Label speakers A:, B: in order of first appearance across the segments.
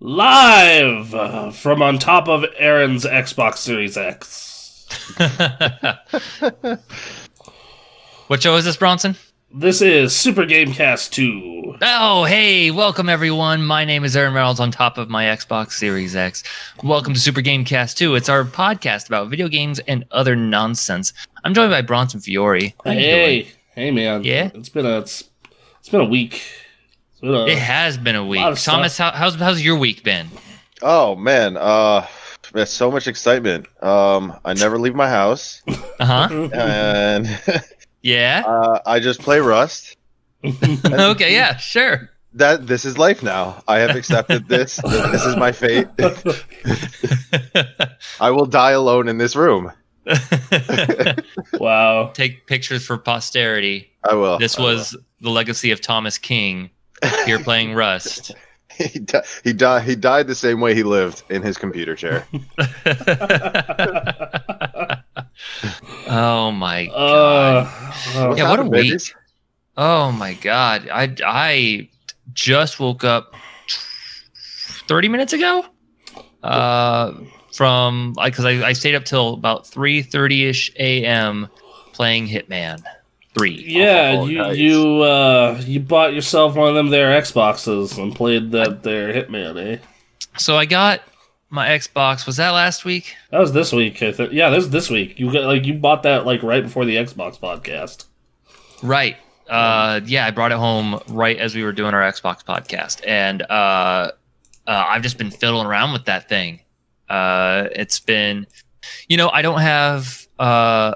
A: Live uh, from on top of Aaron's Xbox Series X.
B: what show is this, Bronson?
A: This is Super Gamecast 2.
B: Oh, hey, welcome everyone. My name is Aaron Reynolds on top of my Xbox Series X. Welcome to Super Gamecast 2. It's our podcast about video games and other nonsense. I'm joined by Bronson Fiore. How
A: Hey, hey man.
B: Yeah?
A: It's been a it's, it's been a week. It's been a,
B: It has been a week.
A: lot of
B: Thomas, how, how's how's your week been?
C: Oh man, uh there's so much excitement. Um I never leave my house
B: Uh huh.
C: and
B: Yeah.
C: uh, I just play Rust.
B: okay. Yeah. Sure.
C: That this is life now. I have accepted this. this is my fate. I will die alone in this room.
A: wow.
B: Take pictures for posterity.
C: I will.
B: This
C: I will.
B: was the legacy of Thomas King. Here playing Rust.
C: he, di- he died he died the same way he lived in his computer chair.
B: oh my god.
A: Uh, uh,
B: Yeah, what a
C: happened,
B: week.
C: babies?
B: Oh my god. I I just woke up 30 minutes ago. Uh from like cuz I, I stayed up till about 3:30ish a.m. playing Hitman 3.
A: yeah, you
C: nice.
A: you uh you bought yourself one of them there Xboxes and played that there Hitman, eh?
B: So I got my Xbox. Was that last week?
A: That was this week, I think. Yeah, this this week. You got like you bought that like right before the Xbox podcast.
B: Right. Uh, yeah, I brought it home right as we were doing our Xbox podcast, and uh, uh, I've just been fiddling around with that thing. Uh, it's been, you know, I don't have uh,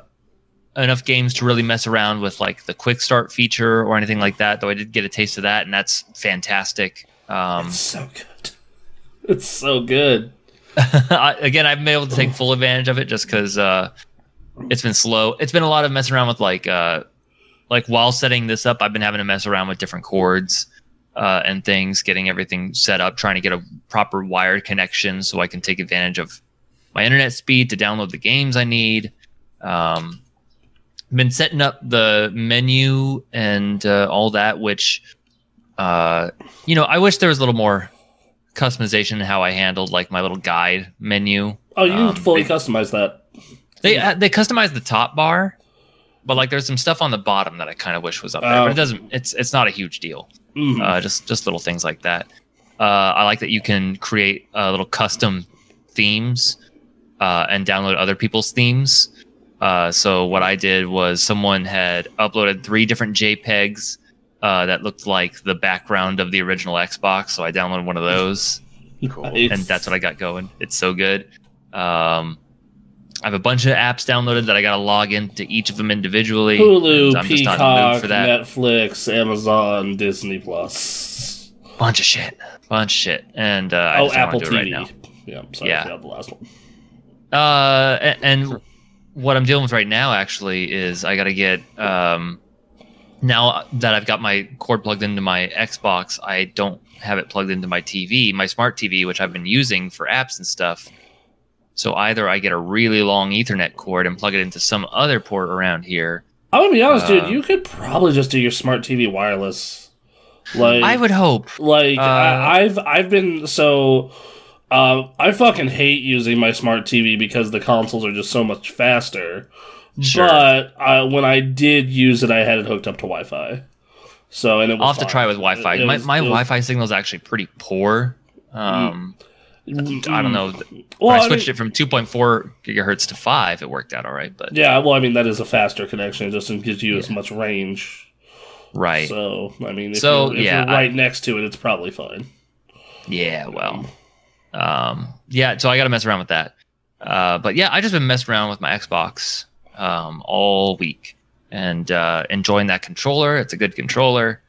B: enough games to really mess around with like the quick start feature or anything like that. Though I did get a taste of that, and that's fantastic. Um,
A: It's so good. It's so good.
B: I- again, I've been able to take full advantage of it just because uh, it's been slow. It's been a lot of messing around with like uh, like while setting this up, I've been having to mess around with different cords uh, and things, getting everything set up, trying to get a proper wired connection so I can take advantage of my internet speed to download the games I need. Um, been setting up the menu and uh, all that, which uh, you know, I wish there was a little more customization in how I handled like my little guide menu.
A: Oh, you
B: Um,
A: fully
B: they-
A: customized that.
B: They uh, they customized the top bar, but like there's some stuff on the bottom that I kind of wish was up there.
A: Oh.
B: But it doesn't. It's it's not a huge deal.
A: Mhm.
B: Uh, just just little things like that. Uh, I like that you can create uh, little custom themes uh, and download other people's themes. Uh, so what I did was someone had uploaded three different JPEGs uh, that looked like the background of the original Xbox. So I downloaded one of those
C: Cool.
B: And that's what I got going. It's so good. Um, I have a bunch of apps downloaded that I got to log into each of them individually.
A: Hulu,
B: I'm just not in the mood
A: Peacock,
B: for that.
A: Netflix, Amazon, Disney Plus.
B: Bunch of shit, bunch of shit, and uh, I
A: oh,
B: just
A: Apple
B: want to do
A: TV.
B: right now.
A: Yeah, I'm sorry,
B: Yeah.
A: The last one.
B: Uh, a- and what I'm dealing with right now actually is I got to get um, now that I've got my cord plugged into my Xbox, I don't have it plugged into my TV, my smart TV, which I've been using for apps and stuff. So either I get a really long Ethernet cord and plug it into some other port around here.
A: I'm gonna be honest, dude.
B: Uh,
A: You could probably just do your smart TV wireless. Like
B: I would hope.
A: Like
B: Uh,
A: I, I've I've been so um I fucking hate using my smart TV because the consoles are just so much faster.
B: Sure.
A: But uh, when I did use it, I had it hooked up to Wi-Fi. So and it was
B: I'll have to
A: fine.
B: try with Wi-Fi.
A: It
B: my
A: was-
B: my Wi-Fi signal is actually pretty poor. Um, I don't know.
A: Well,
B: I
A: I
B: switched
A: mean-
B: it from 2.4 gigahertz to five, it worked out all right. But
A: Yeah, well, I mean that is a faster connection. It just gives you as much range.
B: right,
A: So I mean, if,
B: So, yeah,
A: you're
B: I-
A: right next to it, it's probably fine.
B: yeah, well, um, yeah. So I got to mess around with that. Uh, but yeah, I just been messing around with my Xbox um, all week and uh, enjoying that controller. It's a good controller.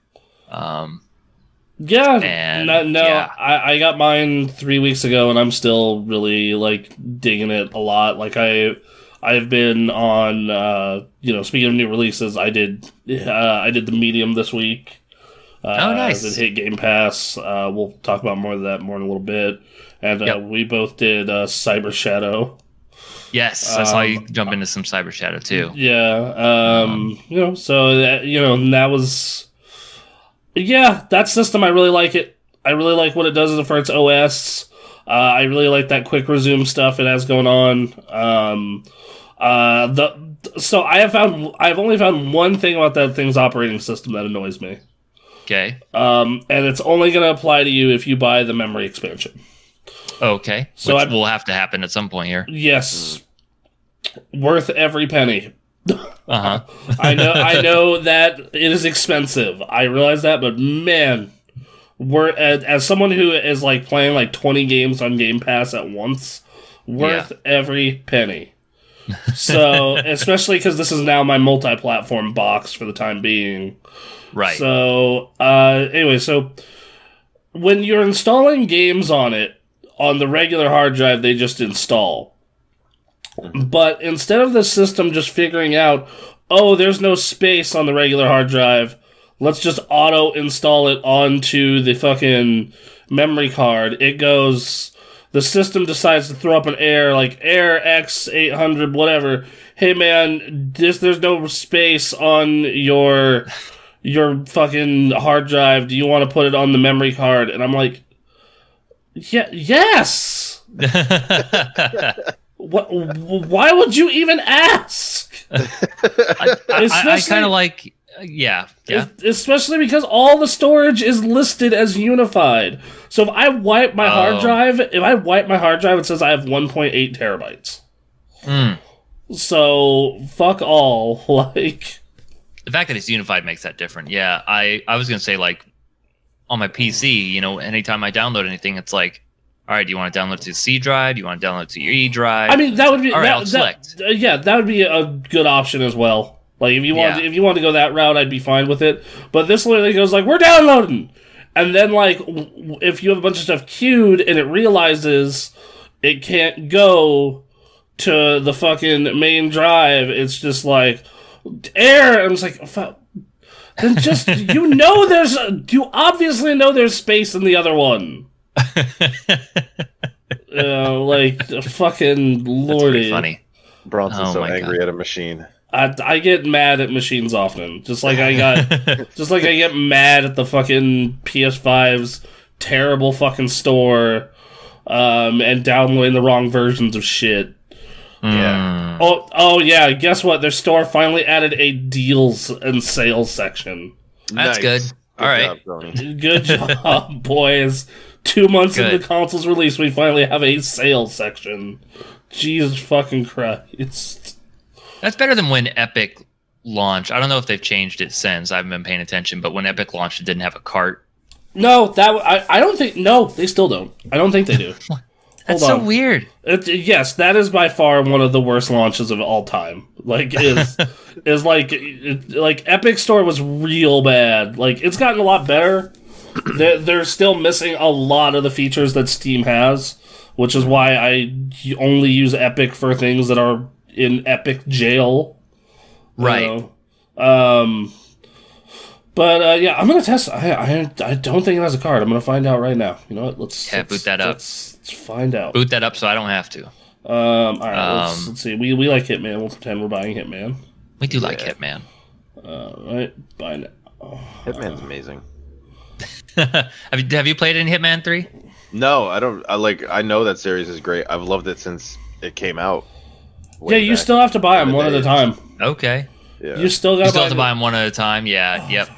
B: Um,
A: Yeah,
B: And,
A: no, no
B: yeah.
A: I, I got mine three weeks ago, and I'm still really like digging it a lot. Like I, I've been on, uh, you know, speaking of new releases, I did, uh, I did the medium this week. Uh,
B: Oh, nice.
A: It hit Game Pass. Uh, we'll talk about more of that more in a little bit. And uh,
B: Yep.
A: we both did uh, Cyber Shadow.
B: yes, I saw you
A: Um,
B: jump into some Cyber Shadow too.
A: Yeah, um, you know, so that, you know, and that was, yeah, that system I really like it. I really like what it does for its OS. Uh, I really like that quick resume stuff it has going on. Um, uh, the so I have found I've only found one thing about that thing's operating system that annoys me.
B: Okay.
A: Um, and it's only going to apply to you if you buy the memory expansion.
B: Okay.
A: So
B: Which
A: I-
B: will have to happen at some point here.
A: Yes, worth every penny.
B: Uh huh.
A: I know, I know that it is expensive. I realize that, but man, we're as, as someone who is like playing like twenty games on Game Pass at once, worth every penny. So, especially because this is now my multi-platform box for the time being.
B: right.
A: So, uh, anyway, so when you're installing games on it on the regular hard drive, they just install. But instead of the system just figuring out, oh, there's no space on the regular hard drive, let's just auto install it onto the fucking memory card, it goes. The system decides to throw up an error like error X800, whatever. Hey man, this there's no space on your your fucking hard drive. Do you want to put it on the memory card? And I'm like, yeah, yes. What? Why would you even ask?
B: I, I,
A: Especially-
B: kind of like. Yeah. Yeah.
A: Especially because all the storage is listed as unified. So if I wipe my
B: Oh.
A: hard drive, if I wipe my hard drive, it says I have 1.8 terabytes.
B: Hmm.
A: So fuck all. Like,
B: the fact that it's unified makes that different. Yeah, I I was gonna say like on my PC, you know, anytime I download anything, it's like, all right, do you want to download to C drive? Do you want to download to your E drive?
A: I mean, that would be
B: All right,
A: that, that- uh, yeah, that would be a good option as well. Like if you want,
B: Yeah.
A: if you want to go that route, I'd be fine with it. But this literally goes like, we're downloading, and then like, w- if you have a bunch of stuff queued and it realizes it can't go to the fucking main drive, it's just like error. I'm just like, then just you know there's a, you obviously know there's space in the other one. Uh, like fucking
B: That's
A: lordy.
B: pretty funny.
C: Bronson's
B: Oh
C: so
B: my
C: angry at a machine.
A: I, I get mad at machines often, just like I got, just like I get mad at the fucking PS5's terrible fucking store, um, and downloading the wrong versions of shit.
B: Yeah.
A: Oh, oh yeah. Guess what? Their store finally added a deals and sales section.
B: That's good. All right.
C: job,
A: Good job, boys. Two months into
B: Good.
A: the console's release, we finally have a sales section. Jesus fucking Christ.
B: That's better than when Epic launched. I don't know if they've changed it since. I haven't been paying attention, but when Epic launched, it didn't have a cart.
A: No, that I, I don't think. No, they still don't. I don't think they do.
B: That's so weird.
A: It, yes, that is by far one of the worst launches of all time. Like is is like it, like Epic Store was real bad. Like it's gotten a lot better. they're, they're still missing a lot of the features that Steam has, which is why I only use Epic for things that are in Epic jail.
B: Right.
A: know? Um. But uh, yeah, I'm gonna test. I, I I don't think it has a card. I'm gonna find out right now. You know what? Let's
B: Yeah,
A: let's-
B: boot that up.
A: Let's, let's find out.
B: Boot that up so I don't have to.
A: Um, all right, let's,
B: Um,
A: let's see. We, we like Hitman. We'll pretend we're buying Hitman.
B: We do like Hitman.
A: Uh, right, buy now.
C: Hitman's amazing.
B: have you have you played in Hitman Three?
C: No, I don't. I like. I know that series is great. I've loved it since it came out.
A: Yeah, you still have to buy them
C: the
A: one at a time.
B: Okay.
C: Yeah.
A: You still gotta buy,
B: have to buy them one at a time. Yeah.
A: Oh,
B: yep.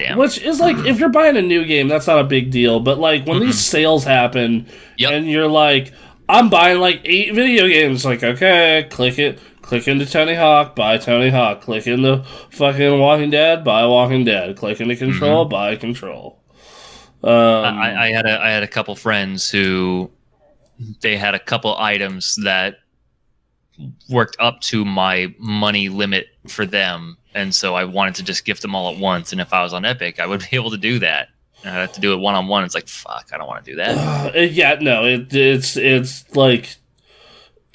B: Damn.
A: Which is like, if you're buying a new game, that's not a big deal. But like when these sales happen,
B: Yep.
A: and you're like, I'm buying like eight video games. Like, okay, click it. Click into Tony Hawk, buy Tony Hawk. Click into fucking Walking Dead, buy Walking Dead. Click into Control, buy Control. Um,
B: I, I had a I had a couple friends who they had a couple items that worked up to my money limit for them, and so I wanted to just gift them all at once. And if I was on Epic, I would be able to do that. And I'd have to do it one on one. It's like fuck, I don't want to do that.
A: Uh, yeah, no, it, it's it's like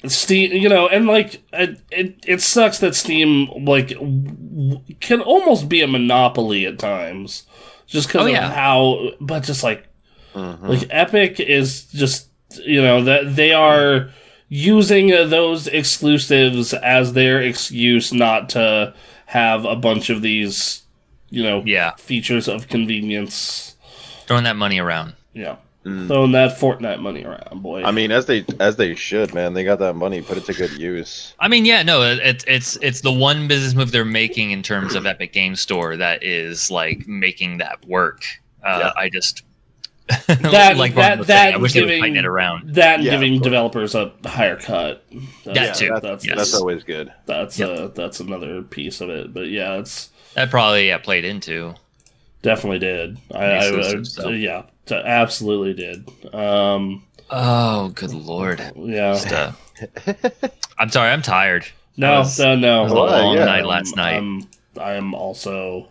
A: Steam, you know, and like it, it it sucks that Steam like w- can almost be a monopoly at times, just because
B: Oh,
A: of how. But just like
C: Mhm.
A: like Epic is just you know that they are using uh, those exclusives as their excuse not to have a bunch of these, you know,
B: Yeah.
A: features of convenience.
B: Throwing that money around.
A: Yeah,
C: Mm.
A: throwing that Fortnite money around, boy.
C: I mean, as they as they should, man. They got that money, put it to good use.
B: I mean, yeah, no, it's it's it's the one business move they're making in terms of Epic Game Store that is like making that work. Uh,
C: Yeah.
B: I just
A: That-
B: like
A: that- that
B: I wish they would
A: giving-
B: tighten it around.
A: that
C: Yeah,
A: giving developers a higher cut.
B: That too,
A: That's
C: That's,
B: yes.
C: that's always good.
A: that's
B: Yep.
A: uh, that's another piece of it. But yeah, it's
B: That probably yeah played into.
A: definitely did. I, I,
B: Exclusive
A: I yeah, t- absolutely did. Um,
B: Oh, good lord!
A: yeah.
B: Just, uh, I'm sorry, I'm tired.
A: No,
B: was-
A: no, no.
B: it was a long
C: Yeah.
B: night last night.
A: I'm, I'm also.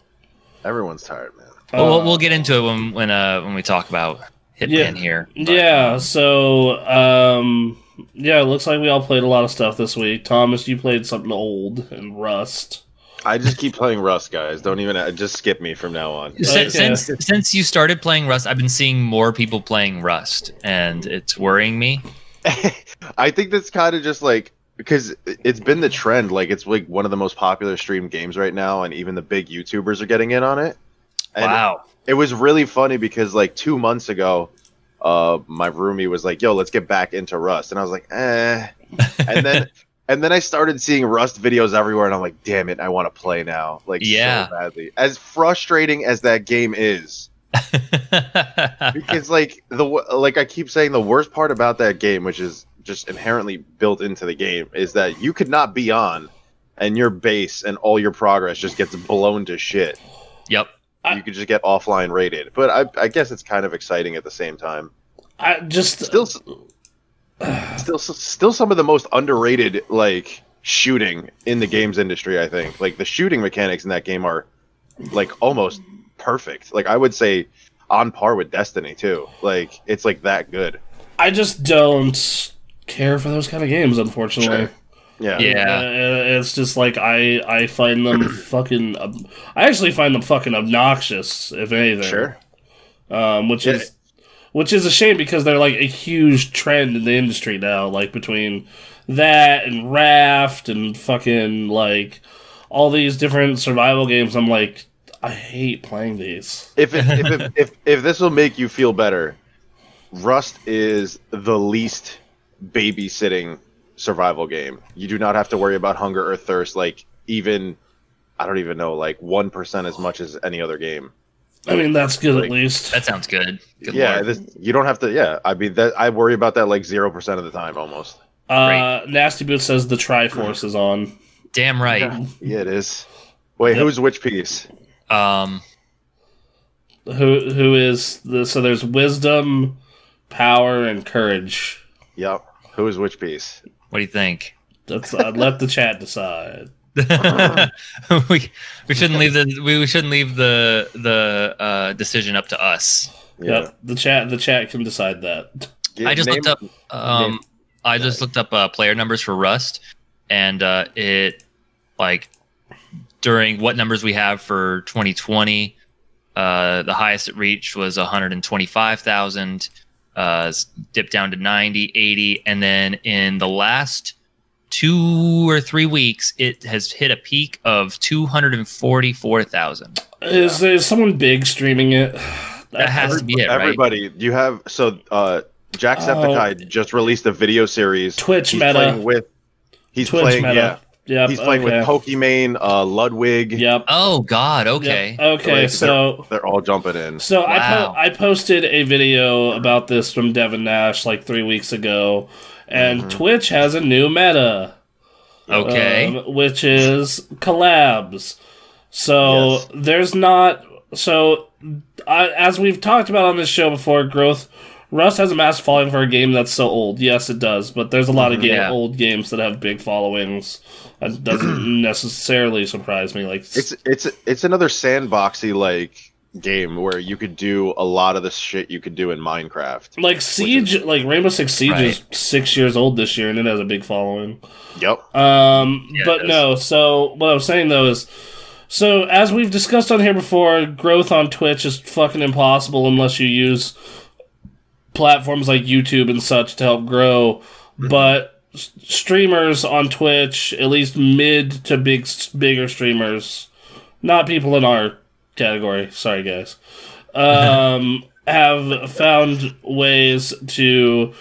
C: Everyone's tired, man.
B: Well, we'll,
A: uh,
B: we'll get into it when when uh when we talk about Hitman
A: Yeah.
B: here. But,
A: yeah. So, um, yeah, it looks like we all played a lot of stuff this week. Thomas, you played something old and Rust.
C: I just keep playing Rust, guys. Don't even uh, just skip me from now on.
B: Since,
A: Okay.
B: since since you started playing Rust, I've been seeing more people playing Rust, and it's worrying me.
C: I think that's kind of just like because it's been the trend. Like it's like one of the most popular streamed games right now, and even the big YouTubers are getting in on it. And
B: wow.
C: it was really funny because like two months ago, uh, my roomie was like, "Yo, let's get back into Rust," and I was like, "Eh," and then. And then I started seeing Rust videos everywhere, and I'm like, "Damn it, I want to play now!" Like,
B: Yeah.
C: so badly. As frustrating as that game is, because like the like I keep saying the worst part about that game, which is just inherently built into the game, is that you could not be on, and your base and all your progress just gets blown to shit.
B: yep.
A: I-
C: you could just get offline rated. But I, I guess it's kind of exciting at the same time.
A: I just
C: Still, s- still, still some of the most underrated like shooting in the games industry. I think like the shooting mechanics in that game are like almost perfect. Like I would say on par with Destiny 2. Like it's like that good.
A: I just don't care for those kind of games, unfortunately.
C: Sure. Yeah.
B: Yeah.
A: It's just like I I find them fucking. I actually find them fucking obnoxious, if anything.
C: Sure.
A: Um, which
C: Yeah.
A: is which is a shame because they're like a huge trend in the industry now. Like between that and Raft and fucking like all these different survival games, I'm like, I hate playing these.
C: If it, if, it, if if this will make you feel better, Rust is the least babysitting survival game. You do not have to worry about hunger or thirst. Like even, I don't even know, like one percent as much as any other game.
A: I mean, that's good
C: Like-
A: at least.
B: That sounds good. Good
C: yeah, this, you don't have to. Yeah, I mean that. I worry about that like zero percent of the time almost.
A: Uh, Nasty Boot says the Triforce is on.
B: Damn right.
C: Yeah, it is. Wait,
A: Yep.
C: who's which piece?
B: Um,
A: Who who is the so there's wisdom, power, and courage.
C: Yep. Who is which piece?
B: What do you think?
A: That's I'd let the chat decide.
B: we we shouldn't leave the we, we shouldn't leave the the uh, decision up to us.
A: Yep, the chat the chat can decide that.
C: Yeah,
B: I just
C: name-
B: looked up. Um,
C: name-
B: I just looked up uh, player numbers for Rust, and uh, it like during what numbers we have for 2020. Uh, the highest it reached was 125,000. Uh, dipped down to 90, 80, and then in the last two or three weeks, it has hit a peak of 244,000.
A: Is there someone big streaming it?
B: That has to be it, right?
C: Everybody, you have so uh Jacksepticeye just released a video series.
A: Twitch
C: he's
A: meta.
C: playing with. He's
A: Twitch
C: playing.
A: meta.
C: Yeah,
A: Yep,
C: he's playing
A: okay.
C: with Pokimane, uh, Ludwig.
A: Yep.
B: Oh God. Okay.
A: Yep. Okay,
C: Like,
A: so
C: they're all jumping in.
A: so I po- I posted a video about this from Devin Nash like three weeks ago, and
C: Mm-hmm.
A: Twitch has a new meta.
B: Okay.
A: um, which is collabs. So
C: Yes.
A: there's not so I, as we've talked about on this show before, growth. Rust has a massive following for a game that's so old. Yes, it does, but there's a lot of game,
B: Yeah.
A: old games that have big followings. That doesn't necessarily surprise me. Like
C: It's it's it's another sandboxy like game where you could do a lot of the shit you could do in Minecraft.
A: like Siege, like Rainbow Six Siege is six years old this year, and it has a big following.
C: Yep.
A: Um,
B: Yeah,
A: but no. So what I was saying though is, so as we've discussed on here before, growth on Twitch is fucking impossible unless you use platforms like YouTube and such to help grow.
B: Mm-hmm.
A: But streamers on Twitch, at least mid to big, bigger streamers, not people in our category. Sorry, guys. Um, have found ways to,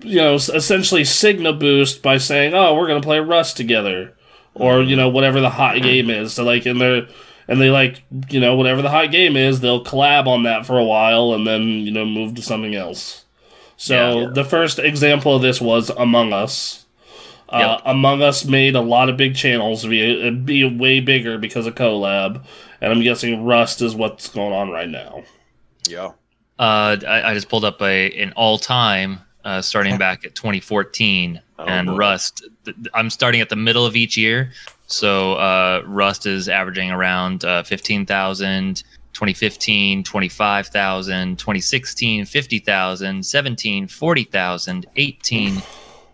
A: you know, essentially signal boost by saying, "Oh, we're gonna play Rust together," or you know, whatever the hot game is. So like in their and they like you know whatever the hot game is, they'll collab on that for a while and then you know move to something else. So
B: Yeah.
A: the first example of this was Among Us. Uh,
B: Yep.
A: Among Us made a lot of big channels be, be way bigger because of collab, and I'm guessing Rust is what's going on right now.
C: Yeah.
B: Uh, I, I just pulled up a an all time uh, starting back at 2014
C: Oh,
B: and
C: boy.
B: Rust. th- th- I'm starting at the middle of each year, so uh, Rust is averaging around uh, 15,000. 2015 25,000 2016 50,000 17 40,000 18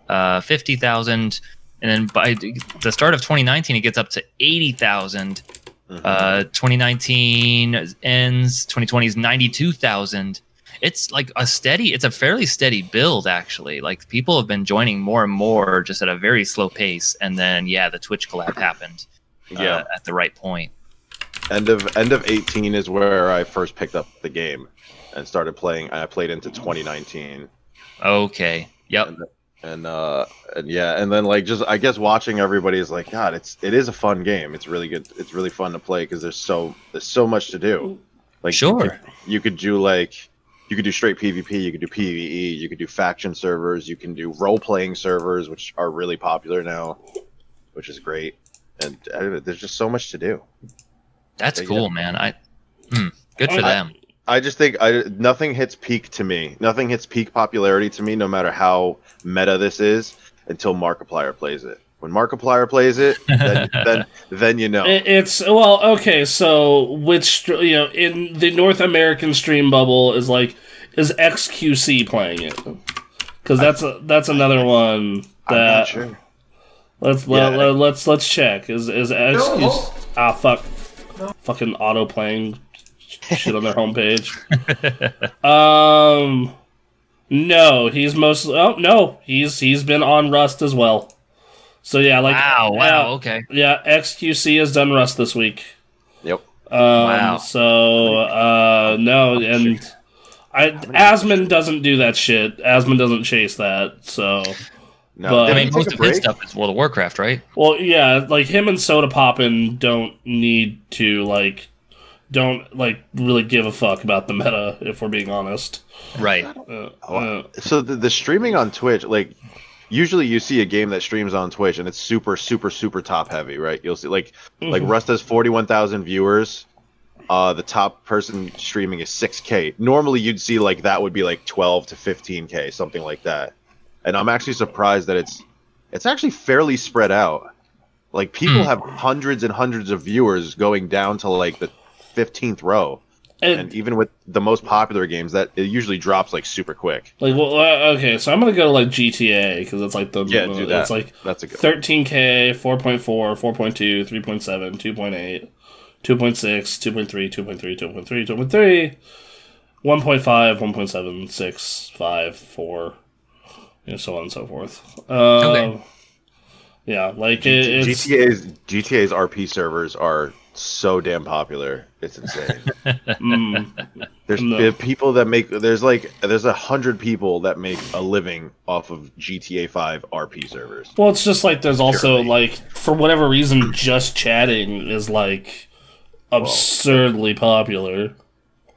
B: uh, 50,000 and then by the start of 2019 it gets up to 80,000
C: Mhm.
B: uh, 2019 ends. 2020 is 92,000. It's like a steady, it's a fairly steady build, actually. Like people have been joining more and more just at a very slow pace. And then, yeah, the Twitch collab happened uh,
C: yeah.
B: at the right point.
C: End of end of 18 is where I first picked up the game and started playing. I played into 2019.
B: Okay. Yep.
C: and uh and yeah and then like just i guess watching everybody is like god it's it is a fun game it's really good it's really fun to play because there's so there's so much to do like you
B: Sure.
C: could, you could do like you could do straight pvp you could do pve you could do faction servers you can do role-playing servers which are really popular now which is great and I don't know, there's just so much to do
B: That's
C: Yeah.
B: cool, man. I hmm, good for
A: I-
B: them.
C: I just think I nothing hits peak to me. Nothing hits peak popularity to me, no matter how meta this is, until Markiplier plays it. When Markiplier plays it, then then, then you know.
A: It's well, okay. So which you know in the North American stream bubble is like is XQC playing it? Because that's a, that's another one
C: I'm
A: that
C: not sure.
A: let's
C: Yeah.
A: let, let, let's let's check. Is is XQC? Ah, fuck, fucking auto playing shit on their homepage. um, no, he's mostly. Oh no, he's he's been on Rust as well. So yeah, like
B: wow.
A: yeah,
B: Wow. Okay.
A: yeah, XQC has done Rust this week.
C: Yep.
A: Um,
B: Wow.
A: So uh, no, and I Asmon doesn't do that shit. Asmon doesn't chase that. So
C: No,
A: But-
B: I mean, most
C: a
B: of his stuff is World of Warcraft, right?
A: well, yeah, like him and Sodapoppin don't need to like don't like really give a fuck about the meta if we're being honest.
B: Right.
A: Uh,
C: Oh,
A: uh,
C: So the, the streaming on Twitch, like usually you see a game that streams on Twitch and it's super super super top heavy, right? You'll see like like
A: mhm.
C: Rust has 41,000 viewers. Uh, the top person streaming is 6k. Normally you'd see like that would be like 12 to 15k, something like that. And I'm actually surprised that it's it's actually fairly spread out. Like people
B: Hmm.
C: have hundreds and hundreds of viewers going down to like the 15th row.
A: And,
C: And even with the most popular games that it usually drops like super quick.
A: like well, uh, okay, so I'm gonna go to like GTA because it's like the
C: Yeah, do that.
A: it's like
C: That's a good
A: 13K, 4.4, 4.2, 3.7, 2.8, 2.6, 2.3, 2.3, 2.3, 2.3, 1.5, 1.7, 6, 5, 4, and so on and so forth. Um,
B: Okay.
A: Yeah, like it, it's
C: GTA's GTA's RP servers are so damn popular. It's insane.
A: mm,
C: There's
A: No.
C: people that make there's like there's a hundred people that make a living off of GTA 5 RP servers.
A: well, it's just like there's also
C: Surely.
A: like for whatever reason, just chatting is like absurdly popular.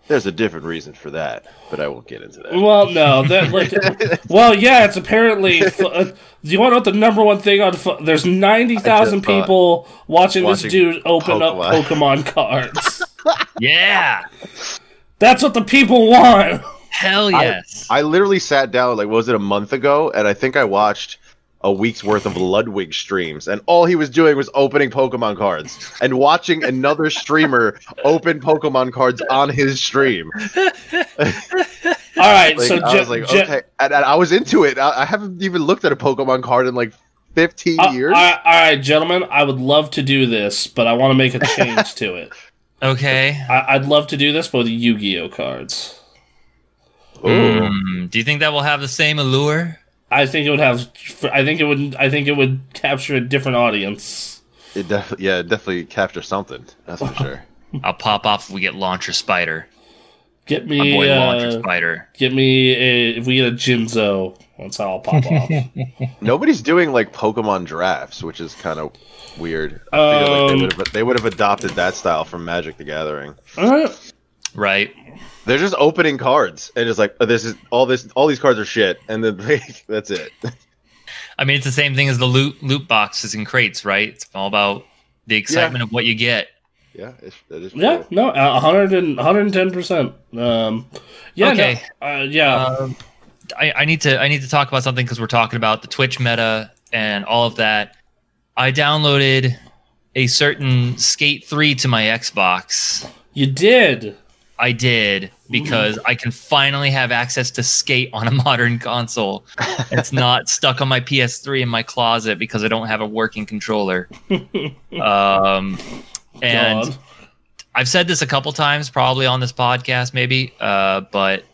C: There's a different reason for that, but I won't get into that.
A: Well, no, that like, well, yeah, it's apparently. Uh, do you want to know what the number one thing on? There's ninety thousand
C: I just thought-
A: people watching, this dude open up
C: Pokemon.
A: Pokemon cards.
B: Yeah.
A: That's what the people want.
B: Hell yes.
C: I literally sat down like what was it a month ago, and I think I watched a week's worth of Ludwig streams, and all he was doing was opening Pokemon cards and watching another streamer open Pokemon cards on his stream.
A: All right,
C: Like,
A: so
C: I
A: Je-
C: was like,
A: Je-
C: okay, and, and I was into it. I, I haven't even looked at a Pokemon card in like 15
A: uh,
C: years.
A: all right, all right, gentlemen, I would love to do this, but I want to make a change to it.
B: okay.
A: I- I'd love to do this, but with Yu-Gi-Oh cards.
C: Ooh.
B: Mm, do you think that will have the same allure?
A: I think it would have. I think it would. I think it would capture a different audience.
C: It definitely, yeah, it definitely captures something. That's for sure.
B: I'll pop off if we get Launcher Spider.
A: Get
B: My
A: me,
B: boy Launcher
A: uh,
B: Spider.
A: get me a. If we get a Jinzo, that's how I'll pop off.
C: Nobody's doing like Pokemon drafts, which is kind of weird. I feel like they
A: Um,
C: would have they would have adopted that style from Magic the Gathering.
A: Uh,
B: Right.
C: They're just opening cards and it's like oh, this is all this all these cards are shit, and then like, that's it.
B: I mean, it's the same thing as the loot loot boxes and crates, right? It's all about the excitement of what you get.
C: Yeah, it's, that is
A: yeah,
C: true.
A: no, a hundred and hundred and ten percent. Um, yeah,
B: Okay.
A: no, uh, yeah.
B: Um, I, I need to I need to talk about something because we're talking about the Twitch meta and all of that. I downloaded a certain Skate 3 to my Xbox.
A: you did.
B: I did because I can finally have access to Skate on a modern console. it's not stuck on my PS3 in my closet because I don't have a working controller. um, and
A: God.
B: I've said this a couple times, probably on this podcast, maybe. Uh, but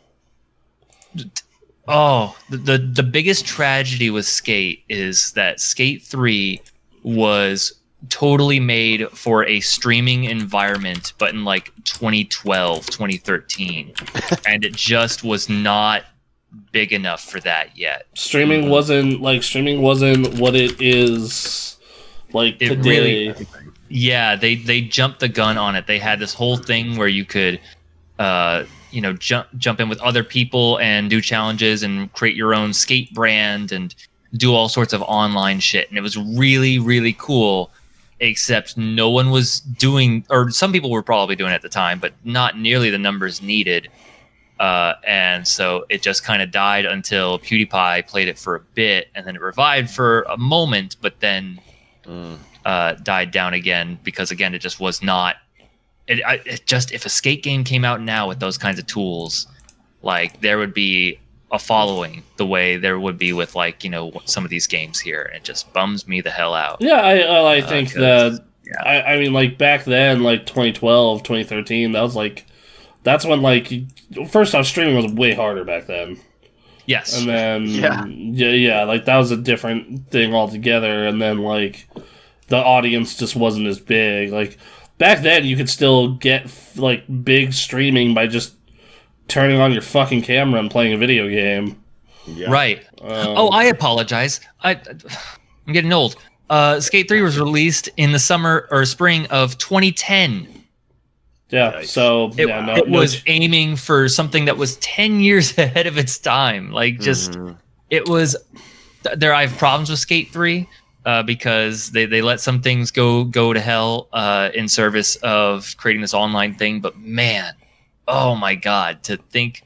B: oh, the, the the biggest tragedy with Skate is that Skate Three was totally made for a streaming environment, but in like 2012, 2013, and it just was not big enough for that yet.
A: streaming wasn't like streaming wasn't what it is like
B: It
A: today.
B: really- Yeah, they they jumped the gun on it. They had this whole thing where you could, uh, you know, jump jump in with other people and do challenges and create your own skate brand and do all sorts of online shit. And it was really really cool. Except no one was doing, or some people were probably doing it at the time, but not nearly the numbers needed. Uh, and so it just kind of died until PewDiePie played it for a bit, and then it revived for a moment, but then
C: Mm.
B: uh, died down again because again it just was not it, I, it just if a skate game came out now with those kinds of tools like there would be a following the way there would be with like you know some of these games here it just bums me the hell out
A: Yeah, I I, I
B: Uh,
A: that
B: yeah.
A: I, I mean like back then like 2012 2013 that was like that's when like first off streaming was way harder back then
B: yes
A: and then
C: Yeah.
A: yeah yeah like that was a different thing altogether and then like the audience just wasn't as big like back then you could still get like big streaming by just turning on your fucking camera and playing a video game
C: Yeah.
B: right
A: um,
B: oh i apologize i i'm getting old uh skate 3 was released in the summer or spring of 2010
A: yeah
C: Yikes.
A: so
B: it,
A: yeah no,
B: it
A: no
B: was
A: ch-
B: aiming for something that was 10 years ahead of its time like just
C: Mhm.
B: it was there i have problems with skate 3 uh, because they, they let some things go go to hell uh, in service of creating this online thing but man oh my god to think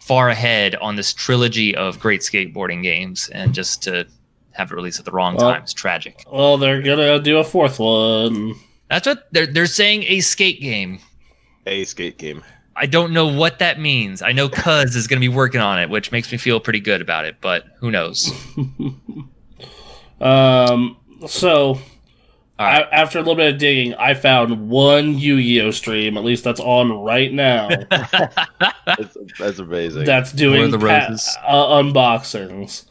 B: far ahead on this trilogy of great skateboarding games and just to have it released at the wrong
A: Well-
B: time is tragic
A: well they're gonna do a fourth one
B: that's what they're, they're saying a skate game
C: A skate game.
B: I don't know what that means. I know Cuz is going to be working on it, which makes me feel pretty good about it, but who knows?
A: Um, so
B: All right.
A: a- after a little bit of digging, I found one Yu-Gi-Oh stream. At least that's on right now.
C: That's, that's amazing.
A: that's doing
B: War of the
A: pa-
B: Roses.
A: uh, unboxings.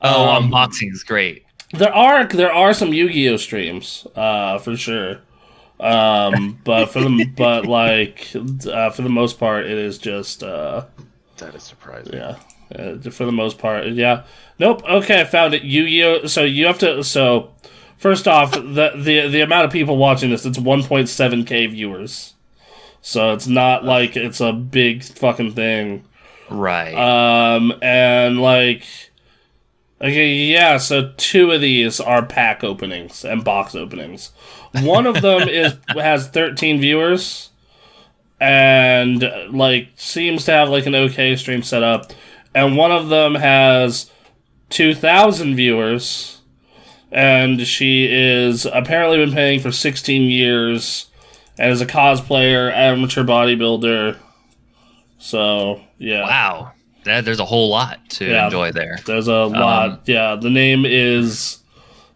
B: Oh,
A: Um,
B: unboxing is great.
A: There are there are some Yu-Gi-Oh streams, uh, for sure. Um, but for the but like uh, for the most part, it is just uh,
C: that is surprising.
A: yeah. Uh, for the most part, yeah. Nope. Okay, I found it. Yu-Gi-Oh. So you have to. So first off, the the the amount of people watching this, it's 1.7k viewers. So it's not like it's a big fucking thing.
B: Right.
A: Um, and like, okay, yeah. So two of these are pack openings and box openings. One of them is has 13 viewers, and like seems to have like an okay stream set up, and one of them has 2,000 viewers, and she is apparently been paying for 16 years, and is a cosplayer, amateur bodybuilder. So yeah.
B: wow. That, there's a whole lot to
A: Yeah.
B: enjoy there.
A: There's a lot. Yeah, the name is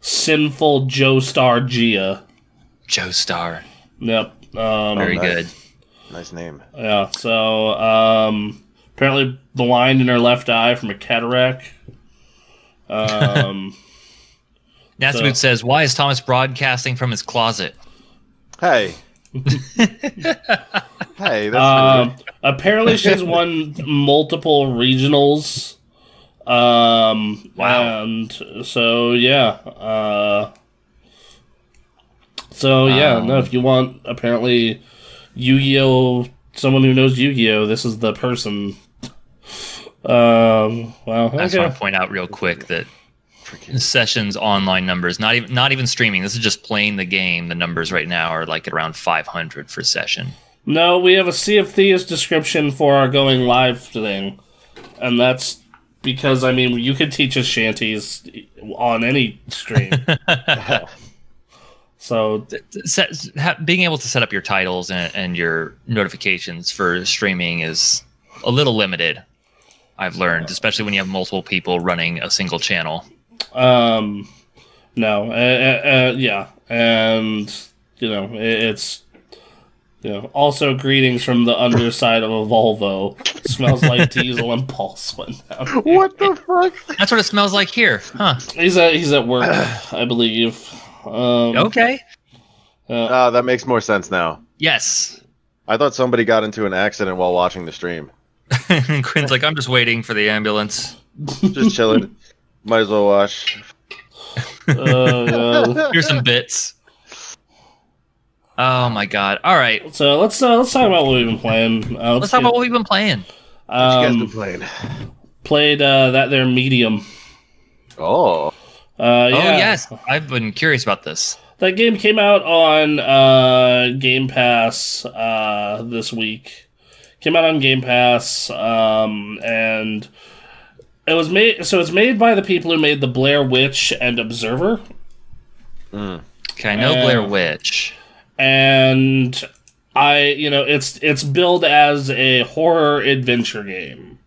A: Sinful Joestar Gia.
B: Joe Star.
A: Yep. Um,
B: Very
C: nice.
B: good.
C: Nice name.
A: yeah. So um, apparently blind in her left eye from a cataract. Um,
B: Nasty
A: So-
B: says, Why is Thomas broadcasting from his closet?
C: Hey, Hey, that's
A: Um, apparently, she's won multiple regionals. Um,
B: Wow.
A: And so, yeah. Uh, so, yeah,
B: Um,
A: no, if you want, apparently, Yu Gi Oh! Someone who knows Yu Gi Oh! This is the person. Um, well,
B: I just want to point out real quick that sessions online numbers, not even not even streaming. This is just playing the game. The numbers right now are like around 500 for session.
A: No, we have a Sea of Thieves description for our going live thing. And that's because, I mean, you could teach us shanties on any stream. so,
B: set, ha, being able to set up your titles and, and your notifications for streaming is a little limited. I've learned, especially when you have multiple people running a single channel.
A: Um, no, uh, uh, uh, yeah. And, you know, it's. You know, also greetings from the underside of a Volvo. Smells like diesel and pulse went down.
C: what the fuck?
B: That's what it smells like here, huh?
A: He's at he's at work, I believe. Um,
B: Okay.
A: uh,
C: Ah, that makes more sense now.
B: Yes.
C: I thought somebody got into an accident while watching the stream.
B: Quinn's like, I'm just waiting for the ambulance.
C: Just chilling. Might as well watch.
A: uh, God.
B: Here's some bits. Oh my god! All right,
A: So let's uh, let's talk about what we've been playing. Uh,
B: let's talk about what we've been playing.
C: What you guys
A: um,
C: been playing?
A: played uh, that there medium.
C: Oh,
A: Uh, yeah.
B: Oh yes, I've been curious about this.
A: that game came out on uh, Game Pass uh, this week. Came out on Game Pass, um, and it was made. So it's made by the people who made the Blair Witch and Observer.
B: Okay, I know
A: Uh,
B: Blair Witch.
A: and I, you know, it's it's billed as a horror adventure game,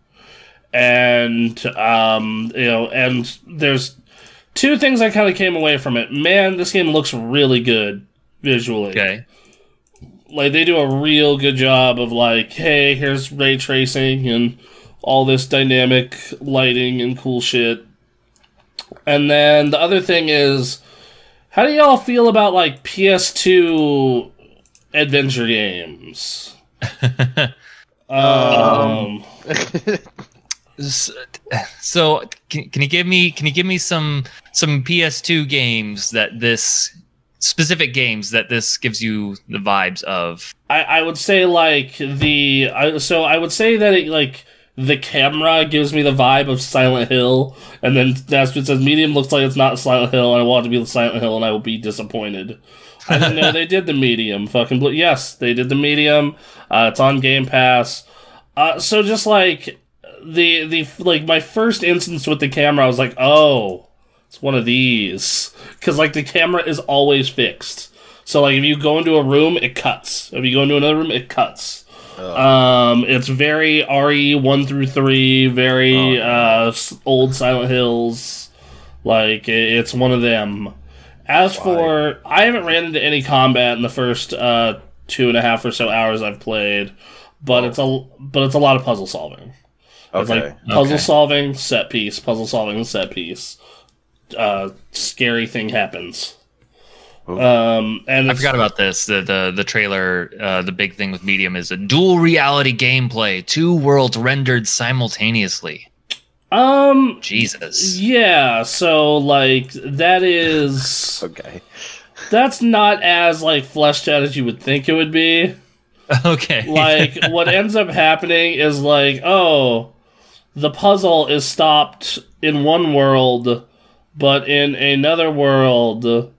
A: and um, you know, and there's two things I kind of came away from it. Man, this game looks really good visually.
B: Okay,
A: Like they do a real good job of like, hey, here's ray tracing and all this dynamic lighting and cool shit. And then the other thing is, how do y'all feel about like PS2 adventure games? um,
B: S- so can, can you give me can you give me some some PS2 games that this specific games that this gives you the vibes of?
A: I, I would say like the I, so I would say that it like the camera gives me the vibe of Silent Hill, and then what says medium looks like it's not Silent Hill, and I want it to be the Silent Hill, and I will be disappointed. I didn't know they did the medium. Fucking bl- yes, they did the medium. Uh, it's on Game Pass. Uh, so just like the the like my first instance with the camera, I was like, oh, it's one of these because like the camera is always fixed. So like if you go into a room, it cuts. If you go into another room, it cuts. Um, it's very RE one through three, very uh, old Silent Hills. Like it's one of them. As for I haven't ran into any combat in the first uh, two and a half or so hours I've played, but it's a but it's a lot of puzzle solving. It's
C: okay.
A: like puzzle
B: Okay.
A: solving, set piece, puzzle solving, set piece. Uh, scary thing happens.
C: Ooh.
A: Um, and
B: I forgot about this. The the the trailer. Uh, the big thing with Medium is a dual reality gameplay, two worlds rendered simultaneously.
A: Um,
B: Jesus.
A: yeah. So like that is
C: okay.
A: that's not as like fleshed out as you would think it would be.
B: Okay.
A: Like what ends up happening is like, oh, the puzzle is stopped in one world, but in another world,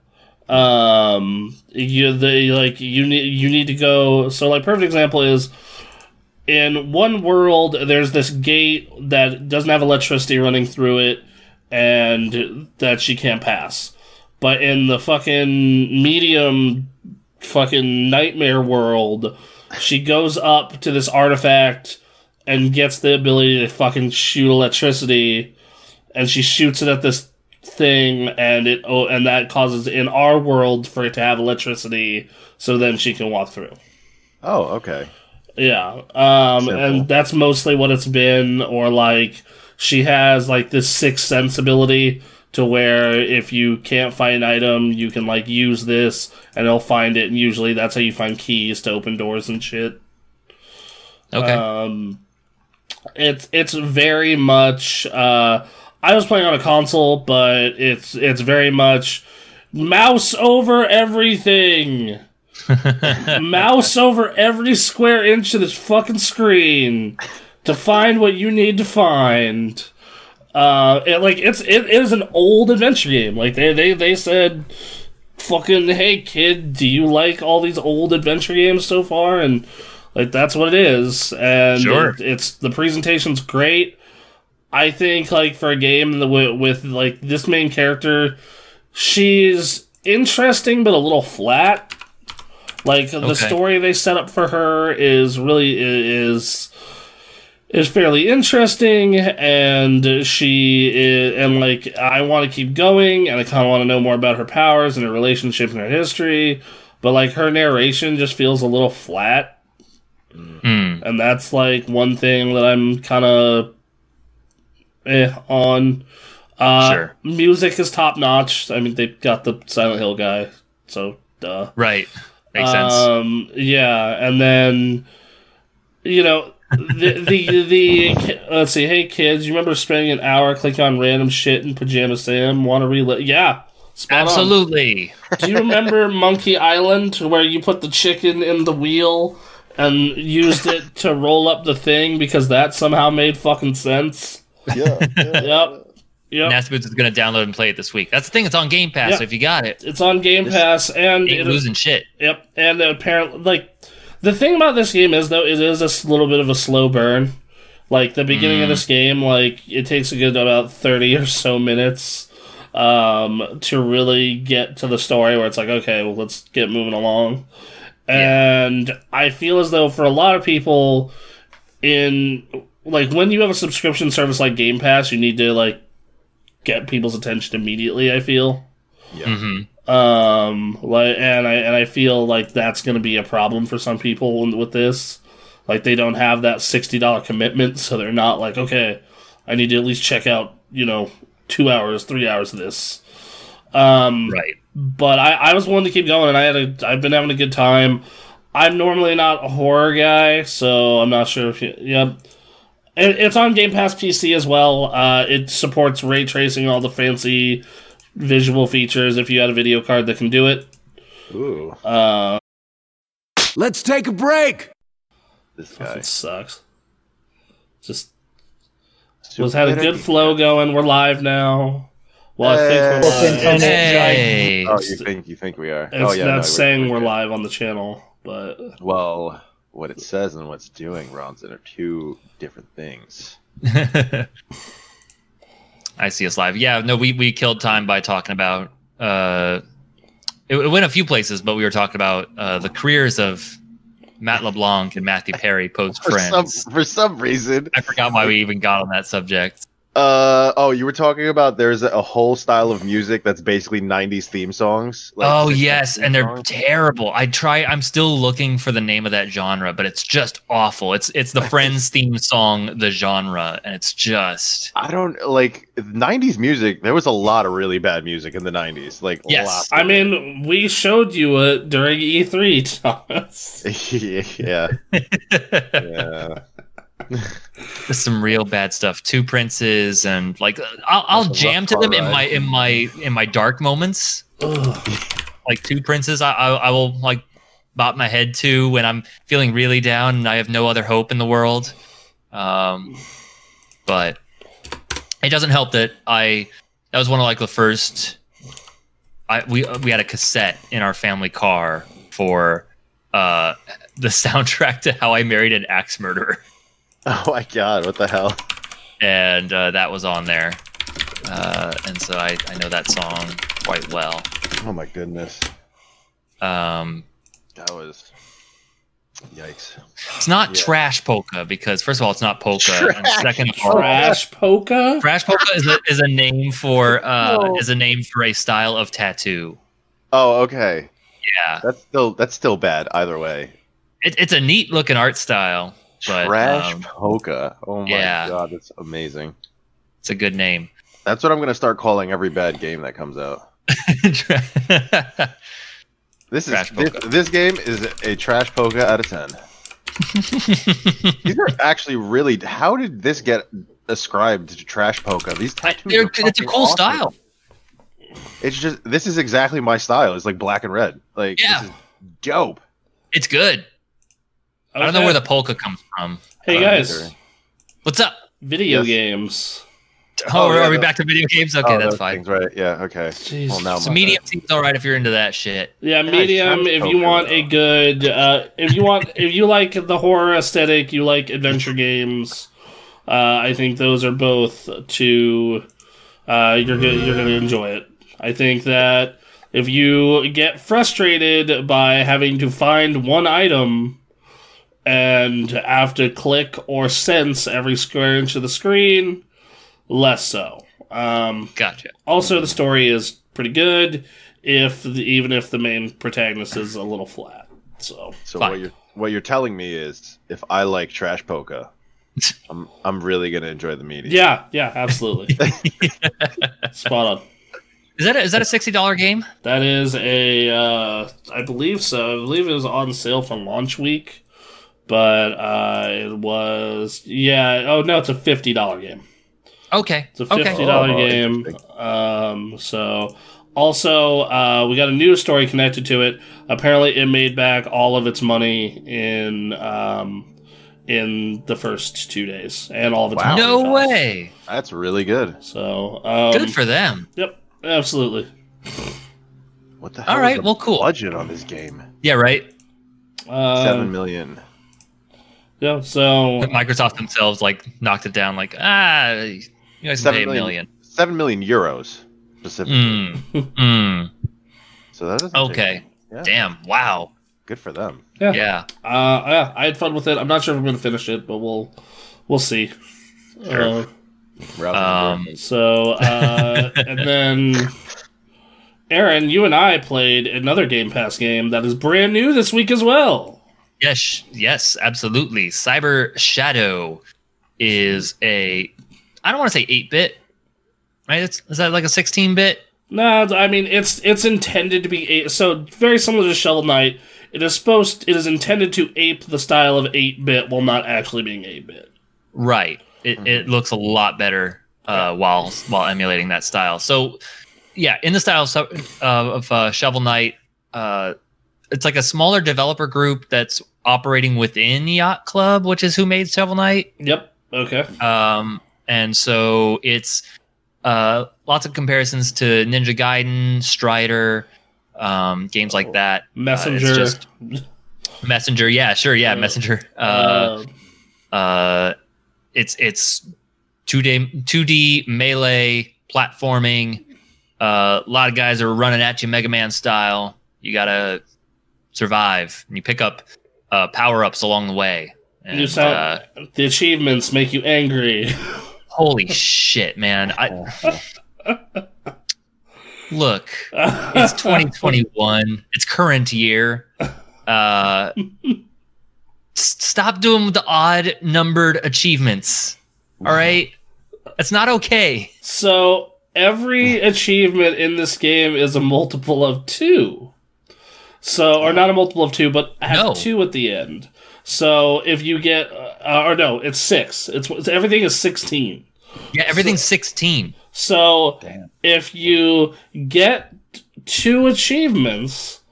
A: um, you the like you need you need to go. So like perfect example is in one world there's this gate that doesn't have electricity running through it, and that she can't pass. But in the fucking medium fucking nightmare world, she goes up to this artifact and gets the ability to fucking shoot electricity, and she shoots it at this thing, and it oh, and that causes in our world for it to have electricity, so then she can walk through.
C: Oh, okay.
A: Yeah, um,
C: Simple.
A: and that's mostly what it's been. Or like she has like this sixth sense ability to where if you can't find an item, you can like use this and it'll find it, and usually that's how you find keys to open doors and shit.
B: Okay.
A: Um, it's it's very much. Uh, I was playing on a console, but it's it's very much mouse over everything. mouse over every square inch of this fucking screen to find what you need to find. Uh, it, like it's it, it is an old adventure game. Like they they they said, fucking hey kid, do you like all these old adventure games so far? And like that's what it is. And
B: Sure.
A: it- it's the presentation's great. I think like for a game with, with like this main character, she's interesting but a little flat. Like the
B: Okay.
A: story they set up for her is really is is fairly interesting, and she is, and like I want to keep going, and I kind of want to know more about her powers and her relationship and her history, but like her narration just feels a little flat,
B: Hmm.
A: and that's like one thing that I'm kind of eh on. Uh,
B: Sure.
A: Music is top notch. I mean, they got the Silent Hill guy, so duh.
B: Right. Makes sense.
A: Um, yeah, and then you know the the the let's see. Hey kids, you remember spending an hour clicking on random shit in Pajama Sam? Want to relive? Yeah.
B: Absolutely.
A: Do you remember Monkey Island where you put the chicken in the wheel and used it to roll up the thing because that somehow made fucking sense?
C: Yeah.
A: Yep. Yep.
B: Nasty Boots is going to download and play it this week. That's the thing. It's on Game Pass.
A: Yeah.
B: So if you got it,
A: It's on Game
C: This-
A: Pass and
B: ain't
A: it,
B: losing shit.
A: Yep, and apparently, like the thing about this game is though, it is a little bit of a slow burn. Like the beginning of this game, like it takes a good about thirty or so minutes um, to really get to the story where it's like, okay, well, let's get moving along. And I feel as though for a lot of people, in like when you have a subscription service like Game Pass, you need to like get people's attention immediately. I feel.
B: hmm
A: Um, like, and I and I feel like that's going to be a problem for some people with this. Like, they don't have that sixty dollar commitment, so they're not like, okay, I need to at least check out, you know, two hours, three hours of this. Um,
B: Right.
A: but I, I was willing to keep going, and I had a, I've been having a good time. I'm normally not a horror guy, so I'm not sure if you, yep. It, it's on Game Pass PC as well. Uh, it supports ray tracing, all the fancy visual features. If you had a video card that can do it,
C: Ooh,
A: uh,
D: Let's take a break.
C: this guy.
A: sucks. Just was had a good flow going. We're live now. Well, I think we're
C: Hey.
A: live.
B: Hey.
C: Oh, you think you think we are?
A: it's
C: oh yeah,
A: not
C: no,
A: saying we're
C: good.
A: live on the channel, but
C: Well, what it says and what's doing, Ronson, are two different things.
B: I see us live. Yeah, no, we we killed time by talking about. Uh, it, it went a few places, but we were talking about uh, the careers of Matt LeBlanc and Matthew Perry post
C: For some
B: Friends.
C: for some reason,
B: I forgot why we even got on that subject.
C: Uh oh, you were talking about there's a whole style of music that's basically '90s theme songs. like
B: oh yes, and they're
C: songs.
B: terrible. I try. I'm still looking for the name of that genre, but it's just awful. It's it's the Friends theme song, the genre, and it's just
C: I don't like '90s music. There was a lot of really bad music in the '90s. Like
B: Yes.
C: lots
A: I mean, we showed you it during E3, Thomas.
C: yeah, yeah.
B: Some real bad stuff. Two princes and like I'll, I'll jam to them
C: car
B: in my in my in my dark moments.
A: Ugh.
B: Like two princes, I, I I will like bop my head to when I'm feeling really down and I have no other hope in the world. Um, but it doesn't help that I that was one of like the first. I we we had a cassette in our family car for uh the soundtrack to How I Married an Axe Murderer.
C: Oh my god, what the hell?
B: and uh, that was on there. Uh, and so I, I know that song quite well.
C: Oh my goodness,
B: Um,
C: that was yikes.
B: it's not
C: Yeah.
B: trash polka because first of all, it's not polka, and second of all,
A: Trash polka?
B: trash polka is a, is a name for uh,
C: No.
B: is a name for a style of tattoo.
C: Oh okay,
B: Yeah,
C: that's still that's still bad either way.
B: it, it's a neat looking art style, but
C: Trash
B: um,
C: polka. Oh my
B: yeah.
C: god, that's amazing.
B: it's a good name.
C: That's what I'm gonna start calling every bad game that comes out. This is
B: Trash
C: this, this game is a trash polka out of ten. These are actually really. How did this get ascribed to trash polka? These tattoos.
B: They're- it's a cool
C: awesome.
B: style.
C: It's just this is exactly my style. It's like black and red. Like
B: Yeah.
C: this is dope.
B: It's good. I don't know where the polka comes from.
A: Hey
C: Uh,
A: guys,
C: either.
B: What's up?
A: video
C: Yes.
A: games.
B: Oh,
C: Oh, yeah,
B: are we
C: the-
B: back to video games? Okay,
C: Oh,
B: that's fine.
C: things, right? Yeah. Okay.
A: Jeez.
C: Well, now
B: So
C: my
B: medium
C: bad.
B: seems all right if you're into that shit.
A: Yeah,
C: Yeah,
A: medium.
C: trash
A: If you
C: polka,
A: want a good, uh, if you want, if you like the horror aesthetic, you like adventure games. Uh, I think those are both to. Uh, you're gonna you're gonna enjoy it. I think that if you get frustrated by having to find one item and after click or sense every square inch of the screen, less so. Um,
B: Gotcha.
A: also, the story is pretty good, if the, even if the main protagonist is a little flat. So
C: So
B: Fine.
C: what you're what you're telling me is, if I like trash polka, I'm I'm really gonna enjoy the medium.
A: yeah, yeah, absolutely, spot on.
B: Is that a, is that a sixty dollar game?
A: That is a, uh, I believe so. I believe it was on sale for launch week, but uh, it was yeah. Oh no, it's a fifty dollar game.
B: Okay.
A: It's a fifty
B: Okay.
A: dollar
C: Oh,
A: game. Um, so also uh, we got a news story connected to it. Apparently, it made back all of its money in um, in the first two days, and all of its
C: Wow.
B: No
A: costs.
B: way.
C: That's really good.
A: So um,
B: Good for them.
A: Yep, absolutely.
C: What the hell?
B: All
C: is the
B: Well, cool.
C: Budget on this game.
B: Yeah. Right.
A: Uh,
C: Seven million.
A: Yeah. So
B: Microsoft themselves like knocked it down. Like ah, you guys can
C: Seven
B: pay a
C: million.
B: million.
C: Seven million euros specifically.
B: Mm. mm.
C: So that is
B: Okay.
C: Yeah.
B: Damn. Wow.
C: Good for them.
A: yeah,
B: Yeah.
A: Uh, yeah, I had fun with it. I'm not sure if I'm going to finish it, but we'll we'll see.
C: Sure.
A: Uh,
B: Um.
A: So, uh, and then, Aaron, you and I played another Game Pass game that is brand new this week as well.
B: Yes. Yes. Absolutely. Cyber Shadow is a. I don't want to say eight bit. Right? It's, is that like a sixteen bit?
A: No, I mean it's it's intended to be eight, so very similar to Shovel Knight. It is supposed it is intended to ape the style of eight bit while not actually being eight bit.
B: Right. It,
C: Mm-hmm.
B: it looks a lot better uh, while while emulating that style. So, yeah, in the style so- uh, of uh, Shovel Knight, uh, it's like a smaller developer group that's operating within Yacht Club, which is who made Shovel Knight.
A: Yep. Okay.
B: Um, and so it's uh, lots of comparisons to Ninja Gaiden, Strider, um, games like that.
A: Messenger.
B: just- Messenger, yeah, sure, yeah,
A: Uh,
B: Messenger. Uh,
A: uh,
B: uh, it's it's two D two D melee platforming. Uh, a lot of guys are running at you, Mega Man style. You gotta survive, and you pick up uh, power ups along the way. And,
A: sound
B: uh,
A: the achievements make you angry.
B: holy shit, man! I look. It's 2021. It's current year. Uh, stop doing the odd numbered achievements. All right, it's not okay.
A: So every achievement in this game is a multiple of two. So, or not a multiple of two, but has
B: No.
A: two at the end. So if you get, uh, or no, it's six. It's, it's everything is sixteen.
B: Yeah, everything's 16.
A: So
C: Damn.
A: if you get two achievements,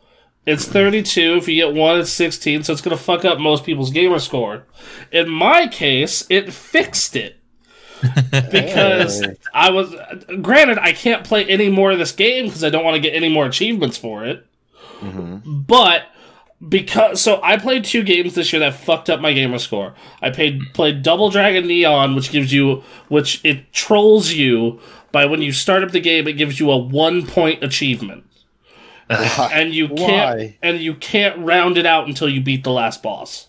A: it's 32. If you get one, it's 16. So it's going to fuck up most people's gamer score. In my case, it fixed it. because I was granted I can't play any more of this game because I don't want to get any more achievements for it.
C: Mhm.
A: But because so I played two games this year that fucked up my gamer score. I played played Double Dragon Neon, which gives you which it trolls you by when you start up the game, it gives you a one point achievement. And you can't
C: Why?
A: and you can't round it out until you beat the last boss.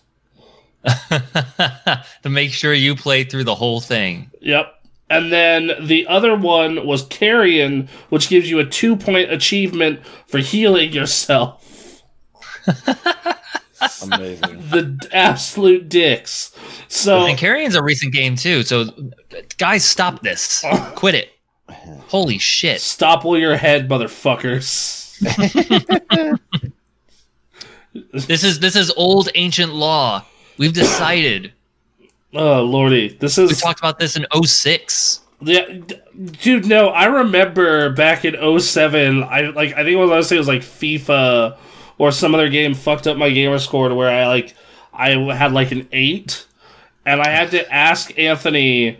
B: to make sure you play through the whole thing.
A: Yep. And then the other one was Carrion, which gives you a two point achievement for healing yourself.
C: Amazing.
A: The absolute dicks. So
B: And Carrion's a recent game too, so guys, stop this. Quit it. Holy shit!
A: Stop while you're ahead, motherfuckers.
B: This is this is old ancient law. We've decided.
A: Oh lordy, this is.
B: We talked about this in 06.
A: yeah, dude. No, I remember back in 07, I like I think what I was saying was like FIFA or some other game fucked up my gamer score to where I like I had like an eight, and I had to ask Anthony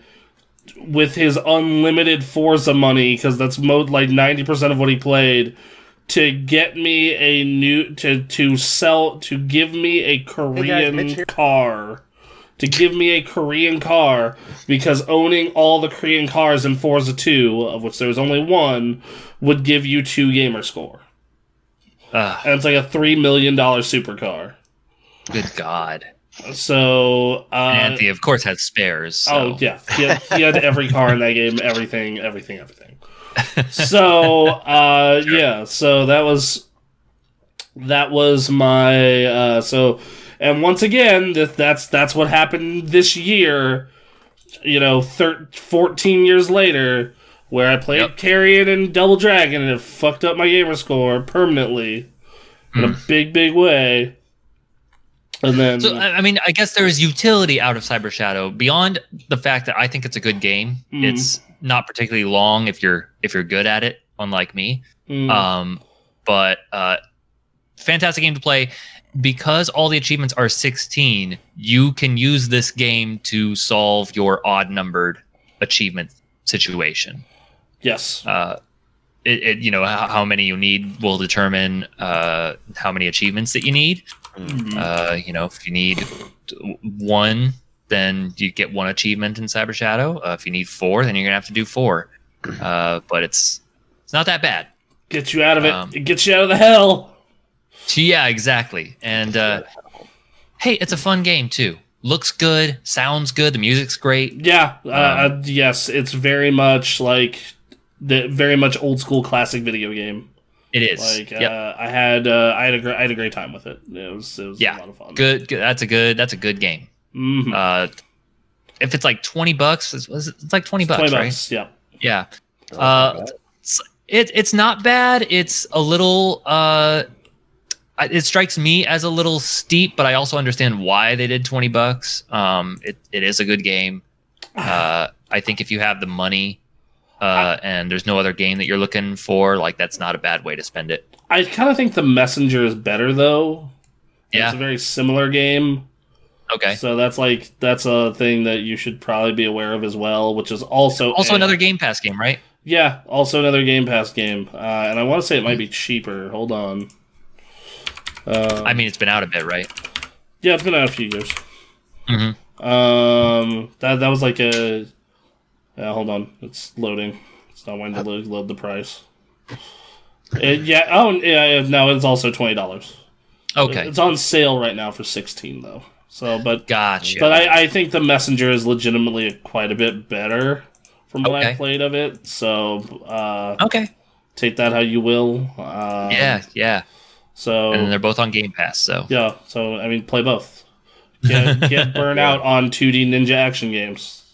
A: with his unlimited Forza money because that's mo- like ninety percent of what he played to get me a new to to sell to give me a Korean
C: Mitch here.
A: car to give me a Korean car because owning all the Korean cars in Forza 2 of which there was only one would give you 2 gamer score
B: Ugh,
A: and it's like a 3 million dollar supercar
B: good God.
A: so uh
B: Anthony, of course, has spares. So.
A: Oh yeah, he had, he had every car in that game, everything, everything, everything. So uh, yeah, so that was that was my uh, so, and once again, that that's that's what happened this year. You know, thir- fourteen years later, where I played
B: Yep.
A: Carrion and Double Dragon, and it fucked up my gamer score permanently in a
B: Hmm.
A: big, big way. And then
B: So I mean, I guess there is utility out of Cyber Shadow beyond the fact that I think it's a good game.
A: Mhm.
B: It's not particularly long if you're if you're good at it, unlike me.
A: Mm,
B: Um, but uh, fantastic game to play because all the achievements are 16. You can use this game to solve your odd numbered achievement situation.
A: yes,
B: Uh, it, it you know how, how many you need will determine uh, how many achievements that you need.
A: Mhm.
B: Uh, you know, if you need one, then you get one achievement in Cyber Shadow. Uh, if you need four, then you're gonna have to do four. Uh, but it's it's not that bad.
A: Gets you out of it.
B: um,
A: it gets you out of the hell.
B: Yeah, exactly. And uh, hey, it's a fun game too. Looks good, sounds good, the music's great.
A: Yeah, uh,
B: Um,
A: uh, yes, it's very much like the very much old school classic video game.
B: It is.
A: Like
B: yep.
A: uh, I had, uh, I had a gr- I had a great time with it. It was, it was
B: Yeah,
A: a lot of fun.
B: good, good. That's a good. That's a good game.
A: Mhm.
B: Uh, if it's like twenty bucks, it's, it's like twenty bucks,
A: Twenty
B: right?
A: bucks. Yeah.
B: Yeah. Uh, it's, it, it's not bad. It's a little. It strikes me as a little steep, but I also understand why they did twenty bucks. Um, it, it is a good game. Uh, I think if you have the money, uh, and there's no other game that you're looking for, like that's not a bad way to spend it.
A: I kind of think the Messenger is better though.
B: Yeah, it's
A: a very similar game.
B: Okay.
A: So that's like that's a thing that you should probably be aware of as well, which is also
B: Also,
A: a-
B: another Game Pass game, right?
A: Yeah, also another Game Pass game, uh, and I want to say it might be cheaper. Hold on. Uh,
B: I mean, it's been out a bit, right?
A: yeah, it's been out a few years.
B: Mhm.
A: Um, that that was like a. Yeah, hold on, it's loading. It's not wanting to load, load the price. It, yeah. Oh, yeah. No, it's also twenty dollars.
B: Okay.
A: It's on sale right now for sixteen though. So, but
B: Gotcha.
A: but I, I think the messenger is legitimately quite a bit better from what I played of it. So uh,
B: okay.
A: take that how you will. Um,
B: Yeah, yeah.
A: So
B: And they're both on Game Pass, so
A: yeah. So I mean, play both. Get, get burnout on 2D ninja action games.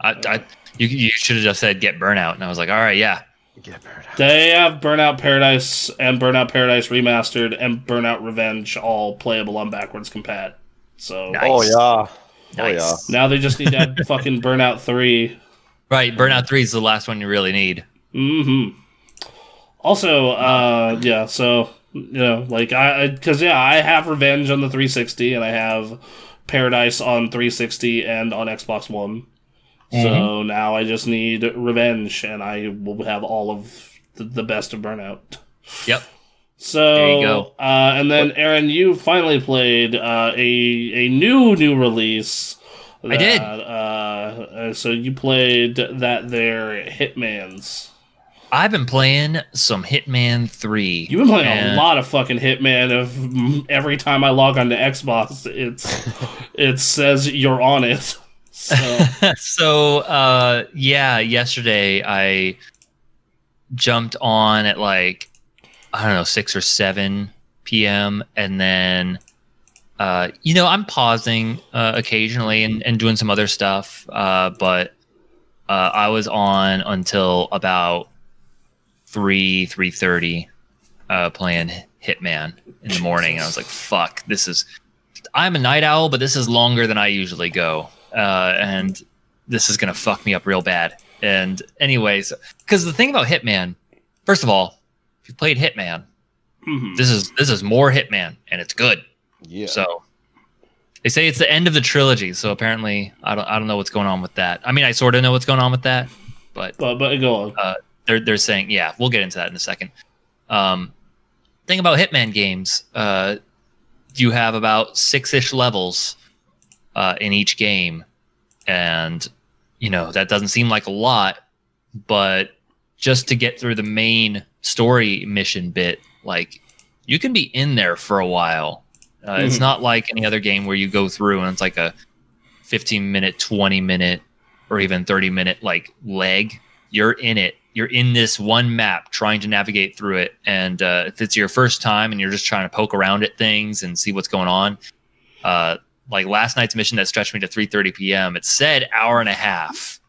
B: I, I you, you should have just said get burnout, and I was like, all right, yeah,
C: Get burned out.
A: They have Burnout Paradise and Burnout Paradise Remastered and Burnout Revenge all playable on backwards compat. So
B: Nice.
C: Oh yeah.
B: nice.
C: Oh, yeah.
A: now they just need to add fucking Burnout 3
B: Right, Burnout Three is the last one you really need.
A: hmm Also, uh, yeah, so you know, like I, because yeah, I have Revenge on the 360, and I have Paradise on 360 and on Xbox One. So now I just need Revenge, and I will have all of the, the best of Burnout.
B: Yep.
A: So
B: There you go.
A: Uh, and then Aaron, you finally played uh, a a new new release.
B: I did.
A: Uh, uh, so you played that there Hitman's.
B: I've been playing some Hitman Three.
A: You've been playing a lot of fucking Hitman. Of every time I log on to Xbox, it's it says you're on it. So
B: so uh yeah yesterday i jumped on at like i don't know 6 or 7 p.m and then uh you know i'm pausing uh, occasionally and, and doing some other stuff uh but Uh, I was on until about three three thirty, uh, playing Hitman in the morning, and I was like, "Fuck, this is." I'm a night owl, but this is longer than I usually go, uh, and this is gonna fuck me up real bad. And anyways, because the thing about Hitman, first of all, if you played Hitman,
A: Mhm.
B: this is this is more Hitman, and it's good.
C: Yeah.
B: So they say it's the end of the trilogy. So apparently, I don't I don't know what's going on with that. I mean, I sort of know what's going on with that, but
A: But but go on.
B: They're they're saying yeah, we'll get into that in a second. Um, thing about Hitman games, uh, you have about six ish levels uh, in each game, and you know that doesn't seem like a lot, but just to get through the main story mission bit, like you can be in there for a while. Uh, It's
A: Mhm.
B: not like any other game where you go through and it's like a 15 minute, 20 minute, or even 30 minute like leg. You're in it. You're in this one map trying to navigate through it. And uh, if it's your first time and you're just trying to poke around at things and see what's going on, uh, like last night's mission that stretched me to 3:30 p.m. It said hour and a half,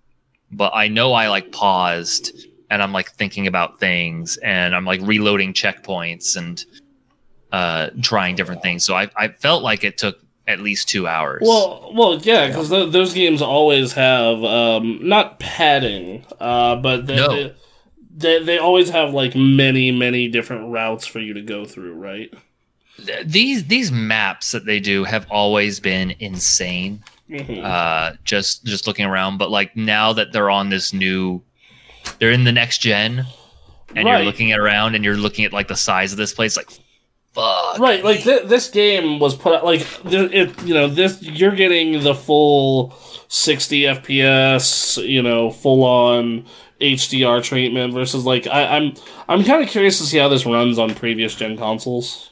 B: but I know I like paused and I'm like thinking about things and I'm like reloading checkpoints and uh, trying different things. So I, I felt like it took at least two hours.
A: Well, well, yeah, because th- those games always have um, not padding, uh, but they,
B: No.
A: they, they they always have like many many different routes for you to go through, right?
B: These these maps that they do have always been insane.
A: Mhm.
B: uh just just looking around but like now that they're on this new they're in the next gen and
A: Right.
B: you're looking at around and you're looking at like the size of this place like fuck
A: Right, like th- this game was put out like th- it. You know, this you're getting the full sixty FPS. You know, full on HDR treatment versus like I, I'm I'm kind of curious to see how this runs on previous gen consoles.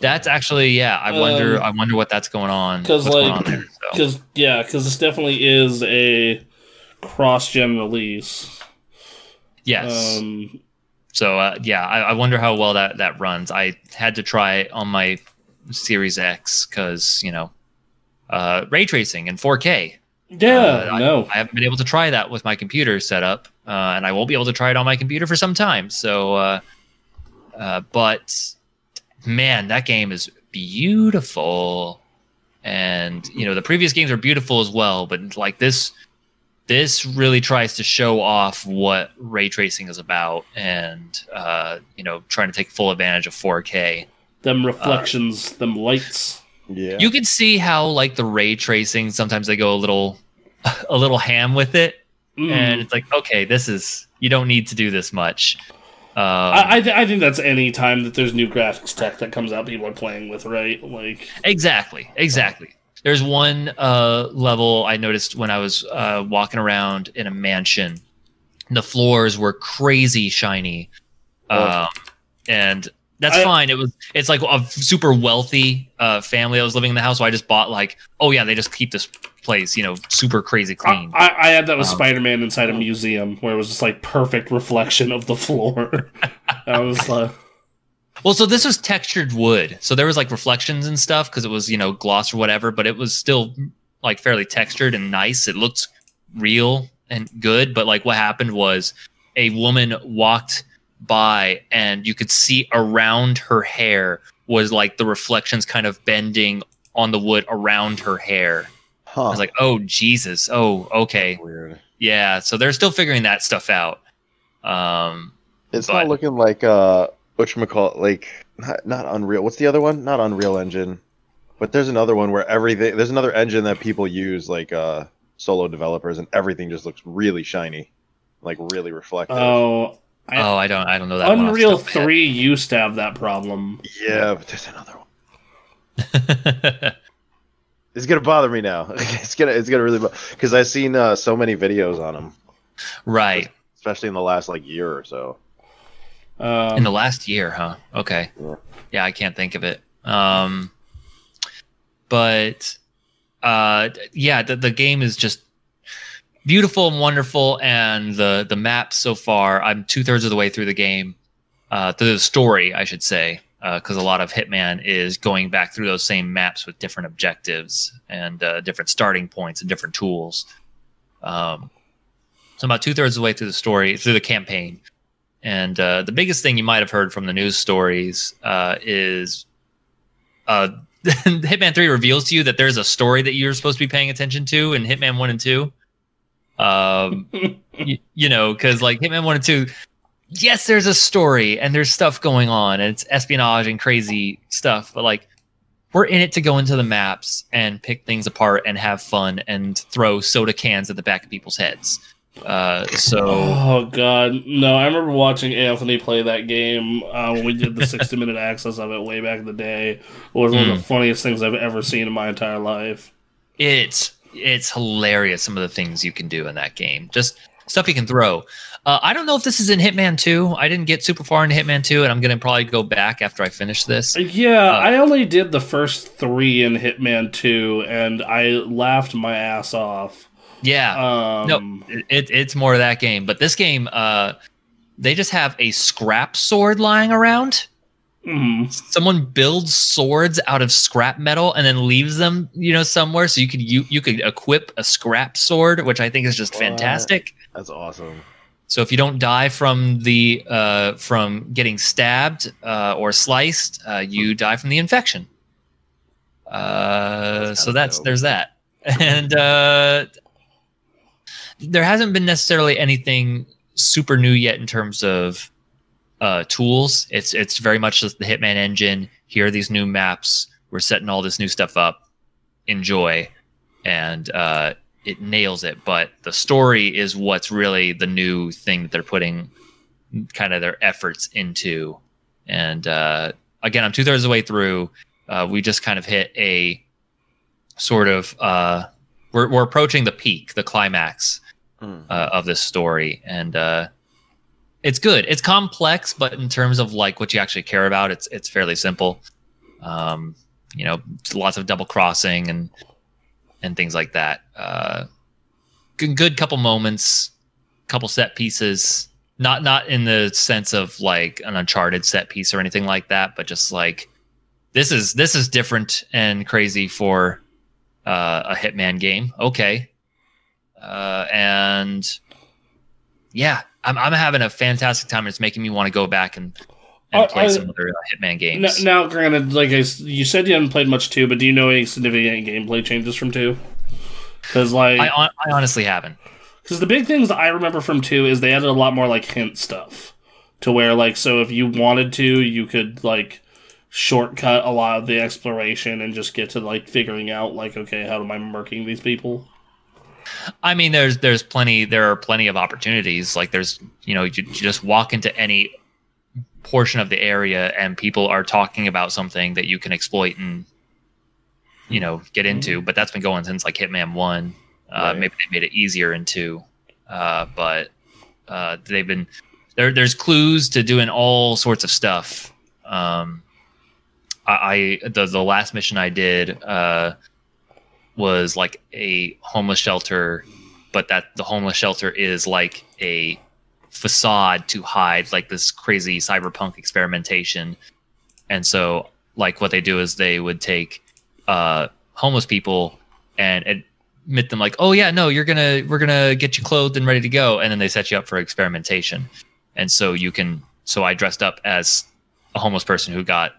B: that's actually yeah i wonder
A: Um,
B: i wonder what that's going on
A: 'cause,
B: what's going
A: like,
B: on so.
A: Because yeah, because this definitely is a cross gen release.
B: yes
A: Um,
B: so uh, yeah I, I wonder how well that that runs i had to try on my series x because you know uh ray tracing in 4k
A: yeah,
B: Uh,
A: no,
B: I haven't been able to try that with my computer set up, uh, and I won't be able to try it on my computer for some time. So, uh, uh, but man, that game is beautiful, and you know the previous games are beautiful as well. But like this, this really tries to show off what ray tracing is about, and uh, you know trying to take full advantage of 4K.
A: them reflections, them lights.
C: yeah.
B: You can see how like the ray tracing sometimes they go a little, a little ham with it
A: Mm.
B: and it's like okay this is you don't need to do this much um,
A: I I, th- I think that's any time that there's new graphics tech that comes out, people are playing with, right? Like,
B: exactly exactly there's one uh, level i noticed when i was uh, walking around in a mansion. The floors were crazy shiny. Um, and that's
A: I-
B: fine. It was it's like a super wealthy uh, family that was living in the house. So i just bought like oh yeah they just keep this place you know super crazy clean.
A: I I had that with
B: Um,
A: Spider Man inside a museum where it was just like perfect reflection of the floor. I was like,
B: Well, so this was textured wood, so there was like reflections and stuff because it was you know gloss or whatever, but it was still like fairly textured and nice. It looked real and good, but like what happened was a woman walked by and you could see around her hair was like the reflections kind of bending on the wood around her hair.
C: huh.
B: I was like, oh Jesus, oh okay,
C: weird.
B: yeah. So they're still figuring that stuff out. Um,
C: It's
B: But-
C: not looking like uh, whatchamacallit, like not, not Unreal. What's the other one? Not Unreal Engine, but there's another one where everything. There's another engine that people use, like uh, solo developers, and everything just looks really shiny, like really reflective.
A: oh, I-
B: oh, I don't, I don't know that. one off the
A: Unreal
B: top of head.
A: 3 used to have that problem.
C: yeah, but there's another one. It's gonna bother me now. it's gonna it's gonna really because I've seen uh, so many videos on them,
B: right.
C: especially in the last like year or so.
A: Um,
B: In the last year, huh? Okay.
C: Yeah.
B: Yeah, I can't think of it. Um, but uh, yeah, the, the game is just beautiful and wonderful, and the the map so far, I'm two thirds of the way through the game, uh, through the story, I should say, because a lot of Hitman is going back through those same maps with different objectives and uh, different starting points and different tools. Um, So about two thirds of the way through the story, through the campaign, and uh, the biggest thing you might have heard from the news stories uh, is uh, Hitman Three reveals to you that there's a story that you're supposed to be paying attention to in Hitman One and Two. Um, you, you know, because like Hitman One and Two, yes, there's a story and there's stuff going on and it's espionage and crazy stuff, but like we're in it to go into the maps and pick things apart and have fun and throw soda cans at the back of people's heads. Uh, so
A: Oh god, no! I remember watching Anthony play that game uh, when we did the sixty-minute access of it way back in the day. It was one of the funniest things I've ever seen in my entire life.
B: it's it's hilarious some of the things you can do in that game. Just stuff you can throw. Uh, I don't know if this is in Hitman 2. I didn't get super far into Hitman 2, and I'm gonna probably go back after I finish this.
A: Yeah, I only did the first three in Hitman Two, and I laughed my ass off.
B: Yeah.
A: Um,
B: no, it, it's more of that game. But this game, uh, they just have a scrap sword lying around.
A: mhm.
B: Someone builds swords out of scrap metal and then leaves them, you know, somewhere. So you could you you could equip a scrap sword, which I think is just
C: What?
B: fantastic.
C: That's awesome.
B: So if you don't die from the uh, from getting stabbed uh, or sliced, uh, you die from the infection. Uh,
C: That's
B: so that's
C: dope.
B: there's that, and uh, there hasn't been necessarily anything super new yet in terms of uh, tools. It's it's very much just the Hitman engine. Here are these new maps. We're setting all this new stuff up. Enjoy, and uh, it nails it. But the story is what's really the new thing that they're putting kind of their efforts into. And uh, again, I'm two thirds of the way through. Uh, we just kind of hit a sort of uh, we're we're approaching the peak, the climax
C: Mm.
B: uh, of this story, and uh, it's good. It's complex, but in terms of like what you actually care about, it's it's fairly simple. Um, you know, lots of double crossing and and things like that. Uh, good, good couple moments, couple set pieces. Not not in the sense of like an Uncharted set piece or anything like that, but just like this is this is different and crazy for uh, a Hitman game. Okay, uh, and yeah, I'm I'm having a fantastic time. It's making me want to go back and, and
A: I-
B: play
A: I-
B: some other uh, Hitman
A: N-
B: games.
A: now, granted, like I you said, you haven't played much two, but do you know any significant gameplay changes from two? Because like,
B: I, I honestly haven't.
A: Because the big things I remember from two is they added a lot more like hint stuff to where like so if you wanted to you could like shortcut a lot of the exploration and just get to like figuring out like okay how am I murking these people?
B: I mean, there's there's plenty there are plenty of opportunities. Like there's you know you, you just walk into any portion of the area and people are talking about something that you can exploit and you know get into. But that's been going since like Hitman One. Uh,
C: Right.
B: Maybe they made it easier in two, uh, but uh, they've been there. There's clues to doing all sorts of stuff. Um, I, I the the last mission I did. Uh, was like a homeless shelter, but that the homeless shelter is like a facade to hide like this crazy cyberpunk experimentation. And so, like, what they do is they would take uh, homeless people and admit them, like, "Oh yeah, no, you're gonna we're gonna get you clothed and ready to go," and then they set you up for experimentation. And so you can. So I dressed up as a homeless person who got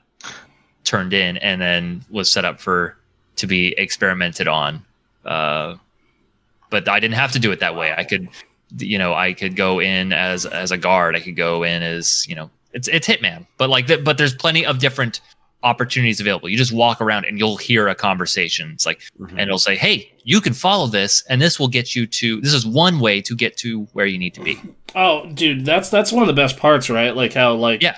B: turned in and then was set up for to be experimented on. Uh, but I didn't have to do it that way. I could, you know, I could go in as as a guard. I could go in as you know, it's it's Hitman. But like, th- but there's plenty of different opportunities available. You just walk around and you'll hear a conversation. It's like,
C: Mhm.
B: and it'll say, "Hey, you can follow this, and this will get you to. This is one way to get to where you need to be."
A: Oh, dude, that's that's one of the best parts, right? Like how like
B: Yeah.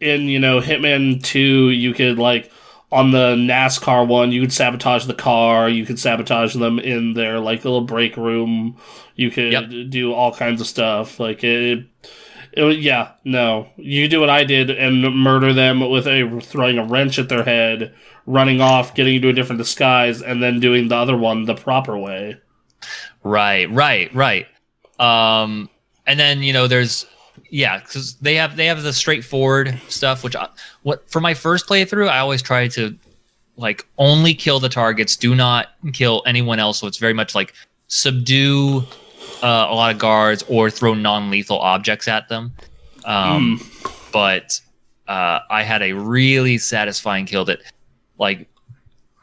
A: in you know Hitman Two, you could like on the NASCAR one, you could sabotage the car, you could sabotage them in their like little break room, you could
B: Yep.
A: do all kinds of stuff. Like it, it yeah, no, you do what I did and murder them with a throwing a wrench at their head, running off, getting into a different disguise, and then doing the other one the proper way.
B: Right, right, right. Um, and then you know, there's yeah, because they have they have the straightforward stuff. Which I, what for my first playthrough, I always try to like only kill the targets. Do not kill anyone else. So it's very much like subdue uh, a lot of guards or throw non-lethal objects at them. Um, But uh, I had a really satisfying kill that, like,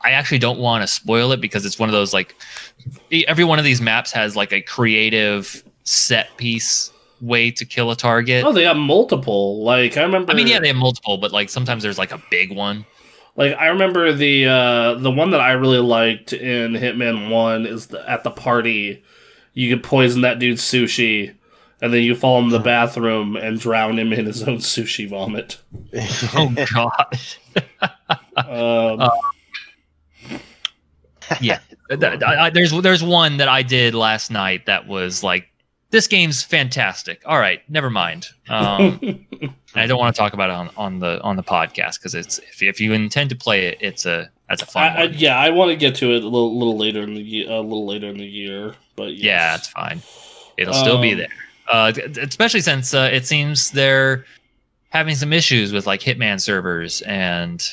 B: I actually don't want to spoil it because it's one of those like every one of these maps has like a creative set piece way to kill a target.
A: Oh, they got multiple. Like I remember.
B: I mean, yeah, they have multiple, but like sometimes there's like a big one.
A: Like I remember the uh, the one that I really liked in Hitman One is the, at the party. You could poison that dude's sushi, and then you fall in the bathroom and drown him in his own sushi vomit.
B: Oh god.
A: Um,
B: yeah, Th- th- I- I- there's there's one that I did last night that was like this game's fantastic. All right, never mind. Um, I don't want to talk about it on, on the on the podcast because it's if, if you intend to play it, it's a that's a fun
A: I, I, yeah, I want to get to it a little, little later in the a little later in the year, but yes.
B: Yeah, it's fine. It'll still be
A: Um,
B: there. Uh, especially since uh, it seems they're having some issues with like Hitman servers and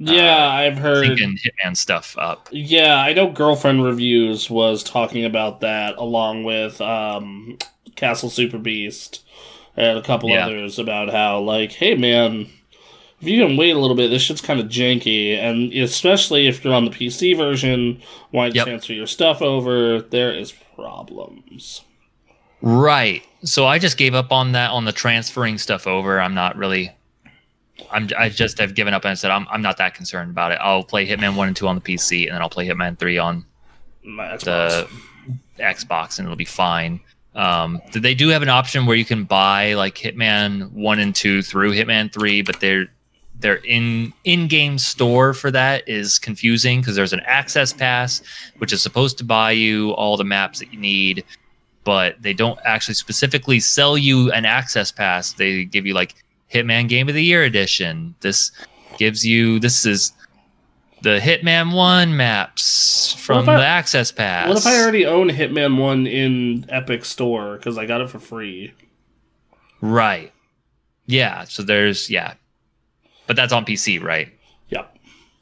A: yeah. I've heard.
B: syncing Hitman stuff up.
A: Yeah, I know Girlfriend Reviews was talking about that along with um, Castle Super Beast and a couple
B: Yeah.
A: others about how, like, hey man, if you can wait a little bit, this shit's kind of janky, and especially if you're on the PC version, want to transfer your stuff over, there is problems.
B: Right. So I just gave up on that on the transferring stuff over. I'm not really. I'm. I just have given up and said I'm. I'm not that concerned about it. I'll play Hitman one and two on the PC, and then I'll play Hitman three on
A: My Xbox.
B: the Xbox, and it'll be fine. Um, they do have an option where you can buy like Hitman one and two through Hitman three, but their their in in game store for that is confusing because there's an access pass which is supposed to buy you all the maps that you need, but they don't actually specifically sell you an access pass. They give you like Hitman Game of the Year edition. This gives you this is the Hitman One maps from
A: I-
B: the access pass.
A: What if I already own Hitman 1 in Epic Store because I got it for free?
B: Right. Yeah. So there's yeah, but that's on PC, right?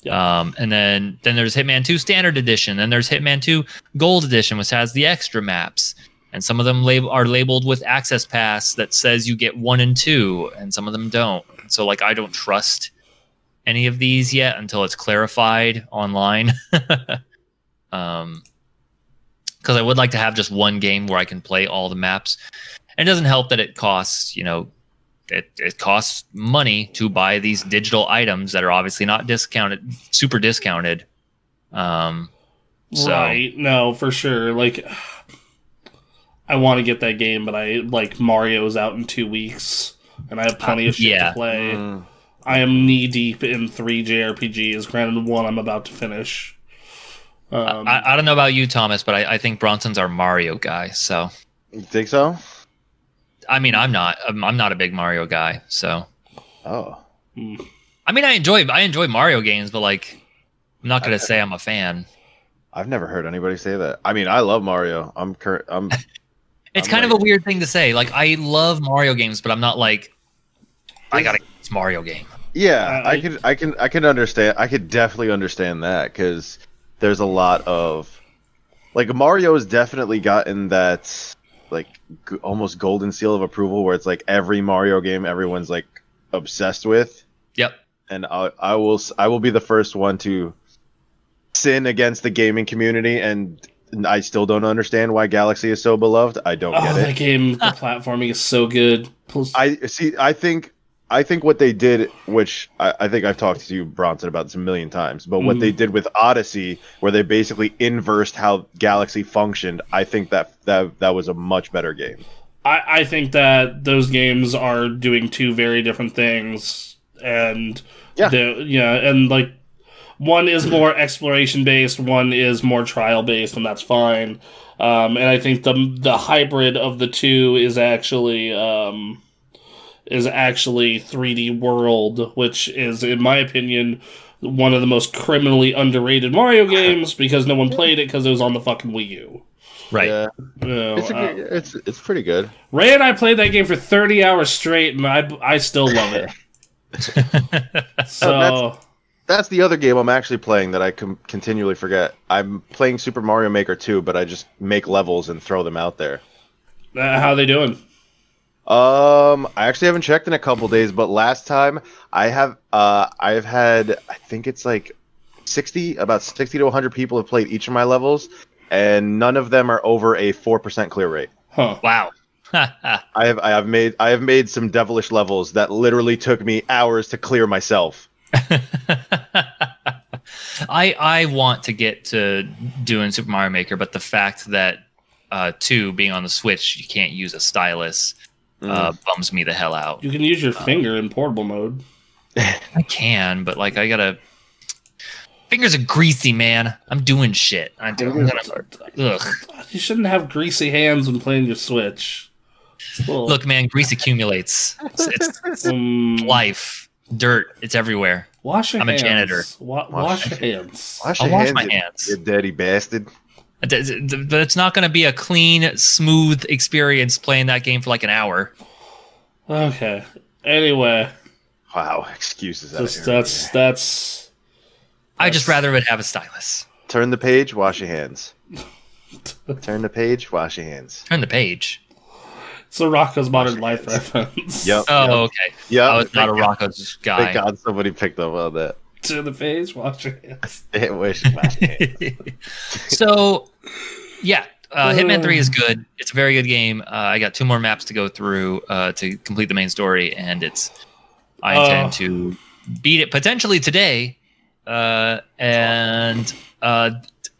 A: Yep.
B: Um, and then then there's Hitman 2 Standard Edition. Then there's Hitman 2 Gold Edition, which has the extra maps. And some of them lab- are labeled with Access Pass that says you get one and two, and some of them don't. So like I don't trust any of these yet until it's clarified online. um, because I would like to have just one game where I can play all the maps. And it doesn't help that it costs, you know, it, it costs money to buy these digital items that are obviously not discounted, super discounted. Um, so
A: Right. No, for sure. Like, I want to get that game, but I like Mario's out in two weeks, and I have plenty of shit
B: yeah.
A: to play.
C: Mm.
A: I am knee deep in three JRPGs. Granted, one I'm about to finish. Um,
B: I, I don't know about you, Thomas, but I, I think Bronson's our Mario guy. So
C: You think so?
B: I mean, I'm not. I'm, I'm not a big Mario guy. So
C: Oh.
B: I mean, I enjoy I enjoy Mario games, but like, I'm not gonna say I'm a fan.
C: I've never heard anybody say that. I mean, I love Mario. I'm cur- I'm
B: It's
C: I'm
B: kind of a weird thing to say. Like, I love Mario games, but I'm not like, I gotta get Mario game.
C: Yeah,
A: Uh,
C: I
A: I-
C: could, I can, I can understand. I could definitely understand that because there's a lot of, like Mario has definitely gotten that, like g- almost golden seal of approval where it's like every Mario game everyone's like obsessed with,
B: Yep.
C: and I, I will, s- I will be the first one to sin against the gaming community, and I still don't understand why Galaxy is so beloved. I don't
A: oh,
C: get it.
A: that game, the platforming is so good. Plus,
C: I see. I think. I think what they did, which I, I think I've talked to you Bronson about this a million times, but what they mm. did with Odyssey, where they basically inversed how Galaxy functioned, I think that that that was a much better game.
A: I, I think that those games are doing two very different things, and
C: Yeah.
A: yeah, and like one is more exploration based, one is more trial based, and that's fine. Um, and I think the the hybrid of the two is actually um, is actually 3D World, which is, in my opinion, one of the most criminally underrated Mario games because no one played it because it was on the fucking Wii U.
B: Right.
C: Yeah,
A: You know,
C: it's, a,
A: uh,
C: it's it's pretty good.
A: Ray and I played that game for 30 hours straight, and I, I still love it. So,
C: that's the other game I'm actually playing that I com- continually forget. I'm playing Super Mario Maker 2, but I just make levels and throw them out there.
A: Uh, how are they doing?
C: Um, I actually haven't checked in a couple days, but last time I have, uh, I've had, I think it's like sixty, about sixty to one hundred people have played each of my levels, and none of them are over a four percent clear rate.
A: Huh.
B: Wow.
C: I have, I have made, I have made some devilish levels that literally took me hours to clear myself.
B: I I want to get to doing Super Mario Maker, but the fact that uh, two being on the Switch, you can't use a stylus, uh, bums me the hell out.
A: You can use your finger in portable mode.
B: I can, but like I gotta. Fingers are greasy, man. I'm doing shit. I do. I'm gonna, ugh.
A: You shouldn't have greasy hands when playing your Switch. It's a little-
B: Look, man, grease accumulates. It's, it's, it's
A: um,
B: life, dirt. It's everywhere.
A: wash your hands
B: I'm a janitor.
A: Wa- wash your hands.
C: Wash
B: I'll
C: your
B: wash my hands.
C: You dirty bastard.
B: But it's not going to be a clean, smooth experience playing that game for like an hour.
A: Okay. Anyway,
C: Wow, excuses out here.
A: that's that's
B: I just rather would have a stylus.
C: Turn the page, wash your hands. Turn the page, wash your hands.
B: Turn the page.
A: It's a Rocko's Modern Life reference.
C: Yep.
B: Oh,
C: yep.
B: okay.
C: Yeah,
B: I was not a
C: Thank God-
B: Rocko's guy.
C: Thank God somebody picked up on that.
A: to the face, wash your hands.
C: It wish wash hands.
B: so, yeah, uh, Hitman 3 is good. It's a very good game. Uh, I got two more maps to go through uh, to complete the main story, and it's. I intend
A: Oh.
B: to beat it potentially today. Uh, and uh,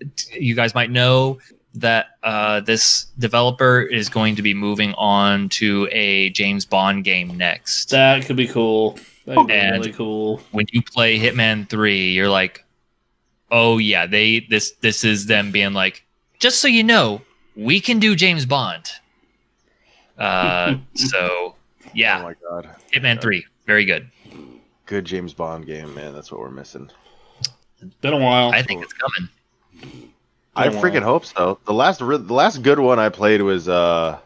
B: t- t- you guys might know that uh, this developer is going to be moving on to a James Bond game next.
A: That could be cool. That could be really cool.
B: when you play Hitman 3, you're like, "Oh yeah, they this this is them being like, just so you know, we can do James Bond." Uh so yeah.
C: Oh
B: yeah,
C: my God.
B: Hitman 3, very good.
C: Good James Bond game, man. That's what we're missing.
A: It's been a while.
B: I think it's coming.
C: I freaking hope so. The last re- the last good one I played was uh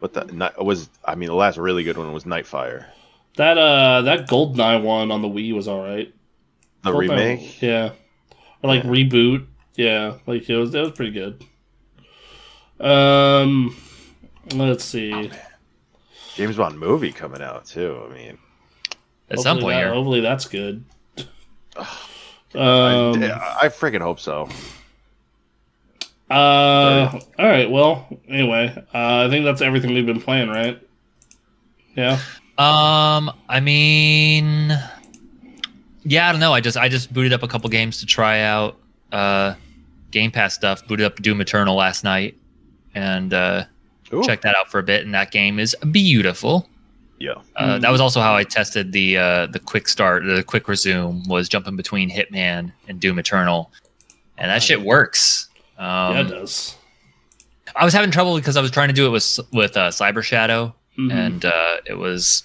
C: what the ni- was I mean the last really good one was Nightfire.
A: That uh that Goldeneye one on the Wii was alright.
C: The
A: Goldeneye-
C: remake.
A: Yeah. Or like reboot. Yeah. Like it was it was pretty good. Um let's see.
C: James Bond movie coming out too. I mean
B: At some point
A: that-
B: here.
A: Hopefully that's good.
C: I,
A: Um
C: I freaking hope so.
A: Uh all right, well, anyway, uh, I think that's everything we've been playing, right? Yeah.
B: Um, I mean, yeah, I don't know. I just I just booted up a couple games to try out uh Game Pass stuff. Booted up Doom Eternal last night and uh
C: Ooh.
B: checked that out for a bit, and that game is beautiful.
C: Yeah.
B: Uh, that was also how I tested the uh, the quick start, the quick resume was jumping between Hitman and Doom Eternal, and that shit works. Um,
A: yeah, it does.
B: I was having trouble because I was trying to do it with with uh, Cyber Shadow,
A: Mhm.
B: and uh, it was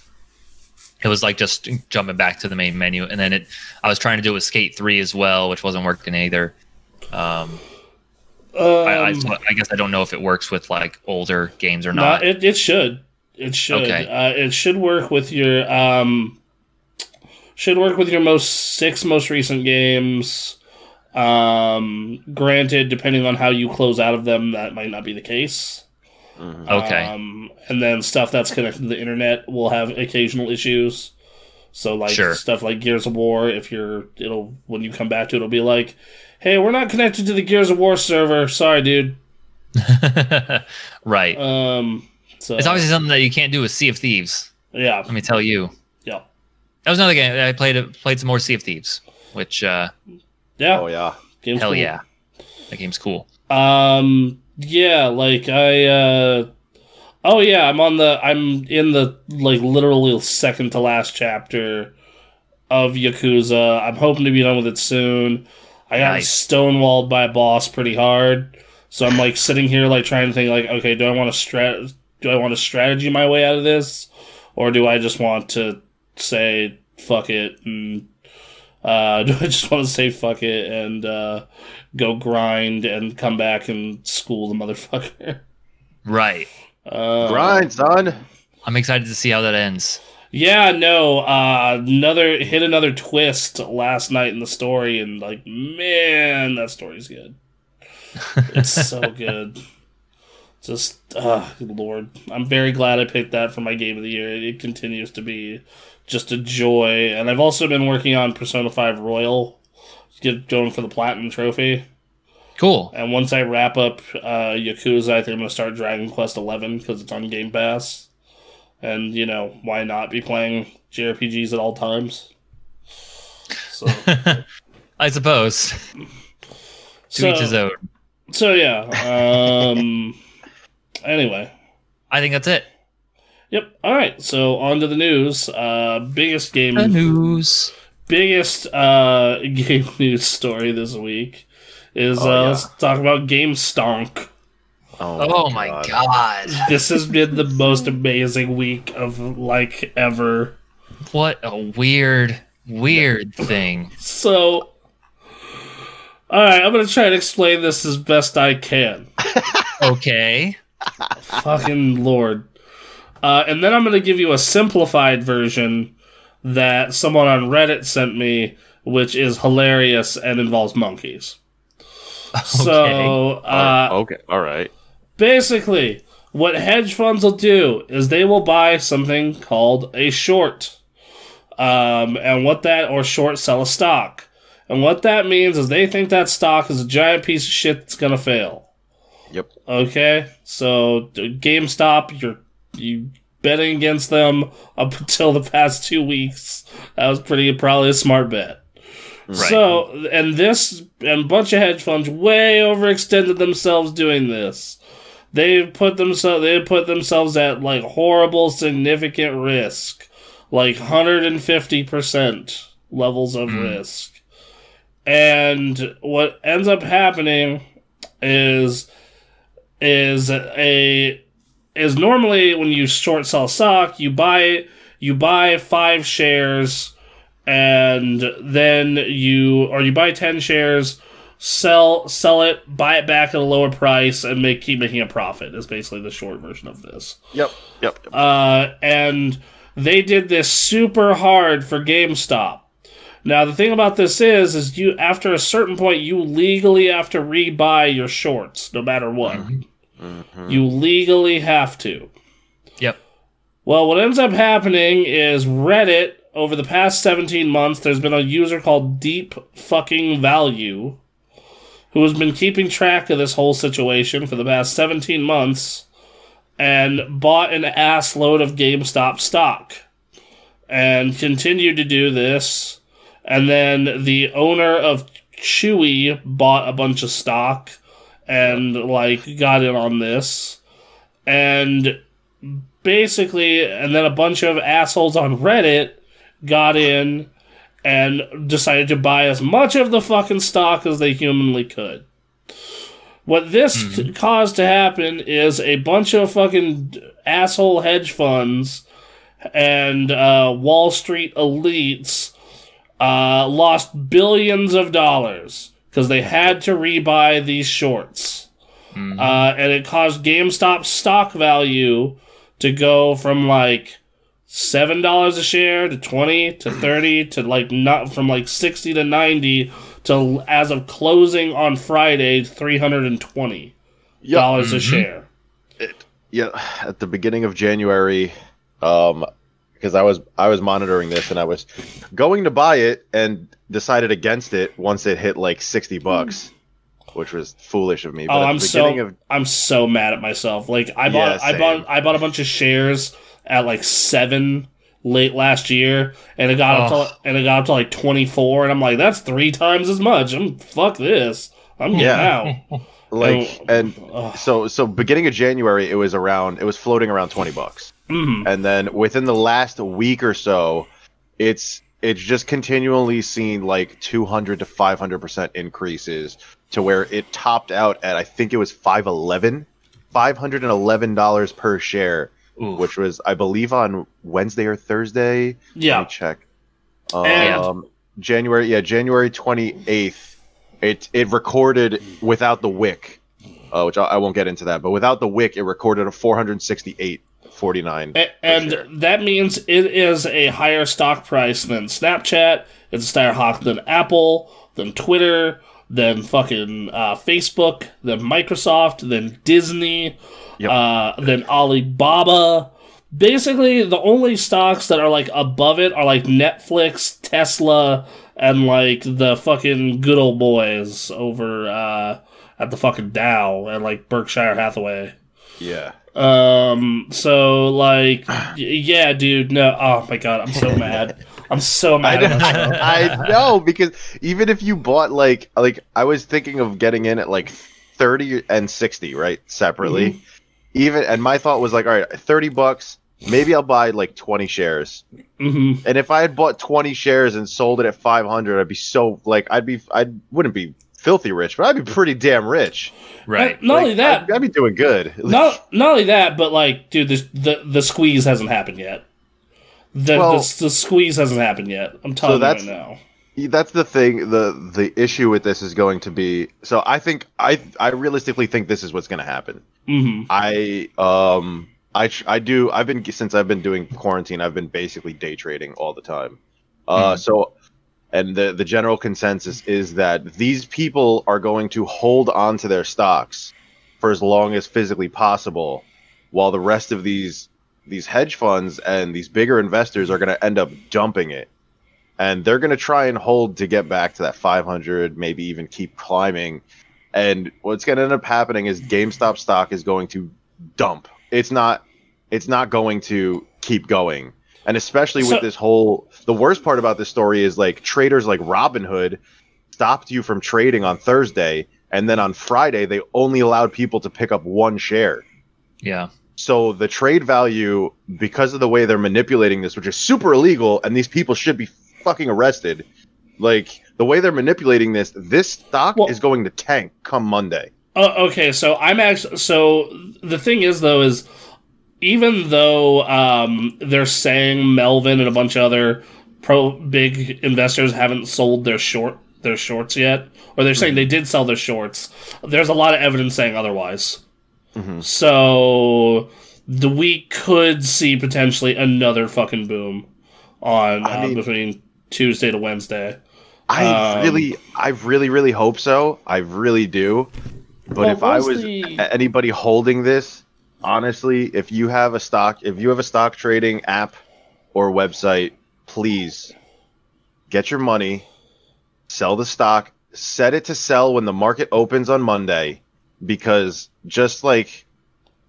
B: it was like just jumping back to the main menu, and then it I was trying to do it with Skate Three as well, which wasn't working either. Um, I, I,
A: Um,
B: I guess I don't know if it works with like older games or
A: No,
B: not.
A: it, it should. It should.
B: Okay.
A: Uh, it should work with your um should work with your most six most recent games. Um granted, depending on how you close out of them, that might not be the case.
C: Mhm.
B: okay,
A: Um and then stuff that's connected to the internet will have occasional issues. So like
B: Sure.
A: stuff like Gears of War, if you're it'll when you come back to it, it'll be like, Hey, we're not connected to the Gears of War server. Sorry, dude.
B: right.
A: Um so
B: it's obviously something that you can't do with Sea of Thieves.
A: yeah.
B: Let me tell you.
A: Yeah.
B: That was another game I played. Played some more Sea of Thieves, which uh,
A: Yeah.
C: Oh yeah.
A: Game's
B: hell
A: cool.
B: yeah, that game's cool.
A: Um. Yeah. Like I. uh Oh yeah. I'm on the. I'm in the like literally second to last chapter of Yakuza. I'm hoping to be done with it soon. I got
B: Nice.
A: stonewalled by a boss pretty hard, so I'm like sitting here like trying to think like, okay, do I want to strat? Do I want to strategy my way out of this, or do I just want to say fuck it and uh, do I just want to say fuck it and uh, go grind and come back and school the motherfucker?
B: Right.
A: Uh,
C: Grind, son.
B: I'm excited to see how that ends.
A: Yeah, no, uh, another hit another twist last night in the story, and like, man, that story's good. It's so good. Just, uh, lord, I'm very glad I picked that for my game of the year. It continues to be just a joy, and I've also been working on Persona Five Royal, get going for the platinum trophy.
B: Cool.
A: And once I wrap up uh, Yakuza, I think I'm gonna start Dragon Quest Eleven because it's on Game Pass. And you know why not be playing JRPGs at all times? So,
B: I suppose. To
A: so,
B: each his own.
A: so yeah. Um. anyway,
B: I think that's it.
A: Yep. All right. So on to the news. Uh, biggest game,
B: The news.
A: biggest uh game news story this week is
C: Oh,
A: uh,
C: yeah.
A: let's talk about Game Stonk.
B: Oh my god.
A: This has been the most amazing week of like ever.
B: What a weird, weird thing.
A: So, all right, I'm gonna try and explain this as best I can.
B: Okay.
A: Fucking lord. Uh, and then I'm gonna give you a simplified version that someone on Reddit sent me, which is hilarious and involves monkeys. Okay. So, uh,
C: okay, all right.
A: basically, what hedge funds will do is they will buy something called a short. Um, and what that, or short sell a stock. And what that means is they think that stock is a giant piece of shit that's gonna fail.
C: Yep.
A: Okay? So, d- GameStop, you're, you betting against them up until the past two weeks. That was pretty, probably a smart bet.
B: Right.
A: So, and this, and a bunch of hedge funds way overextended themselves doing this. They put themselves, they put themselves at like horrible, significant risk, like hundred and fifty percent levels of hmm. risk. And what ends up happening is, is a, is normally when you short sell stock, you buy, you buy five shares and then you or you buy 10 shares sell sell it buy it back at a lower price and make keep making a profit is basically the short version of this
C: Yep. Yep. yep.
A: uh, and they did this super hard for GameStop. Now the thing about this is, is you after a certain point you legally have to rebuy your shorts, no matter what. Mm-hmm. You legally have to.
B: Yep.
A: Well, what ends up happening is Reddit over the past 17 months, there's been a user called Deep Fucking Value who has been keeping track of this whole situation for the past 17 months and bought an ass load of GameStop stock and continued to do this. And then the owner of Chewy bought a bunch of stock and like got in on this. And basically, and then a bunch of assholes on Reddit got in and decided to buy as much of the fucking stock as they humanly could. What this c- caused to happen is a bunch of fucking asshole hedge funds and uh, Wall Street elites uh, lost billions of dollars because they had to rebuy these shorts. Uh, and it caused GameStop stock value to go from like seven dollars a share to twenty to thirty to like not from like sixty to ninety to as of closing on Friday three hundred and twenty
C: Yep.
A: dollars a share.
C: yeah at the beginning of january um because i was i was monitoring this and i was going to buy it and decided against it once it hit like 60 bucks which was foolish of me but
A: Oh, I'm so
C: of
A: I'm so mad at myself. Like I bought
C: Yeah,
A: I bought. I bought a bunch of shares at like seven late last year, and it got up to and it got up to like twenty four, and I'm like, that's three times as much. I'm fuck this. I'm getting
C: Yeah.
A: out.
C: like
A: Oh,
C: and so so beginning of january it was around it was floating around 20 bucks
A: Mhm.
C: and then within the last week or so it's it's just continually seen like 200 to 500 percent increases to where it topped out at i think it was 511 511 dollars per share
B: Ooh.
C: which was i believe on wednesday or thursday let
A: Yeah.
C: me check
A: And-
C: um january yeah january 28th it it recorded without the wick uh, which I, I won't get into that but without the wick it recorded a 468 forty nine.
A: And that means it is a higher stock price than Snapchat. It's a higher hawk than Apple, than Twitter, than fucking uh, Facebook, than Microsoft, than Disney,
C: Yep.
A: uh, than Alibaba. Basically, the only stocks that are like above it are like Netflix, Tesla, and like the fucking good old boys over uh, at the fucking Dow and like Berkshire Hathaway.
C: Yeah.
A: Um. So like, yeah, dude. No. Oh my god, I'm so mad. I'm so mad.
C: know,
A: at.
C: I know because even if you bought like like I was thinking of getting in at like thirty and sixty right separately,
A: Mm-hmm.
C: even and my thought was like all right thirty bucks maybe I'll buy like twenty shares
A: hmm
C: and if I had bought twenty shares and sold it at five hundred I'd be so like I'd be I wouldn't be filthy rich but I'd be pretty damn rich
B: Right.
A: Not only that,
C: I'd, I'd be doing good
A: not not only that, but like, dude, the the, the squeeze hasn't happened yet. The,
C: Well-
A: the the squeeze hasn't happened yet. I'm telling
C: that's-
A: you right now.
C: that's the thing the the issue with this is going to be so i think i i realistically think this is what's going to happen
A: hmm
C: i um i i do i've been since i've been doing quarantine i've been basically day trading all the time uh so and the the general consensus is that these people are going to hold on to their stocks for as long as physically possible while the rest of these these hedge funds and these bigger investors are going to end up dumping it. And they're going to try and hold to get back to that 500 maybe even keep climbing. And what's going to end up happening is GameStop stock is going to dump. It's not it's not going to keep going and especially
A: So-
C: with this whole the worst part about this story is like traders like Robinhood stopped you from trading on Thursday and then on Friday they only allowed people to pick up one share
B: Yeah.
C: so the trade value, because of the way they're manipulating this, which is super illegal, and these people should be fucking arrested. Like the way they're manipulating this, this stock
A: Well-
C: is going to tank come Monday.
A: Uh, okay, so I'm actually so the thing is though is even though um, they're saying Melvin and a bunch of other pro big investors haven't sold their short their shorts yet, or they're saying they did sell their shorts. There's a lot of evidence saying otherwise.
C: Mhm.
A: So the we could see potentially another fucking boom on
C: I
A: uh,
C: mean-
A: between Tuesday to Wednesday.
C: I
A: Um,
C: really, I really, really hope so. I really do. But
A: Well,
C: if I was
A: the-
C: anybody holding this, honestly, if you have a stock, if you have a stock trading app or website, please get your money, sell the stock, set it to sell when the market opens on Monday, because just like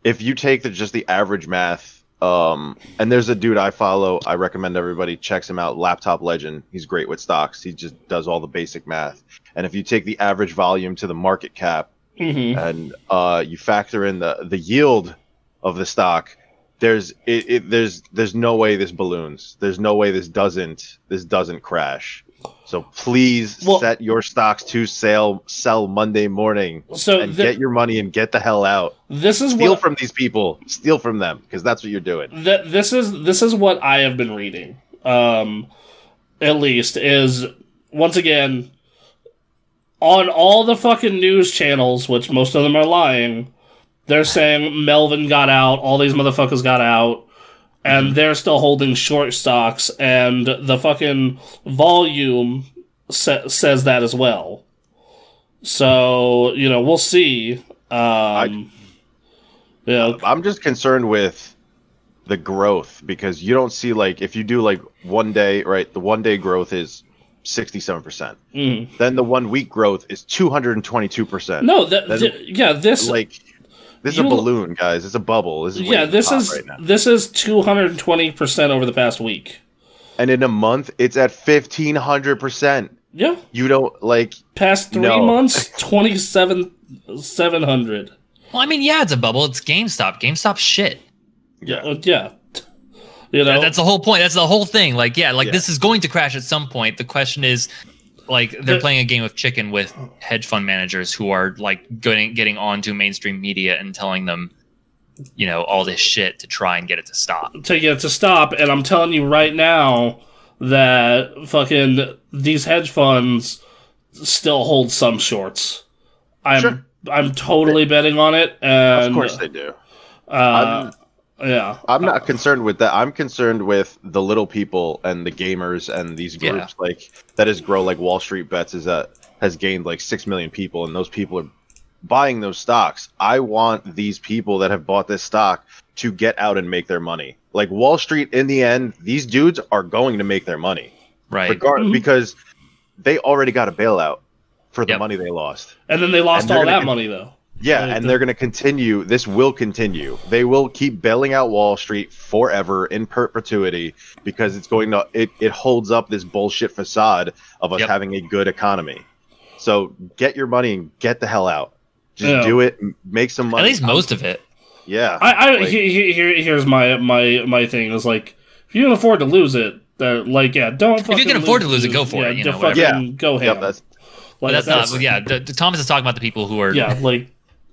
C: if you take the just the average math, um, and there's a dude I follow, I recommend everybody checks him out, Laptop Legend. He's great with stocks. He just does all the basic math. And if you take the average volume to the market cap,
A: hmm
C: and uh, you factor in the the yield of the stock, there's it, it there's there's no way this balloons. There's no way this doesn't this doesn't crash. So please
A: Well-
C: set your stocks to sell sell Monday morning
A: So
C: and
A: the-
C: get your money and get the hell out.
A: this is
C: Steal
A: what
C: from these people. Steal from them because that's what you're doing.
A: Th- this is this is what I have been reading. Um, at least is once again on all the fucking news channels, which most of them are lying. They're saying Melvin got out, all these motherfuckers got out, and they're still holding short stocks, and the fucking volume sa- says that as well. So you know we'll see. Um, you know,
C: I'm just concerned with the growth because you don't see like if you do like one day, right? The one day growth is 67%.
A: mm.
C: Then the one week growth is 222%.
A: No, That- th- yeah, this
C: like this is
A: You-
C: a balloon, guys. It's a bubble. This is
A: yeah, this is
C: right
A: this is two hundred and twenty percent over the past week.
C: And in a month, it's at 1500%.
A: Yeah,
C: You don't like
A: past three
C: No.
A: months, twenty seven seven hundred.
B: Well, I mean, yeah, it's a bubble. It's GameStop. GameStop shit.
A: Yeah, uh, yeah. You know,
B: That's the whole point. That's the whole thing. Like, yeah, like
C: Yeah.
B: this is going to crash at some point. The question is, like, they're
A: The-
B: playing a game of chicken with hedge fund managers who are like getting getting onto mainstream media and telling them, you know, all this shit to try and get it to stop.
A: to get it to stop. And I'm telling you right now that fucking these hedge funds still hold some shorts. I'm
C: Sure.
A: I'm totally betting on it. And
C: of course they do.
A: uh, Yeah.
C: I'm not concerned with that. I'm concerned with the little people and the gamers and these
B: Yeah.
C: groups like that has grown like Wall Street Bets is that has gained like six million people and those people are buying those stocks. I want these people that have bought this stock to get out and make their money. Like Wall Street, in the end, these dudes are going to make their money,
B: Right.
A: Mhm.
C: because they already got a bailout for the
B: Yep.
C: money they lost.
A: And then they lost all that money though.
C: Yeah,
A: Right,
C: and they're going to continue. This will continue. They will keep bailing out Wall Street forever in perpetuity because it's going to it, it holds up this bullshit facade of us
B: Yep.
C: having a good economy. So get your money and get the hell out. Just
A: Yeah.
C: do it, make some money.
B: At least most of it.
C: Yeah.
A: I, I
C: Like-
A: he, he, here, here's my my my thing is like if you can afford to lose it, that like yeah, don't.
B: If
A: you
B: can afford to lose it, go for
A: yeah,
B: it, you know, whatever.
A: fucking go ham.
C: Yep, that's
B: But
A: like,
B: that's, not. Yeah, the, the- Thomas is talking about the people who are
A: yeah, like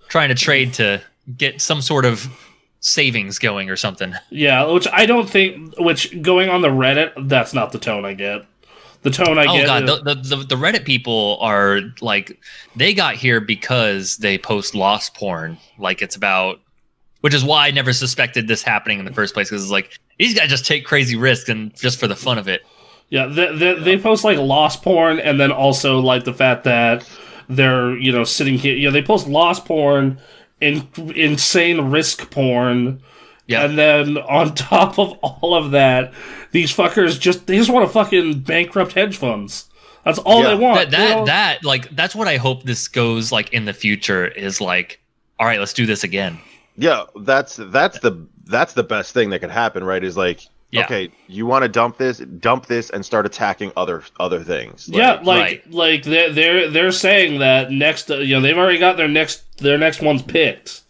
B: trying to trade to get some sort of savings going or something.
A: yeah, which I don't think. Which going on the Reddit, that's not the tone I get. The tone I
B: oh
A: get.
B: Oh
A: god,
B: the, the, the the Reddit people are like they got here because they post lost porn. Like it's about, which is why I never suspected this happening in the first place. Because it's like these guys just take crazy risks and just for the fun of it.
A: Yeah, they, they, they post like lost porn, and then also like the fact that they're you know sitting here. You know, they post lost porn, in, insane risk porn,
B: Yeah.
A: and then on top of all of that, these fuckers just they just want to fucking bankrupt hedge funds. That's all
C: Yeah.
A: they want.
B: that that,
A: you know?
B: that like that's what I hope this goes like in the future is like. All right, let's do this again.
C: yeah, that's that's the that's the best thing that could happen, right? Is like
B: Yeah.
C: okay, you want to dump this, dump this and start attacking other other things.
A: yeah,
C: Like,
A: like
B: right.
A: like they're they're they're saying that next, uh, you know, they've already got their next their next ones picked.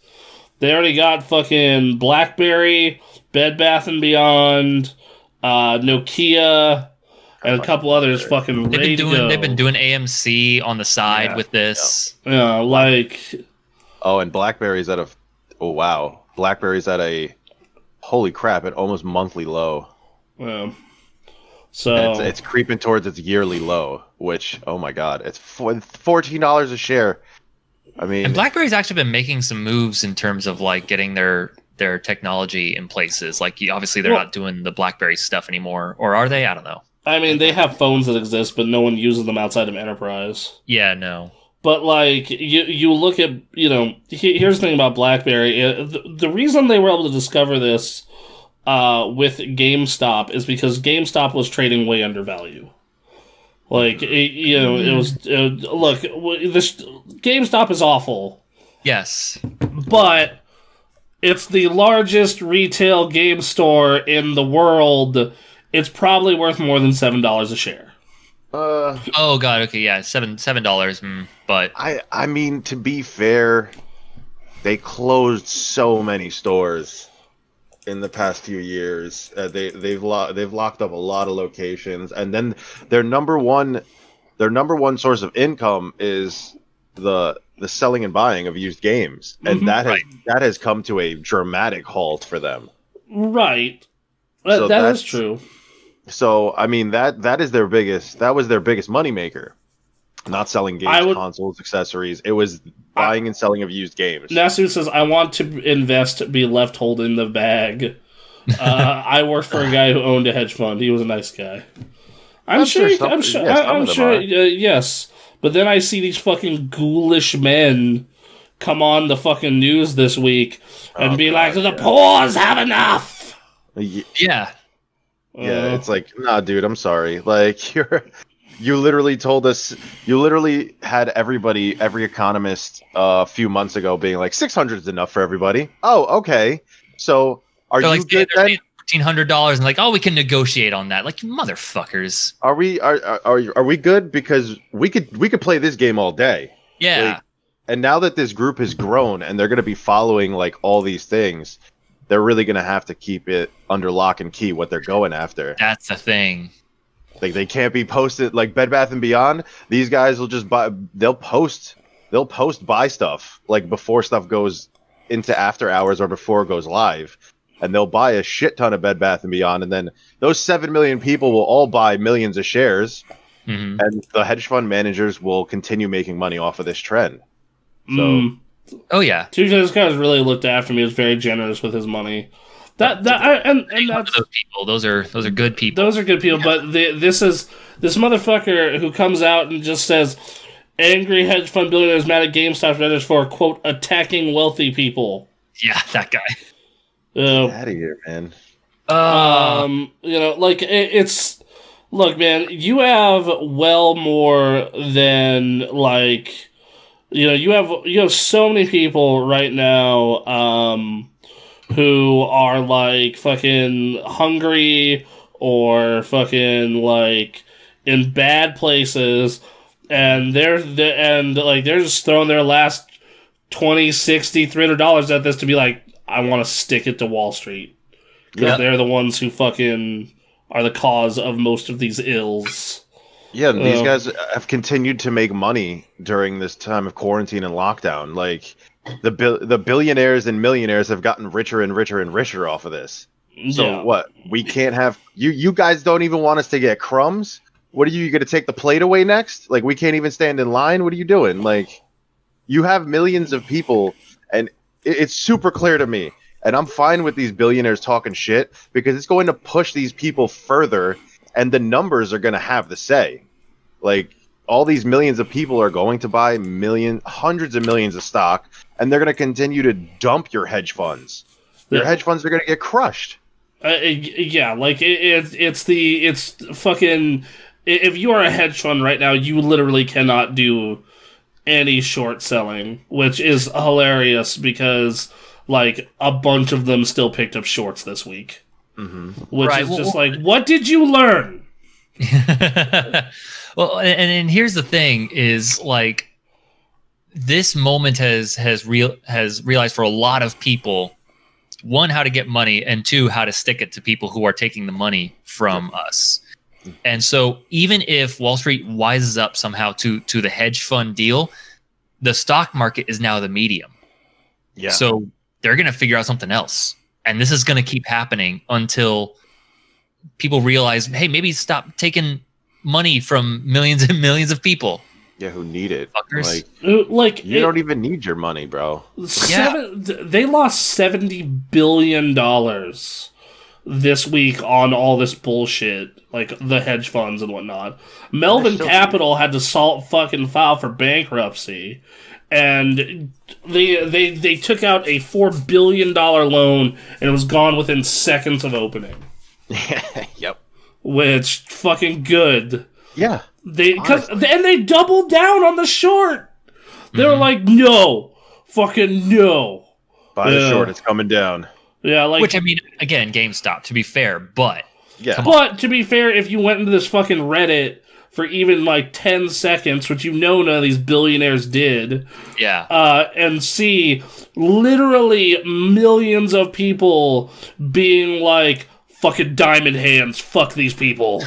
A: They already got fucking BlackBerry, Bed Bath and Beyond, uh, Nokia, and a couple others fucking
B: They've
A: ready
B: been doing they've been doing AMC on the side
C: Yeah.
B: with this.
A: yeah, like
C: Oh, and BlackBerry's at a oh wow, BlackBerry's at a holy crap, at almost monthly low.
A: um, so
C: it's, it's creeping towards its yearly low, which oh my god, it's fourteen dollars a share. I mean,
B: And BlackBerry's actually been making some moves in terms of like getting their their technology in places. Like obviously they're
A: Well-
B: not doing the BlackBerry stuff anymore, or are they? I don't know.
A: I mean, they have phones that exist, but no one uses them outside of enterprise.
B: Yeah, no.
A: But like you, you look at you know. He, here's the thing about BlackBerry. Uh, The, the reason they were able to discover this uh, with GameStop is because GameStop was trading way under value. Like it, you know, it was uh, look. This GameStop is awful,
B: Yes.
A: but it's the largest retail game store in the world. It's probably worth more than seven dollars a share.
C: Uh,
B: Oh god. Okay. Yeah. Seven seven dollars. Mm, but
C: I I mean to be fair, they closed so many stores in the past few years. Uh, they they've lo- they've locked up a lot of locations, and then their number one their number one source of income is the the selling and buying of used games, and
A: Mhm.
C: that has
B: Right.
C: that has come to a dramatic halt for them.
A: Right. That,
C: So that's-
A: true.
C: So I mean that that is their biggest that was their biggest moneymaker. Not selling games,
A: would-
C: consoles, accessories. It was buying and selling of used games.
A: Nasu says, "I want to invest, be left holding the bag." Uh, I worked for a guy who owned a hedge fund. He was a nice guy. I'm,
C: I'm
A: sure.
C: sure some-
A: I'm sure.
C: yeah,
A: I, am sure. Uh, yes, but then I see these fucking ghoulish men come on the fucking news this week and
C: Oh,
A: be
C: God,
A: like, "The
C: yeah.
A: poor's have enough."
B: Yeah.
C: Yeah,
A: Uh,
C: it's like, nah, dude, I'm sorry. Like you're you literally told us you literally had everybody, every economist uh, a few months ago being like 600 is enough for everybody. Oh, okay. So are
B: They're
C: you
B: like
C: good then?
B: fourteen hundred dollars and like, oh, we can negotiate on that. Like, motherfuckers.
C: Are we are, are are are we good because we could we could play this game all day.
B: Yeah.
C: Like, and now that this group has grown and they're going to be following like all these things, they're really going to have to keep it under lock and key what they're going after.
B: That's the thing.
C: Like they can't be posted like Bed Bath and Beyond. These guys will just buy. They'll post. They'll post buy stuff like before stuff goes into after hours or before it goes live, and they'll buy a shit ton of Bed Bath and Beyond, and then those seven million people will all buy millions of shares,
B: hmm
C: and the hedge fund managers will continue making money off of this trend. So
A: mm.
B: Oh yeah.
A: Two this guy's really looked after me. Was very generous with his money. That that I, and and
B: Any of
A: that's
B: those people. Those are those are good people.
A: those are good people, but the, this is this motherfucker who comes out and just says, "Angry hedge fund billionaires mad at GameStop vendors for quote attacking wealthy people."
B: yeah, that guy.
A: Uh,
C: Out of here, man.
B: Uh,
A: um, you know, like it, it's look, man, you have well more than like you know, you have you have so many people right now um who are like fucking hungry or fucking like in bad places and they're, they and like they're just throwing their last 20 60 300 dollars at this to be like i want to stick it to wall street because
B: Yeah.
A: they're the ones who fucking are the cause of most of these ills
C: Yeah, these
A: Oh.
C: guys have continued to make money during this time of quarantine and lockdown. Like the bil- the billionaires and millionaires have gotten richer and richer and richer off of this. So
A: yeah.
C: what? We can't have you. You guys don't even want us to get crumbs. What are you, you going to take the plate away next? Like we can't even stand in line. What are you doing? Like you have millions of people, and it, it's super clear to me. And I'm fine with these billionaires talking shit because it's going to push these people further, and the numbers are going to have the say. Like all these millions of people are going to buy million, hundreds of millions of stock, and they're going to continue to dump your hedge funds. Your
A: Yeah.
C: hedge funds are going to get crushed.
A: Uh, yeah, like it, it, it's the it's fucking. If you are a hedge fund right now, you literally cannot do any short selling, which is hilarious because like a bunch of them still picked up shorts this week,
C: Mm-hmm.
A: which
B: Right,
A: is
B: well,
A: just
B: well-
A: like, what did you learn?
B: well, and, and here's the thing: is like this moment has has real has realized for a lot of people, one how to get money, and two how to stick it to people who are taking the money from us. And so, even if Wall Street wises up somehow to to the hedge fund deal, the stock market is now the medium.
C: Yeah.
B: So they're going to figure out something else. And this is going to keep happening until people realize, hey, maybe stop taking money from millions and millions of people.
C: yeah, who need it?
B: Fuckers.
C: Like
A: Uh, Like
C: you
A: it-
C: don't even need your money, bro.
A: Seven, th- they lost seventy billion dollars this week on all this bullshit, like the hedge funds and whatnot. Melvin Capital had to salt fucking file for bankruptcy, and they they they took out a four billion dollar loan and it was gone within seconds of opening.
C: yep.
A: Which fucking good.
C: Yeah.
A: They cause, and they doubled down on the short. They were mm-hmm. like, no, fucking no.
C: Buy the
A: Yeah.
C: short. It's coming down.
A: Yeah, like.
B: Which I mean, again, GameStop, to be fair, but
C: Yeah.
B: Come
A: but to be fair, if you went into this fucking Reddit for even like ten seconds, which you know none of these billionaires did,
B: yeah.
A: uh, and see literally millions of people being like, "Fucking diamond hands, fuck these people."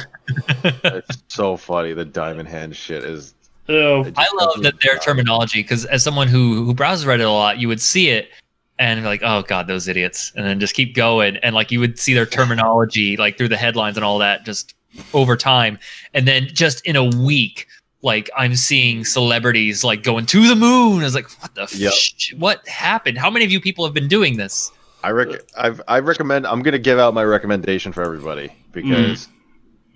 C: it's so funny. The diamond hand shit is. It
B: I love that their
C: stop.
B: terminology because as someone who who browses Reddit a lot, you would see it and be like, "Oh God, those idiots," and then just keep going, and like you would see their terminology like through the headlines and all that just over time, and then just in a week, like I'm seeing celebrities like going to the moon. I was like, "What the?
C: Yep.
B: F- what happened? How many of you people have been doing this?"
C: I rec- I've, I recommend. I'm gonna give out my recommendation for everybody because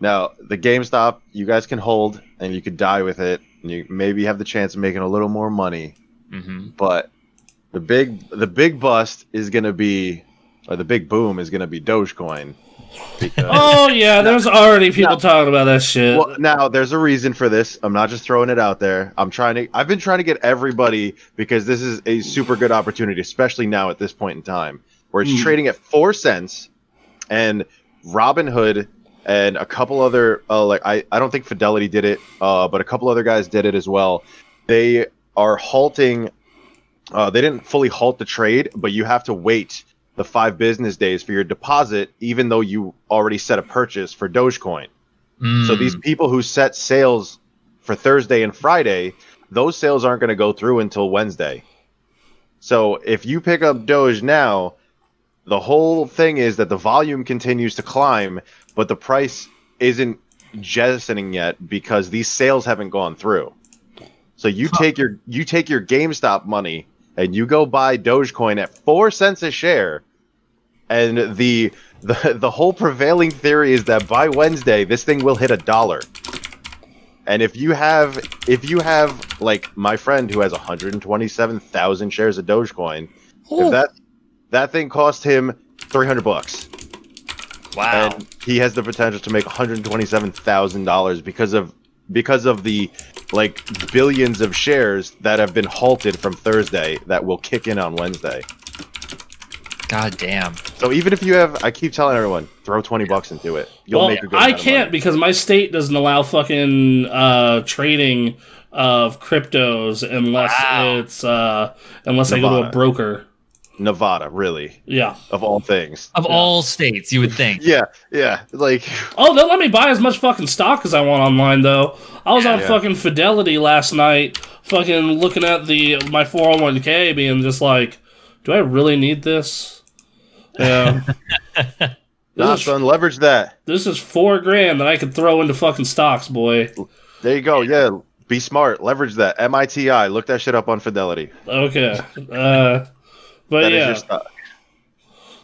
C: now the GameStop you guys can hold and you could die with it and you maybe have the chance of making a little more money.
B: hmm
C: But the big the big bust is gonna be, or the big boom is gonna be Dogecoin. Because
A: oh yeah, there's already people talking about that shit.
C: well, now there's a reason for this. I'm not just throwing it out there. I'm trying to. I've been trying to get everybody because this is a super good opportunity, especially now at this point in time, where it's
A: Mm.
C: trading at four cents, and Robinhood and a couple other uh, like I I don't think Fidelity did it, uh, but a couple other guys did it as well. They are halting. Uh, they didn't fully halt the trade, but you have to wait the five business days for your deposit, even though you already set a purchase for Dogecoin.
B: Mm.
C: So these people who set sales for Thursday and Friday, those sales aren't going to go through until Wednesday. So if you pick up Doge now, the whole thing is that the volume continues to climb, but the price isn't jettisoning yet because these sales haven't gone through. So you take your you take your GameStop money and you go buy Dogecoin at four cents a share, and the the the whole prevailing theory is that by Wednesday this thing will hit a dollar. And if you have if you have like my friend who has 127,000 shares of Dogecoin, if that that thing cost him 300 bucks,
B: Wow.
C: and he has the potential to make 127,000 dollars because of because of the like billions of shares that have been halted from Thursday that will kick in on Wednesday.
B: God damn.
C: So even if you have, I keep telling everyone, throw 20 bucks into it. You'll
A: well,
C: make a good.
A: I can't
C: money.
A: because my state doesn't allow fucking uh, trading of cryptos unless
B: Wow.
A: it's uh, unless I go to a broker.
C: Nevada, really,
A: Yeah.
C: of all things.
B: Of
A: Yeah.
B: all states, you would think.
C: Yeah, yeah, like
A: Oh, they'll let me buy as much fucking stock as I want online though. I was on
C: Yeah.
A: fucking Fidelity last night, fucking looking at the my 401k, being just like, do I really need this? Yeah.
C: nah,
A: this, is,
C: son, leverage that.
A: this is four grand that I could throw into fucking stocks, boy.
C: There you go. Yeah, be smart. Leverage that. MITI. Look that shit up on Fidelity.
A: Okay. Uh, but yeah.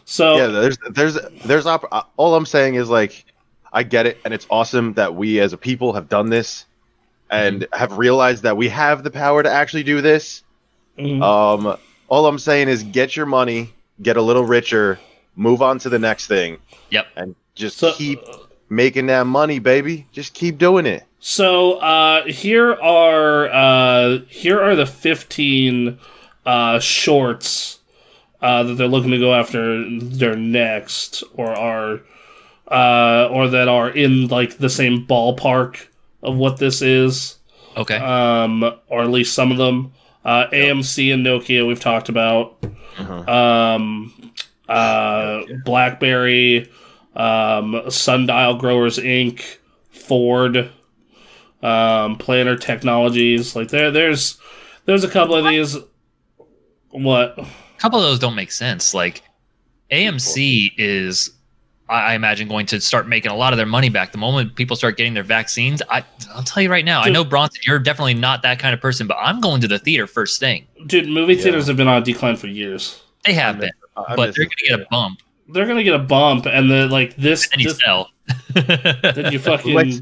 A: So
C: yeah there's there's there's op- uh, all i'm saying is like i get it and it's awesome that we as a people have done this and
A: Mm-hmm.
C: have realized that we have the power to actually do this
A: mhm.
C: um all i'm saying is get your money get a little richer move on to the next thing
B: Yep.
C: and just
A: So-
C: keep making that money baby just keep doing it
A: So uh, here are uh, here are the fifteen uh, shorts uh, that they're looking to go after their next, or are uh, or that are in like the same ballpark of what this is,
B: Okay.
A: um, or at least some of them. Uh, AMC and Nokia we've talked about. Um, uh, BlackBerry, um, Sundial Growers Inc., Ford, um, Planner Technologies. Like there, there's there's a couple of these. What?
B: a couple of those don't make sense. Like AMC is, I, I imagine, going to start making a lot of their money back the moment people start getting their vaccines. I, I'll tell you right now. I know Bronson, you're definitely not that kind of person, but I'm going to the theater first thing.
A: Dude, movie
C: Yeah.
A: theaters have been on a decline for years.
B: They have been,
C: I
B: but they're going to get a bump.
A: They're gonna get a bump, and then like this,
B: And you
A: this
B: sell.
A: then you fucking
C: Wait.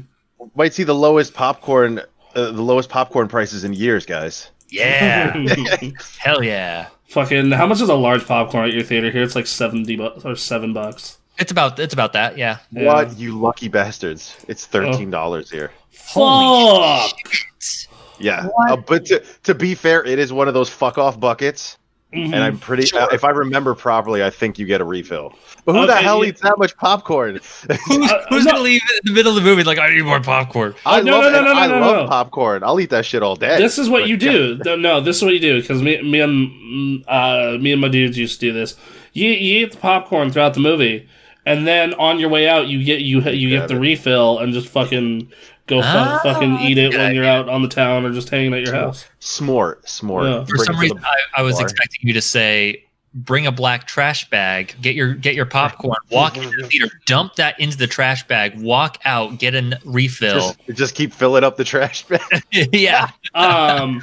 C: might see the lowest popcorn uh, the lowest popcorn prices in years guys
B: yeah. Hell yeah.
A: fucking. How much is a large popcorn at your theater here? It's like seventy bucks or seven bucks.
B: It's about it's about that. Yeah.
A: Yeah.
C: what you lucky bastards it's $13 here
B: Holy
A: Fuck.
B: shit.
C: Yeah, uh, but to, to be fair, it is one of those fuck off buckets,
A: Mhm.
C: and I'm pretty.
B: Sure.
C: Uh, if I remember properly, I think you get a refill. But who the hell
A: yeah.
C: eats that much popcorn?
B: Who's,
A: Uh,
B: who's
A: no.
B: gonna leave in the middle of the movie like I need more popcorn?
C: I
A: no,
C: love
A: no, no, no, no,
C: I
A: no,
C: love
A: no.
C: popcorn. I'll eat that shit all day.
A: This is what
C: But
A: you do. No, No, this is what you do because me, me and uh, me and my dudes used to do this. You, you eat the popcorn throughout the movie, and then on your way out, you get you you get the
C: it.
A: refill and just fucking go fu-
B: Ah,
A: fucking eat it
B: good
A: when you're out on the town or just hanging at your house.
C: Smart, smart.
A: Yeah.
B: For
C: Bring
B: some
C: to
B: reason,
C: the
B: I, I was
C: bar.
B: expecting you to say, "Bring a black trash bag, get your get your popcorn, walk into the theater, dump that into the trash bag, walk out, get a refill."
C: just, just keep filling up the trash bag.
B: yeah,
A: um,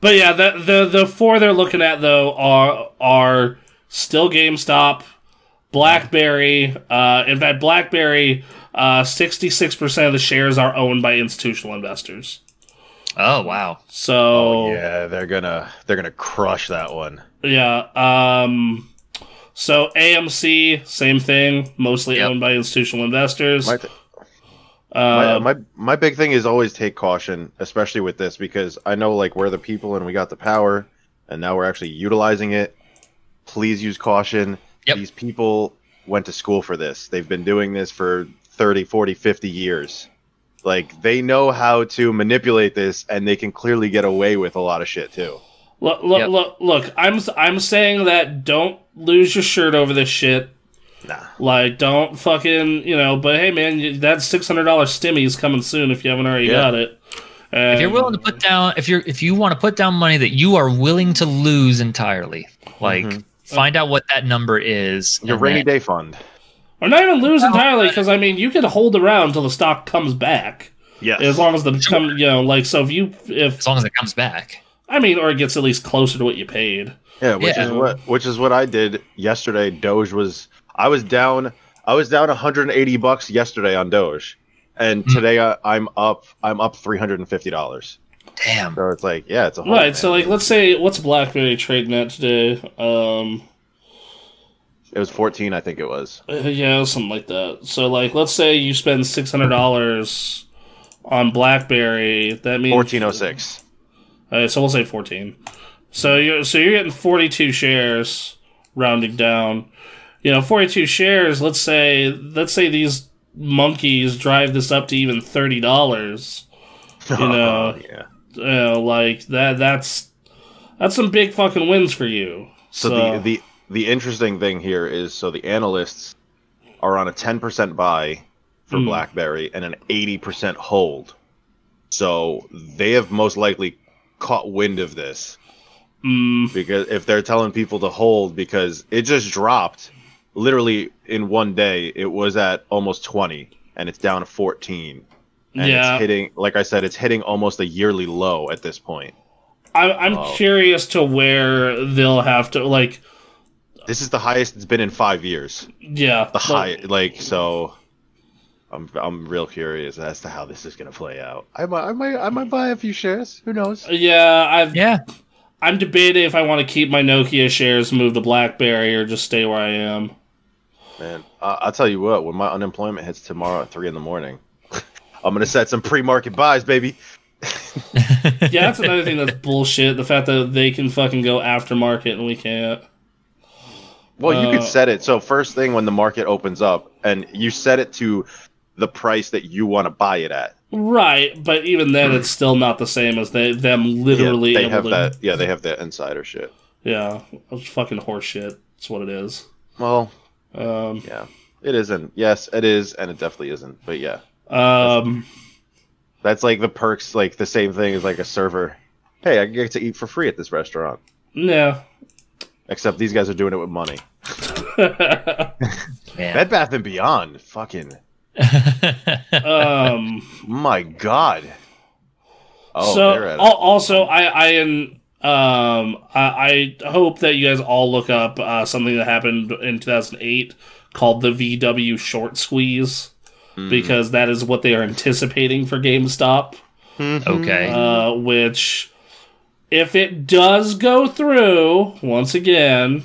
A: but yeah, the the the four they're looking at though are are still GameStop, BlackBerry. Uh, in fact, BlackBerry, sixty six percent of the shares are owned by institutional investors.
B: Oh wow.
A: So
C: yeah, they're gonna they're gonna crush that one.
A: Yeah. Um. So AMC, same thing, mostly
B: Yep.
A: owned by institutional investors.
C: My, th- my,
A: Uh,
C: my my big thing is always take caution, especially with this, because I know like we're the people and we got the power, and now we're actually utilizing it. Please use caution.
B: Yep.
C: These people went to school for this. They've been doing this for 30, 40, 50 years. Like they know how to manipulate this, and they can clearly get away with a lot of shit too.
A: look, look,
B: Yep.
A: look, look. I'm I'm saying that don't lose your shirt over this shit.
C: Nah.
A: Like, don't fucking you know. But hey, man, you- that six hundred dollars stimmy is coming soon if you haven't already
C: Yeah.
A: got it. And,
B: If you're willing to put down, if you're if you want to put down money that you are willing to lose entirely, like
C: Mhm.
B: Find out what that number is.
C: Your rainy
B: then-
C: day fund.
A: or not even lose entirely, because I mean, you could hold around until the stock comes back,
C: Yes.
A: as long as the come, you know, like so. If you if
B: as long as it comes back.
A: I mean, or it gets at least closer to what you paid.
C: Yeah, which
B: Yeah.
C: is what which is what I did yesterday. Doge was I was down. I was down 180 bucks yesterday on Doge, and
B: Hmm.
C: today I, I'm up. I'm up 350 dollars.
B: Damn.
C: So it's like, yeah, it's a whole
A: Right.
C: man.
A: So like, let's say what's BlackBerry trading at today? Um,
C: it was 14, I think it was.
A: uh, yeah, something like that. So like, let's say you spend six hundred dollars on BlackBerry. That means
C: 1406.
A: Uh, so we'll say fourteen. So you're so you're getting forty two shares, rounding down. You know, forty two shares. Let's say let's say these monkeys drive this up to even thirty dollars. You know,
C: yeah.
A: You know, like that. That's that's some big fucking wins for you.
C: So, the the the interesting thing here is so the analysts are on a 10% buy for
A: Hmm.
C: BlackBerry and an 80% hold. So they have most likely caught wind of this
A: mm,
C: because if they're telling people to hold because it just dropped literally in one day it was at almost 20 and it's down to 14 and
A: Yeah.
C: it's hitting like I said it's hitting almost a yearly low at this point.
A: I, I'm
C: Oh.
A: curious to where they'll have to like.
C: This is the highest it's been in 5 years.
A: Yeah,
C: the
A: but-
C: high like so I'm I'm real curious as to how this is gonna play out. I might I might I might buy a few shares. Who knows?
A: Yeah, I've
B: Yeah.
A: I'm debating if I want to keep my Nokia shares, move to BlackBerry, or just stay where I am.
C: Man, uh, I'll tell you what. When my unemployment hits tomorrow at three in the morning, I'm gonna set some pre-market buys, baby.
A: Yeah, that's another thing that's bullshit. The fact that they can fucking go aftermarket and we can't.
C: Well, you
A: Uh,
C: could set it so first thing when the market opens up, and you set it to the price that you want to buy it at.
A: Right, but even then, it's still not the same as they them literally.
C: yeah, they have
A: to,
C: that. Yeah, they have that insider shit.
A: Yeah, it's fucking horseshit. That's what it is.
C: Well,
A: Um,
C: yeah, it isn't. Yes, it is, and it definitely isn't. But yeah,
A: um,
C: That's like the perks, like the same thing as like a server. Hey, I get to eat for free at this restaurant.
A: No.
C: Except these guys are doing it with money.
B: Man.
C: Bed Bath and Beyond, fucking
A: um,
C: my god. Oh,
A: so
C: they're at
A: al- also, I I am. Um, I, I hope that you guys all look up uh, something that happened in 2008 called the VW short squeeze
C: Mm-hmm.
A: because that is what they are anticipating for GameStop.
B: okay.
A: uh, which if it does go through once again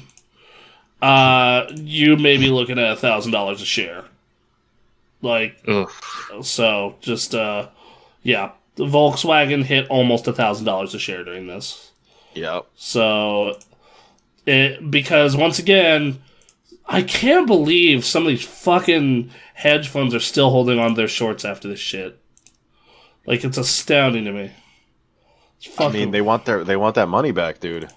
A: uh you may be looking at a thousand dollars a share like
B: Oof.
A: so just uh yeah the volkswagen hit almost a thousand dollars a share during this
C: Yep.
A: so it because once again i can't believe some of these fucking hedge funds are still holding on to their shorts after this shit like it's astounding to me
C: I mean, they want their they want that money back, dude,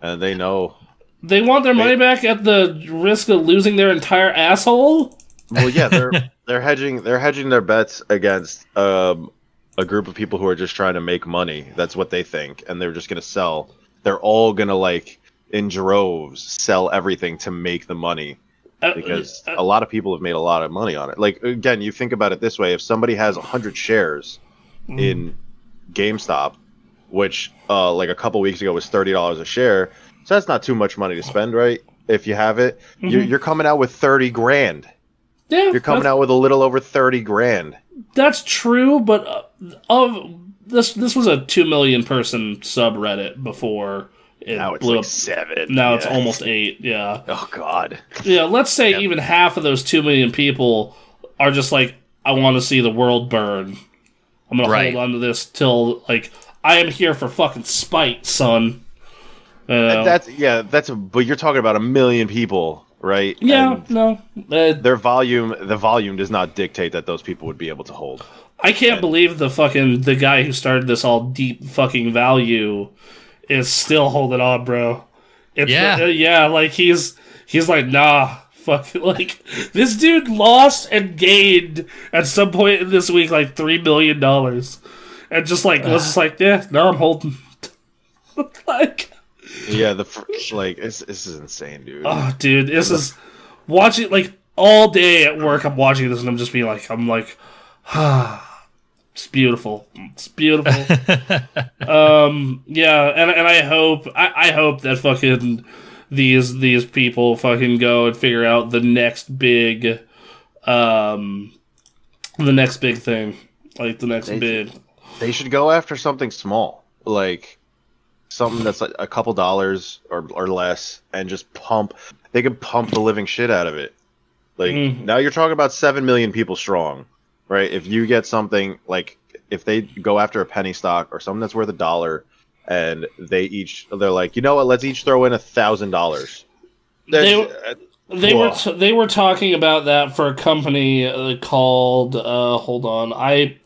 C: and they know.
A: They want their money back at the risk of losing their entire asshole.
C: Well, yeah, they're they're hedging they're hedging their bets against um, a group of people who are just trying to make money. That's what they think, and they're just gonna sell. They're all gonna like in droves sell everything to make the money
A: Uh,
C: because
A: uh,
C: a lot of people have made a lot of money on it. Like again, you think about it this way: if somebody has hundred shares
A: Mm-hmm.
C: in GameStop, which uh, like a couple weeks ago was thirty dollars a share, so that's not too much money to spend, right? If you have it, you're,
A: Mhm.
C: you're coming out with thirty grand.
A: yeah,
C: You're coming out with a little over thirty grand.
A: That's true, but uh, of this, this was a two million person subreddit before it
C: Now it's
A: blew
C: like
A: up.
C: seven.
A: Now it's almost eight. Yeah,
C: Oh God.
A: yeah. Let's say
C: Yep.
A: even half of those two million people are just like, I want to see the world burn. I'm gonna
B: Right.
A: hold on to this till like I am here for fucking spite, son. Know?
C: That's yeah. That's a, but you're talking about a million people, right?
A: yeah,
C: And
A: no. Uh,
C: their volume, the volume does not dictate that those people would be able to hold.
A: I can't believe the fucking the guy who started this all deep fucking value is still holding on, bro. It's,
B: Yeah.
A: uh, yeah, like he's he's like nah, fuck, like this dude lost and gained at some point in this week like three million dollars, and just like was just like yeah, no, I'm holding. like,
C: Yeah, the fir- like this, this is insane, dude.
A: oh, dude, this is watching like all day at work. I'm watching this and I'm just being like, I'm like, ah, it's beautiful. It's beautiful. um, yeah, and and I hope I, I hope that fucking these these people fucking go and figure out the next big, um, the next big thing, like the next
C: They-
A: big.
C: They should go after something small, like something that's like a couple dollars or or less, and just pump. They could pump the living shit out of it. Like
A: Mhm.
C: now, you're talking about seven million people strong, right? If you get something like if they go after a penny stock or something that's worth a dollar, and they each they're like, you know what? Let's each throw in a thousand dollars.
A: They-
C: That's-
A: They were t- they were talking about that for a company uh, called uh, hold on I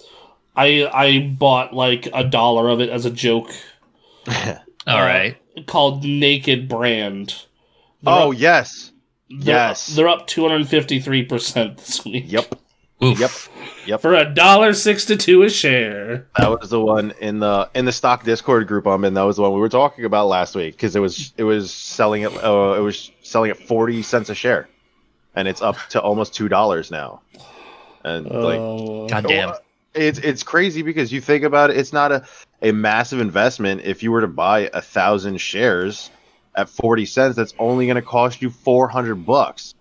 A: I I bought like a dollar of it as a joke
B: All right.
A: called Naked Brand. They're
C: oh
A: up,
C: yes,
A: they're,
C: yes.
A: they're up two hundred fifty three percent this week.
C: yep,
B: Oof.
C: yep, yep.
A: for a dollar sixty two a share.
C: That was the one in the in the stock Discord group I'm in. That was the one we were talking about last week because it was it was selling at uh, it was selling at forty cents a share, and it's up to almost two dollars now. And like
A: Oh,
B: God damn.
C: it's it's crazy because you think about it, it's not a a massive investment. If you were to buy a thousand shares at forty cents, that's only going to cost you four hundred bucks.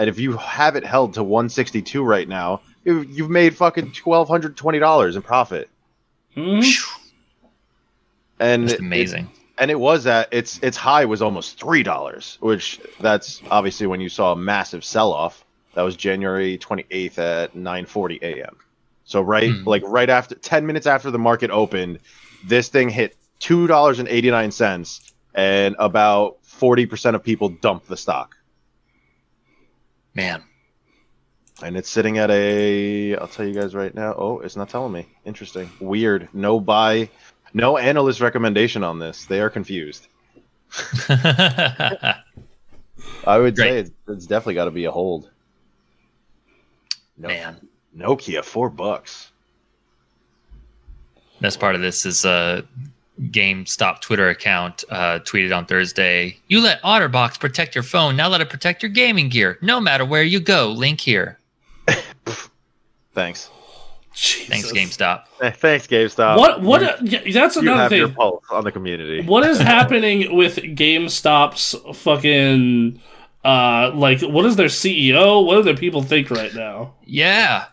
C: And if you have it held to one sixty two right now, you- you've made fucking twelve hundred twenty dollars in profit.
A: mhm.
C: And
B: Just
C: it-
B: amazing.
C: and it was at its its high was almost three dollars, which that's obviously when you saw a massive sell off. That was January twenty eighth at nine forty a.m. So right
B: Hmm.
C: like right after ten minutes after the market opened, this thing hit two dollars and eighty nine cents, and about forty percent of people dumped the stock.
B: Man.
C: And it's sitting at a I'll tell you guys right now. Oh, it's not telling me. Interesting. Weird. No buy no analyst recommendation on this. They are confused. I would
B: Great.
C: say it's, it's definitely got to be a hold. No,
B: Man.
C: Nokia, four bucks.
B: Best part of this is uh GameStop Twitter account uh, tweeted on Thursday. You let OtterBox protect your phone. Now let it protect your gaming gear. No matter where you go. Link here.
C: Thanks.
B: Thanks, GameStop.
C: Thanks, GameStop.
A: What what?
C: You,
A: yeah, that's
C: you
A: another
C: have your pulse on the community.
A: What is happening with GameStop's fucking uh like what is their CEO? What do their people think right now?
B: Yeah.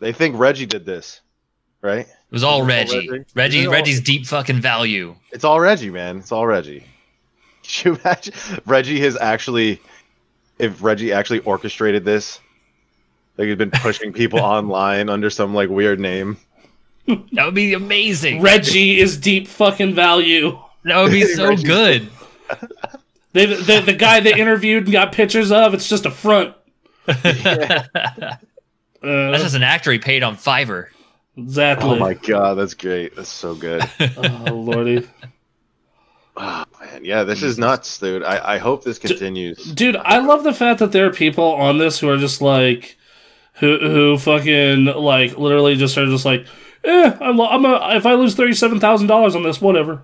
C: They think Reggie did this, right?
B: It was all
C: Is it all
B: Reggie.
C: Reggie?
B: Reggie,
C: all-
B: Reggie's deep fucking value.
C: It's all Reggie, man. It's all Reggie. Could you imagine Reggie has actually, if Reggie actually orchestrated this, like he's been pushing people online under some like weird name.
B: That would be amazing.
A: Reggie is deep fucking value.
B: That would be so good.
A: They, the the guy they interviewed and got pictures of, it's just a front. Uh,
B: That's just an actor he paid on Fiverr.
A: Exactly.
C: Oh my god, that's great. That's so good.
A: Oh, lordy.
C: Oh, man, yeah, this is nuts, dude. I, I hope this continues.
A: Dude, I love the fact that there are people on this who are just like, who who fucking like literally just are just like, eh, I'm, lo- I'm a, if I lose thirty seven thousand dollars on this, whatever.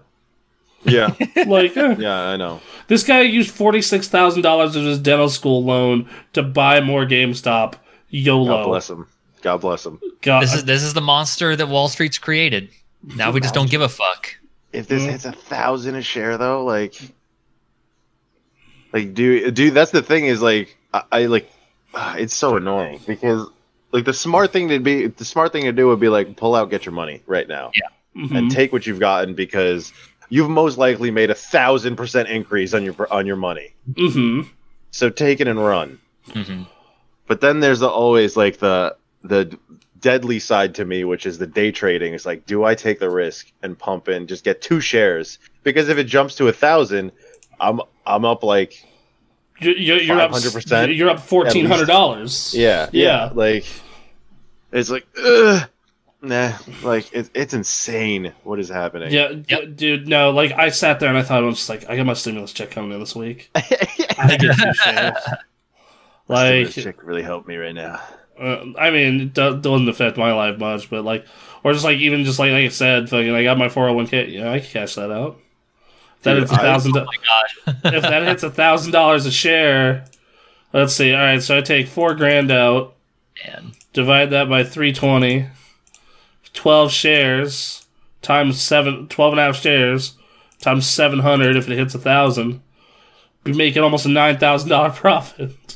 C: Yeah,
A: Like, eh.
C: yeah, I know.
A: this guy used forty six thousand dollars of his dental school loan to buy more GameStop. YOLO.
C: God bless him. God bless him.
A: God,
B: This is this is the monster that Wall Street's created. Now we just don't give a fuck.
C: If this hits a thousand a share, though, like, like, dude, dude, that's the thing is like, I, I like, ah, it's so annoying because like the smart thing to be, the smart thing to do would be like pull out, get your money right now,
A: Mhm.
C: and take what you've gotten because you've most likely made a thousand percent increase on your on your money.
A: Mhm.
C: So take it and run.
B: hmm
C: But then there's the, always like the the deadly side to me, which is the day trading. It's like, do I take the risk and pump in, just get two shares? Because if it jumps to a thousand, I'm I'm up like
A: You're, you're, you're up
C: hundred percent.
A: You're up fourteen hundred dollars.
C: yeah
A: Yeah.
C: like it's like ugh, nah like it's it's insane what is happening.
A: Yeah, d- dude. No, like I sat there and I thought I was just like, I got my stimulus check coming in this week. I get two shares. Like,
C: this chick really helped me right now.
A: Uh, I mean, it do- doesn't affect my life much, but like, or just like even just like like I said, fucking, I got my four hundred one k. Yeah, I can cash that out. If that
C: Dude,
A: hits a thousand.
B: Oh
A: if that hits a thousand dollars a share, let's see. All right, so I take four grand out,
B: Man.
A: divide that by 320, 12 shares times seven, 12 and a half shares times 700 if it hits a thousand. be making almost a nine thousand dollar profit.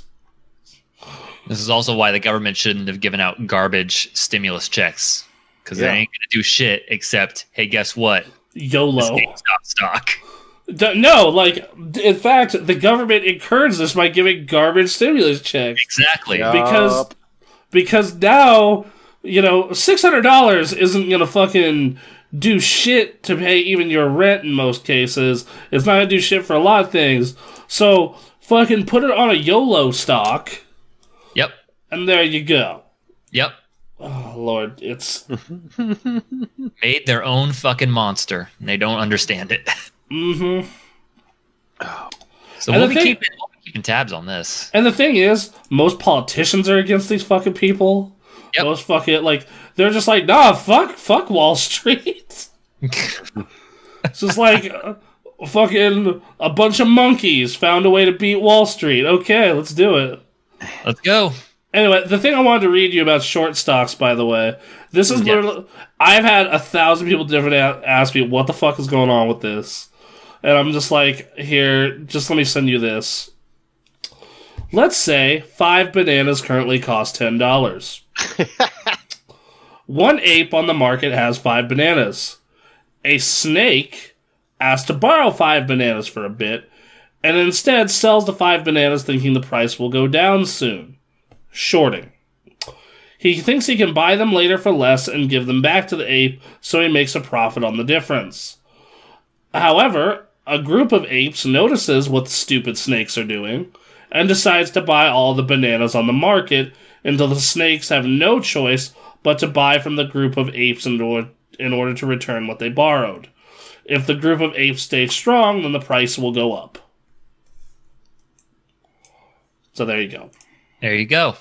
B: This is also why the government shouldn't have given out garbage stimulus checks because
C: Yeah.
B: they ain't gonna do shit except, hey, guess what?
A: YOLO.
B: GameStop stock.
A: D- No, like in fact, the government encouraged this by giving garbage stimulus checks
B: Exactly.
C: Yeah.
A: because because now you know six hundred dollars isn't gonna fucking do shit to pay even your rent in most cases. It's not gonna do shit for a lot of things. So fucking put it on a YOLO stock,
B: Yep.
A: And there you go.
B: Yep.
A: Oh Lord, it's
B: Made their own fucking monster. And they don't understand it.
A: mm-hmm.
B: So we'll be,
A: thing-
B: keeping, we'll be keeping tabs on this.
A: And the thing is, most politicians are against these fucking people.
B: Yep.
A: Most fucking like they're just like, nah, fuck, fuck Wall Street. it's just like uh, fucking a bunch of monkeys found a way to beat Wall Street. Okay, let's do it.
B: Let's go.
A: Anyway, the thing I wanted to read you about short stocks, by the way, this is
B: Yeah.
A: literally. I've had a thousand people different ask me what the fuck is going on with this, and I'm just like, here, just let me send you this. Let's say five bananas currently cost ten dollars. One ape on the market has five bananas. A snake asks to borrow five bananas for a bit, and instead sells the five bananas thinking the price will go down soon shorting. He thinks he can buy them later for less and give them back to the ape, so he makes a profit on the difference. However, a group of apes notices what the stupid snakes are doing and decides to buy all the bananas on the market until the snakes have no choice but to buy from the group of apes in order, in order to return what they borrowed. If the group of apes stays strong, then the price will go up. So there you go.
B: There you go.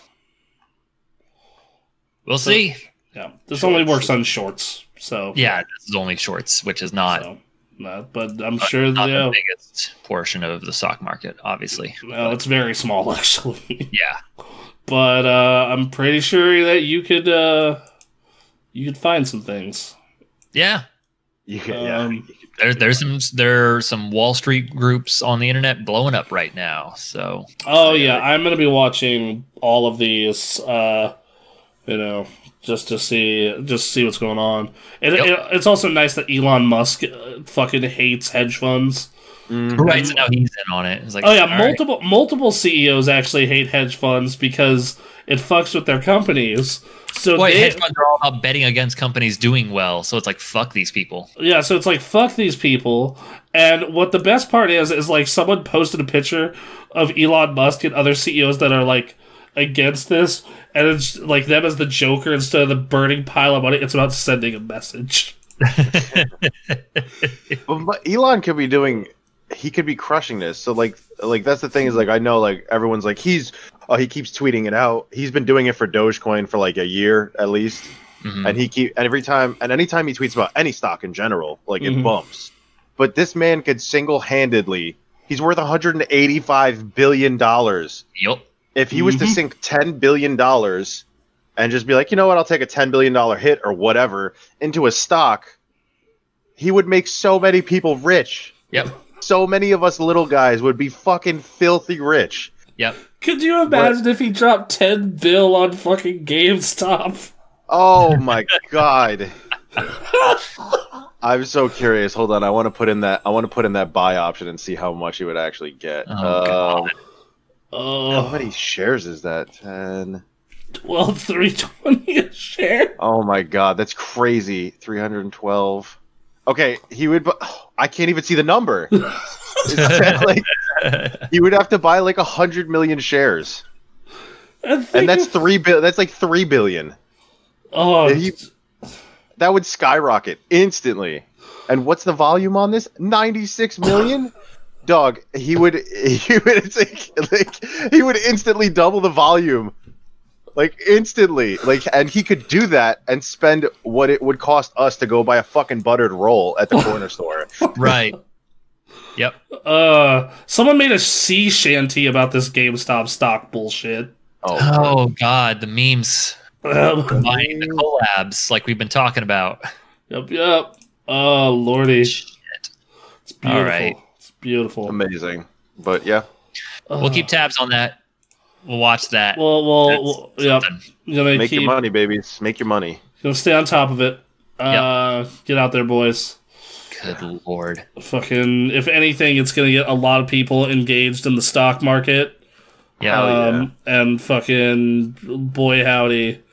B: We'll see.
A: Yeah, this only works on shorts, so
B: Yeah, this is only shorts, which is not,
A: So, no, but I'm sure
B: not
A: yeah,
B: the biggest portion of the stock market, obviously.
A: no, it's very small actually.
B: Yeah.
A: but uh, I'm pretty sure that you could uh, you could find some things.
B: Yeah.
C: You can, yeah.
A: Um,
B: There's there's some there are some Wall Street groups on the internet blowing up right now. So
A: Oh yeah, I'm gonna be watching all of these. Uh, you know, just to see just see what's going on. It,
B: Yep.
A: it, it's also nice that Elon Musk uh, fucking hates hedge funds.
C: Mhm.
B: right, so now he's in on it. It's like
A: Oh yeah,
B: all right.
A: multiple multiple CEOs actually hate hedge funds because it fucks with their companies. So
B: Wait,
A: they,
B: hedge funds are all about betting against companies doing well. So it's like fuck these people.
A: yeah, so it's like fuck these people. And what the best part is is like someone posted a picture of Elon Musk and other CEOs that are like against this, and it's like them as the Joker instead of the burning pile of money. It's about sending a message.
C: But but Elon could be doing. He could be crushing this. So like, like that's the thing is like I know like everyone's like he's oh he keeps tweeting it out. He's been doing it for Dogecoin for like a year at least,
B: Mhm.
C: and he keep and every time and anytime he tweets about any stock in general, like
A: Mhm.
C: it bumps. But this man could single handedly. He's worth 185 billion dollars.
B: Yup.
C: If he was to
A: Mhm.
C: sink 10 billion dollars and just be like, you know what, I'll take a 10 billion dollar hit or whatever into a stock, he would make so many people rich
B: Yep.
C: So many of us little guys would be fucking filthy rich.
B: Yep.
A: Could you imagine if he dropped ten bill on fucking GameStop?
C: Oh my god. I'm so curious. Hold on, I want to put in that. I want to put in that buy option and see how much he would actually get.
B: Oh,
C: Um,
B: God.
C: how
A: Oh,
C: many shares is that? Ten.
A: well, three twenty a share.
C: Oh my god, that's crazy. 312. Okay, he would. bu- I can't even see the number. Like he would have to buy like a hundred million shares,
A: And,
C: that's
A: of-
C: three bill. That's like three billion.
A: oh,
C: he- that would skyrocket instantly. And what's the volume on this? 96 million? Dog, he would he would like, like he would instantly double the volume. Like instantly. Like and he could do that and spend what it would cost us to go buy a fucking buttered roll at the corner store.
B: right. Yep.
A: Uh, someone made a sea shanty about this GameStop stock bullshit.
C: Oh,
B: Oh God, the memes,
A: Um,
B: combining the collabs, like we've been talking about.
A: yep, yep. Oh lordy,
B: Shit.
A: it's beautiful.
B: All right.
A: It's beautiful.
C: amazing. But yeah,
B: We'll keep tabs on that. We'll watch that.
A: Well, well,
B: That's
A: well yeah.
B: something.
C: Make
A: keep
C: your money, babies. Make your money.
A: gonna stay on top of it. Uh, get out there, boys.
B: Good lord.
A: Fucking, if anything, it's gonna get a lot of people engaged in the stock market.
B: Yeah.
C: Hell yeah.
A: Um, and fucking boy howdy,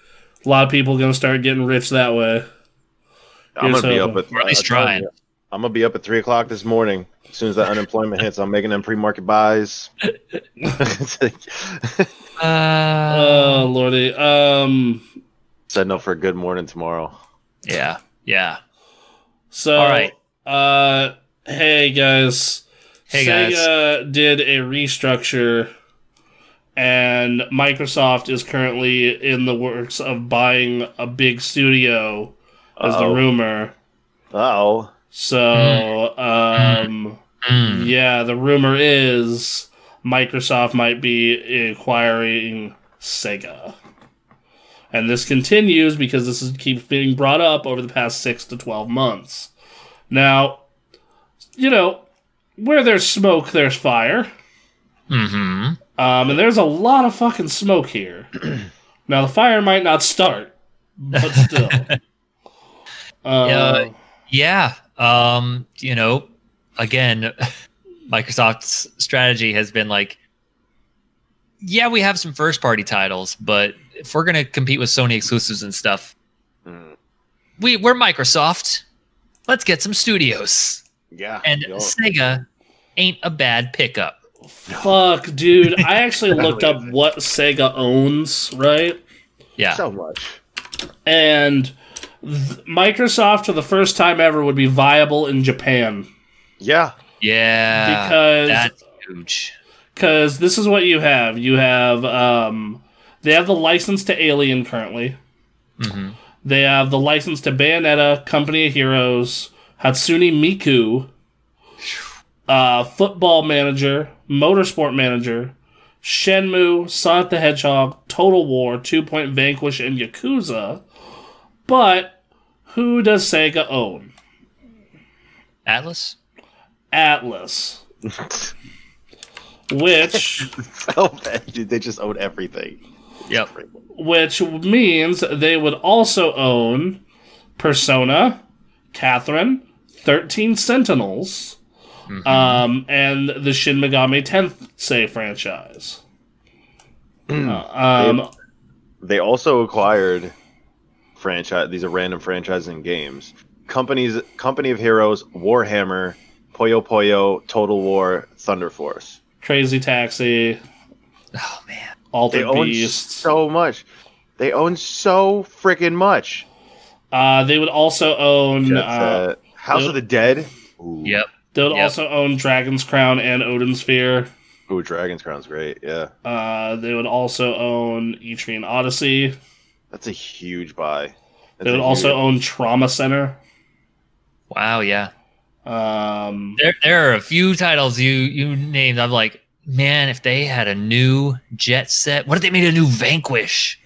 A: a lot of people gonna start getting rich that way.
C: I'm
A: Here's
C: gonna be
A: hoping.
C: up at.
B: Or at least
C: I told
B: trying.
C: You, I'm gonna be up at three o'clock this morning. As soon as that unemployment hits, I'm making them pre-market buys.
B: Uh,
A: Oh lordy. Um.
C: Setting up for a good morning tomorrow.
B: yeah. Yeah.
A: So.
B: All right.
A: Uh. Hey guys.
B: Hey, guys.
A: Sega did a restructure, and Microsoft is currently in the works of buying a big studio, as the rumor.
C: Oh,
A: So, um,
B: Mm.
A: yeah, the rumor is Microsoft might be acquiring Sega. And this continues because this is, keeps being brought up over the past six to 12 months. Now, you know, where there's smoke, there's fire.
B: hmm
A: Um, and there's a lot of fucking smoke here. now, the fire might not start, but still. Uh,
B: Yeah. Yeah. Um, you know, again, Microsoft's strategy has been like, yeah, we have some first party titles, but if we're gonna compete with Sony exclusives and stuff,
C: Mm.
B: we we're Microsoft. Let's get some studios.
C: yeah.
B: And
C: Yo.
B: Sega ain't a bad pickup.
A: Fuck, dude. I actually looked up what Sega owns, right?
B: Yeah.
C: so much.
A: And th- Microsoft, for the first time ever, would be viable in Japan.
C: Yeah.
B: yeah.
A: Because
B: that's huge.
A: because this is what you have. You have um, they have the license to Alien currently.
B: hmm
A: They have the license to Bayonetta, Company of Heroes, Hatsune Miku, uh, Football Manager, Motorsport Manager, Shenmue, Sonic the Hedgehog, Total War, Two Point Vanquish, and Yakuza. But who does Sega own?
B: Atlus?
A: Atlus. Which
C: so bad. They just own everything.
B: Yep.
A: which means they would also own Persona, Catherine, 13 Sentinels, um, and the Shin Megami Tensei franchise. Uh, um,
C: They also acquired franchise. These are random franchises and games. Companies, Company of Heroes, Warhammer, Puyo Puyo, Total War, Thunder Force.
A: Crazy Taxi,
B: Oh man.
C: They
A: Altered
C: own so much. They own so freaking much.
A: Uh, they would also own.
C: Jet
A: Uh,
C: House
A: Yep.
C: of the Dead. Ooh.
B: Yep.
A: they would
B: Yep.
A: also own Dragon's Crown and Odin's Sphere.
C: Ooh, Dragon's Crown's great. Yeah,
A: Uh, they would also own Etrian Odyssey.
C: That's a huge buy. That's
A: They would also
C: huge-
A: own Trauma Center.
B: Wow, yeah.
A: Um,
B: There there are a few titles you you named. I'm like, man, if they had a new jet set, what if they made a new Vanquish?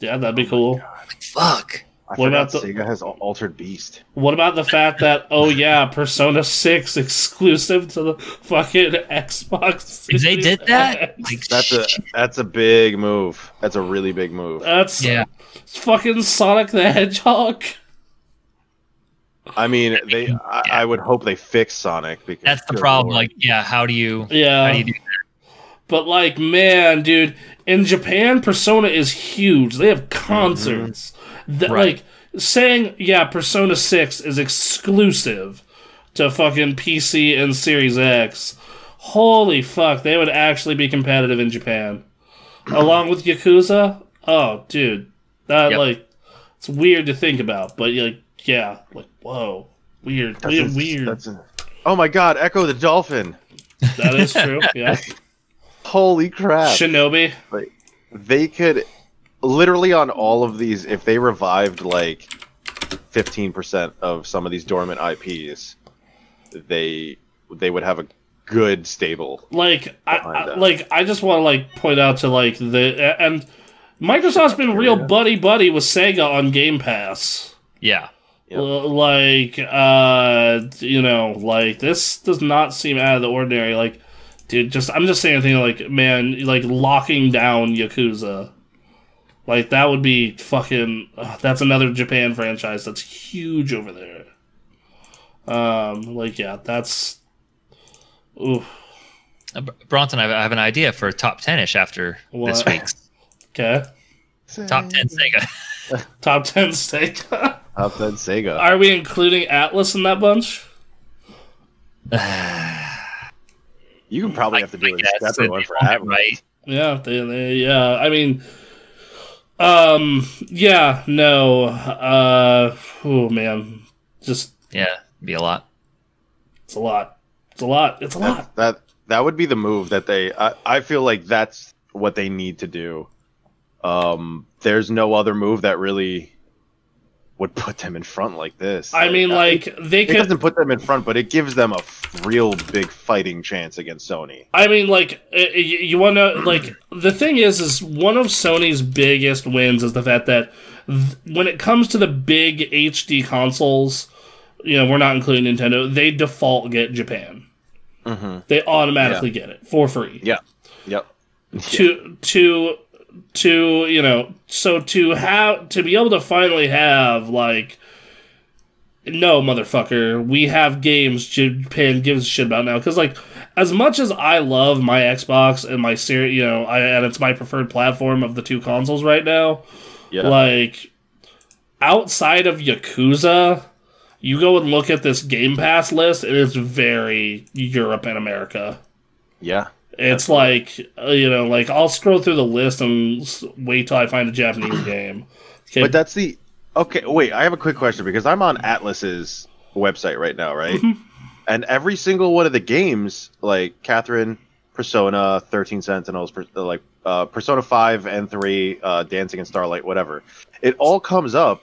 A: yeah, that'd be cool.
B: Like, fuck.
C: I
A: what about the-
C: Sega has Altered Beast.
A: What about the fact that oh yeah, Persona Six exclusive to the fucking Xbox?
B: If they did that, like,
C: That's a that's a big move. That's a really big move.
A: That's
B: Yeah.
A: it's fucking Sonic the Hedgehog.
C: I mean, they. I, I would hope they fix Sonic because
B: that's the problem.
C: lord.
B: Like, yeah, how do you how
A: Yeah,
B: do you do
A: but like man, dude, in Japan, Persona is huge. They have concerts. Mm-hmm. That
B: Right.
A: like saying yeah, Persona Six is exclusive to fucking PC and Series X. Holy fuck, they would actually be competitive in Japan. Along with Yakuza? Oh, dude. That
B: Yep.
A: like it's weird to think about, but like yeah, like whoa. Weird.
C: That's
A: weird,
C: a-
A: weird.
C: that's a- oh my god, Ecco the Dolphin!
A: That is true. Yeah.
C: Holy crap!
A: Shinobi.
C: Like, they could literally on all of these if they revived like 15% of some of these dormant IPs they they would have a good stable
A: Like I, I like I just want to like point out to like the and Microsoft's been real buddy buddy with Sega on Game Pass.
B: Yeah.
C: Yep.
A: Like uh you know, like this does not seem out of the ordinary. Like dude, just I'm just saying, thing like, man, like locking down Yakuza, like that would be fucking. Uh, that's another Japan franchise that's huge over there. Um, like yeah, that's. Ooh,
B: Uh, Bronson, I have- an idea for a top 10 ish after this
A: What?
B: week's
A: okay.
B: top 10 Sega.
A: Top ten Sega.
C: Top 10 Sega.
A: Are we including Atlus in that bunch?
C: You can probably have to do
B: I
C: a separate one for Atlus.
B: right.
A: Yeah, they, they, yeah. I mean, um, yeah, no. Uh, oh man, just
B: Yeah, be a lot.
A: it's a lot. It's a lot. It's a lot.
C: That, that that would be the move that they. I, I feel like that's what they need to do. Um, there's no other move that really would put them in front like this.
A: I mean,
C: uh,
A: like they
C: it
A: could.
C: doesn't put them in front, but it gives them a f- real big fighting chance against Sony.
A: I mean, like uh, you, you want to like the thing is, is one of Sony's biggest wins is the fact that th- when it comes to the big HD consoles, you know, we're not including Nintendo. They default get Japan.
C: Mm-hmm.
A: They automatically get it for free.
C: Yeah. Yep.
A: to to to you know so to have to be able to finally have like no motherfucker we have games japan gives a shit about now because like as much as i love my xbox and my series you know I, and it's my preferred platform of the two consoles right now
C: Yeah.
A: like outside of yakuza you go and look at this game pass list it is very europe and america
C: yeah.
A: It's like uh, you know, like I'll scroll through the list and wait till I find a Japanese game. Okay,
C: But that's the okay. Wait, I have a quick question because I'm on Atlus's website right now, right?
A: Mm-hmm.
C: And every single one of the games, like Catherine, Persona, Thirteen Sentinels, like uh, Persona Five and Three, uh, Dancing and Starlight, whatever, it all comes up.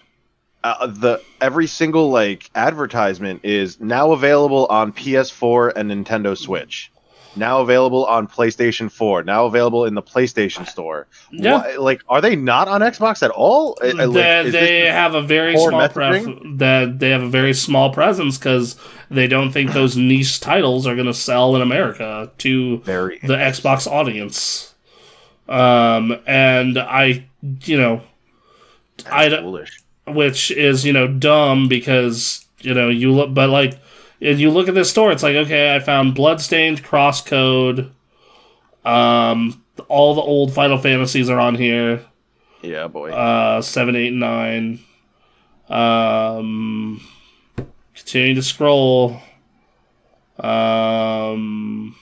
C: Uh, the every single like advertisement is now available on PS4 and Nintendo Switch. Now available on PlayStation 4. Now available in the PlayStation Store.
A: Yeah.
C: Why- like, are they not on Xbox at all? Uh, like,
A: they, they have a very small pref- that they have a very small presence because they don't think those niche titles are going to sell in America to
C: very
A: the Xbox audience. Um, and I, you know, I don't-
C: foolish.
A: which is you know dumb because you know you look but like and you look at this store it's like okay i found bloodstained crosscode um all the old final fantasies are on here.
C: Yeah, boy.
A: uh 7 8 9 um continuing to scroll. Um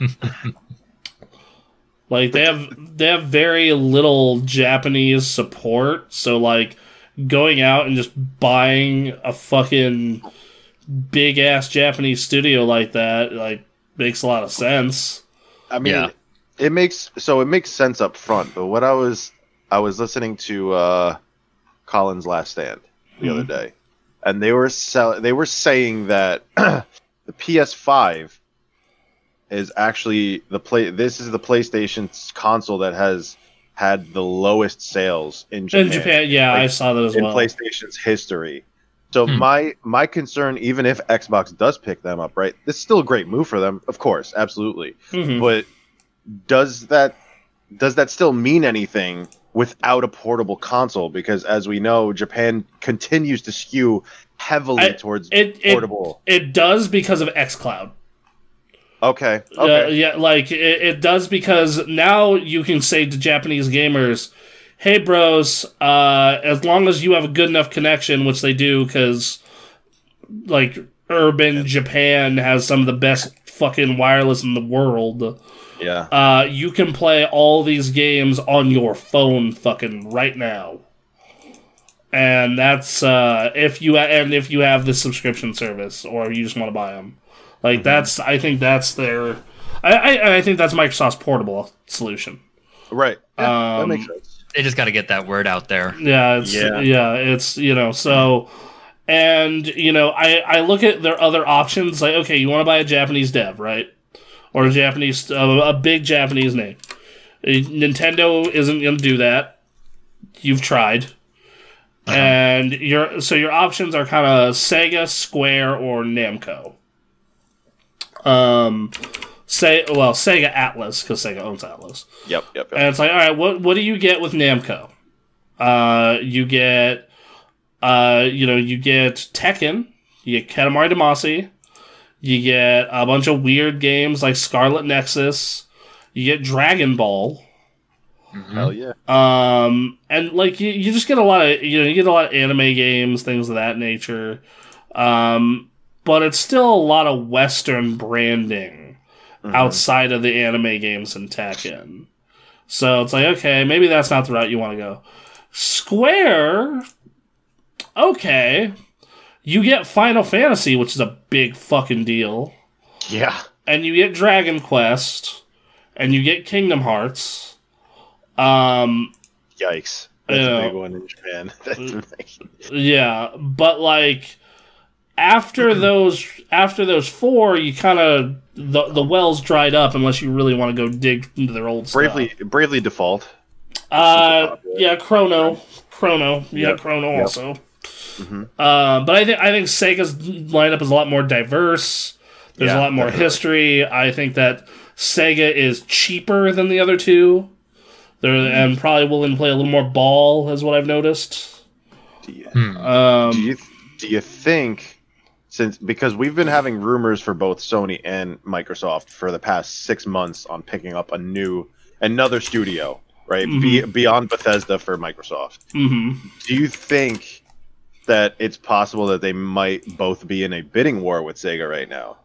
A: like they have they have very little japanese support. So like going out and just buying a fucking big ass japanese studio like that like makes a lot of sense
C: I mean,
B: Yeah.
C: it makes so it makes sense up front. But what I was I was listening to uh, Colin's Last Stand the other day, and they were sell- they were saying that the PS5 is actually the play. This is the PlayStation's console that has had the lowest sales in Japan.
A: in japan yeah
C: Like,
A: i saw that as
C: in
A: well
C: PlayStation's history. So
B: Hmm.
C: my my concern, even if Xbox does pick them up, right? This is still a great move for them, of course, absolutely.
A: Mhm.
C: But does that does that still mean anything without a portable console? Because as we know, Japan continues to skew heavily
A: I-
C: towards
A: it, it,
C: portable.
A: it does because of xcloud
C: okay,
A: Uh,
C: okay,
A: yeah, like it, it does because now you can say to Japanese gamers, "Hey, bros, uh, as long as you have a good enough connection, which they do, because like urban Japan has some of the best fucking wireless in the world.
C: yeah,
A: Uh, you can play all these games on your phone, fucking right now." And that's uh, if you and if you have the subscription service or you just want to buy them. Like that's I think that's their I, I I think that's Microsoft's portable solution.
C: right. Yeah, that
A: Um,
C: makes sense.
B: They just got to get that word out there.
A: Yeah, it's
C: Yeah.
A: yeah, it's you know, so and you know, I I look at their other options like okay, you want to buy a Japanese dev, right? Or a Japanese uh, a big Japanese name. Uh, Nintendo isn't going to do that. You've tried. And your so your options are kind of Sega, Square, or Namco. Um, say well Sega Atlus because Sega owns Atlus,
C: Yep, yep, yep.
A: and it's like all right, what what do you get with Namco? Uh, you get uh, you know, you get Tekken, you get Katamari Damacy, you get a bunch of weird games like Scarlet Nexus, you get Dragon Ball.
C: Hell yeah.
A: Um, and like you, you just get a lot of you know you get a lot of anime games, things of that nature. Um, but it's still a lot of Western branding outside of the anime games and Tekken. So it's like okay, maybe that's not the route you want to go. Square, okay, you get Final Fantasy, which is a big fucking deal,
C: Yeah.
A: and you get Dragon Quest, and you get Kingdom Hearts. Um,
C: Yikes. That's
A: Yeah.
C: a big one in Japan.
A: Yeah, but like after those after those four, you kind of the the wells dried up unless you really want to go dig into their old
C: Bravely,
A: stuff.
C: bravely default.
A: Uh, yeah, Chrono, Chrono, yeah,
C: Yep,
A: Chrono
C: yep.
A: also. Uh, but I think I think Sega's lineup is a lot more diverse. There's a lot more
C: definitely.
A: history. I think that Sega is cheaper than the other two. They're and probably willing to play a little more ball, is what I've noticed.
C: Do you,
A: Um,
C: do you do you think since because we've been having rumors for both Sony and Microsoft for the past six months on picking up a new another studio, right? Be, beyond Bethesda for Microsoft.
A: mhm.
C: Do you think that it's possible that they might both be in a bidding war with Sega right now?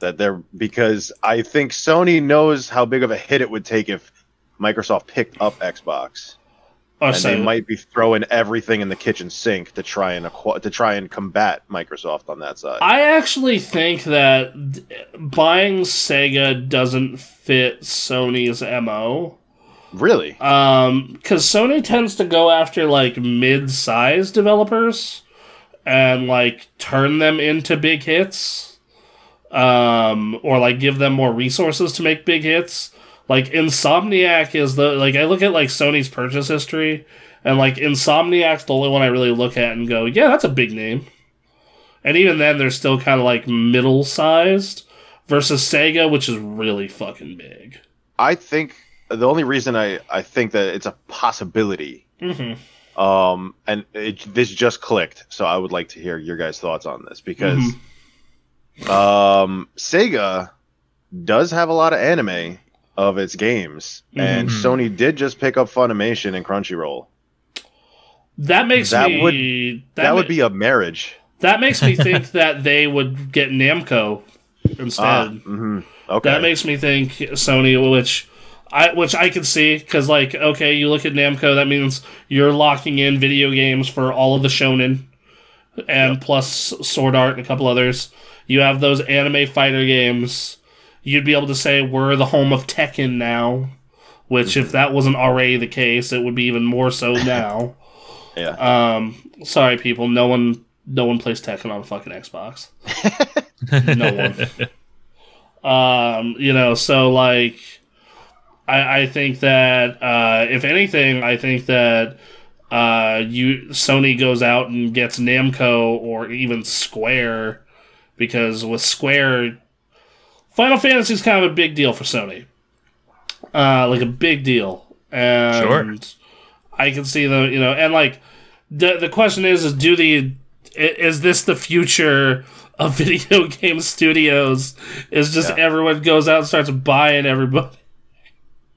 C: That they're because I think Sony knows how big of a hit it would take if Microsoft picked up Xbox,
A: Or
C: and they might be throwing everything in the kitchen sink to try and to try and combat Microsoft on that side.
A: I actually think that buying Sega doesn't fit Sony's MO.
C: really?
A: Um, because Sony tends to go after like mid-sized developers and like turn them into big hits, um, or like give them more resources to make big hits. Like Insomniac is the like I look at like Sony's purchase history, and like Insomniac's the only one I really look at and go, yeah, that's a big name. And even then, they're still kind of like middle-sized versus Sega, which is really fucking big.
C: I think the only reason I I think that it's a possibility
A: Mm-hmm.
C: um and it, this just clicked so i would like to hear your guys thoughts on this because um sega does have a lot of anime of its games and
B: Mhm.
C: sony did just pick up funimation and crunchyroll
A: That makes
C: That
A: me
C: would-
A: that,
C: that,
A: ma-
C: would be a marriage
A: that makes me think that they would get Namco instead.
C: ah, hmm okay
A: That makes me think Sony, which I which I can see because like okay, you look at Namco, that means you're locking in video games for all of the shonen, and plus Sword Art and a couple others. You have those anime fighter games. You'd be able to say we're the home of Tekken now, which if that wasn't already the case, it would be even more so now.
C: yeah
A: Um, sorry, people. No one, no one plays Tekken on fucking Xbox. no one. Um, you know, so like, I, I think that uh, if anything, I think that uh, you Sony goes out and gets Namco or even Square because with Square, Final Fantasy is kind of a big deal for Sony. Uh, like a big deal, and
B: Sure.
A: I can see the you know, and like the the question is, is do the is this the future of video game studios? Is just
C: Yeah.
A: everyone goes out and starts buying everybody?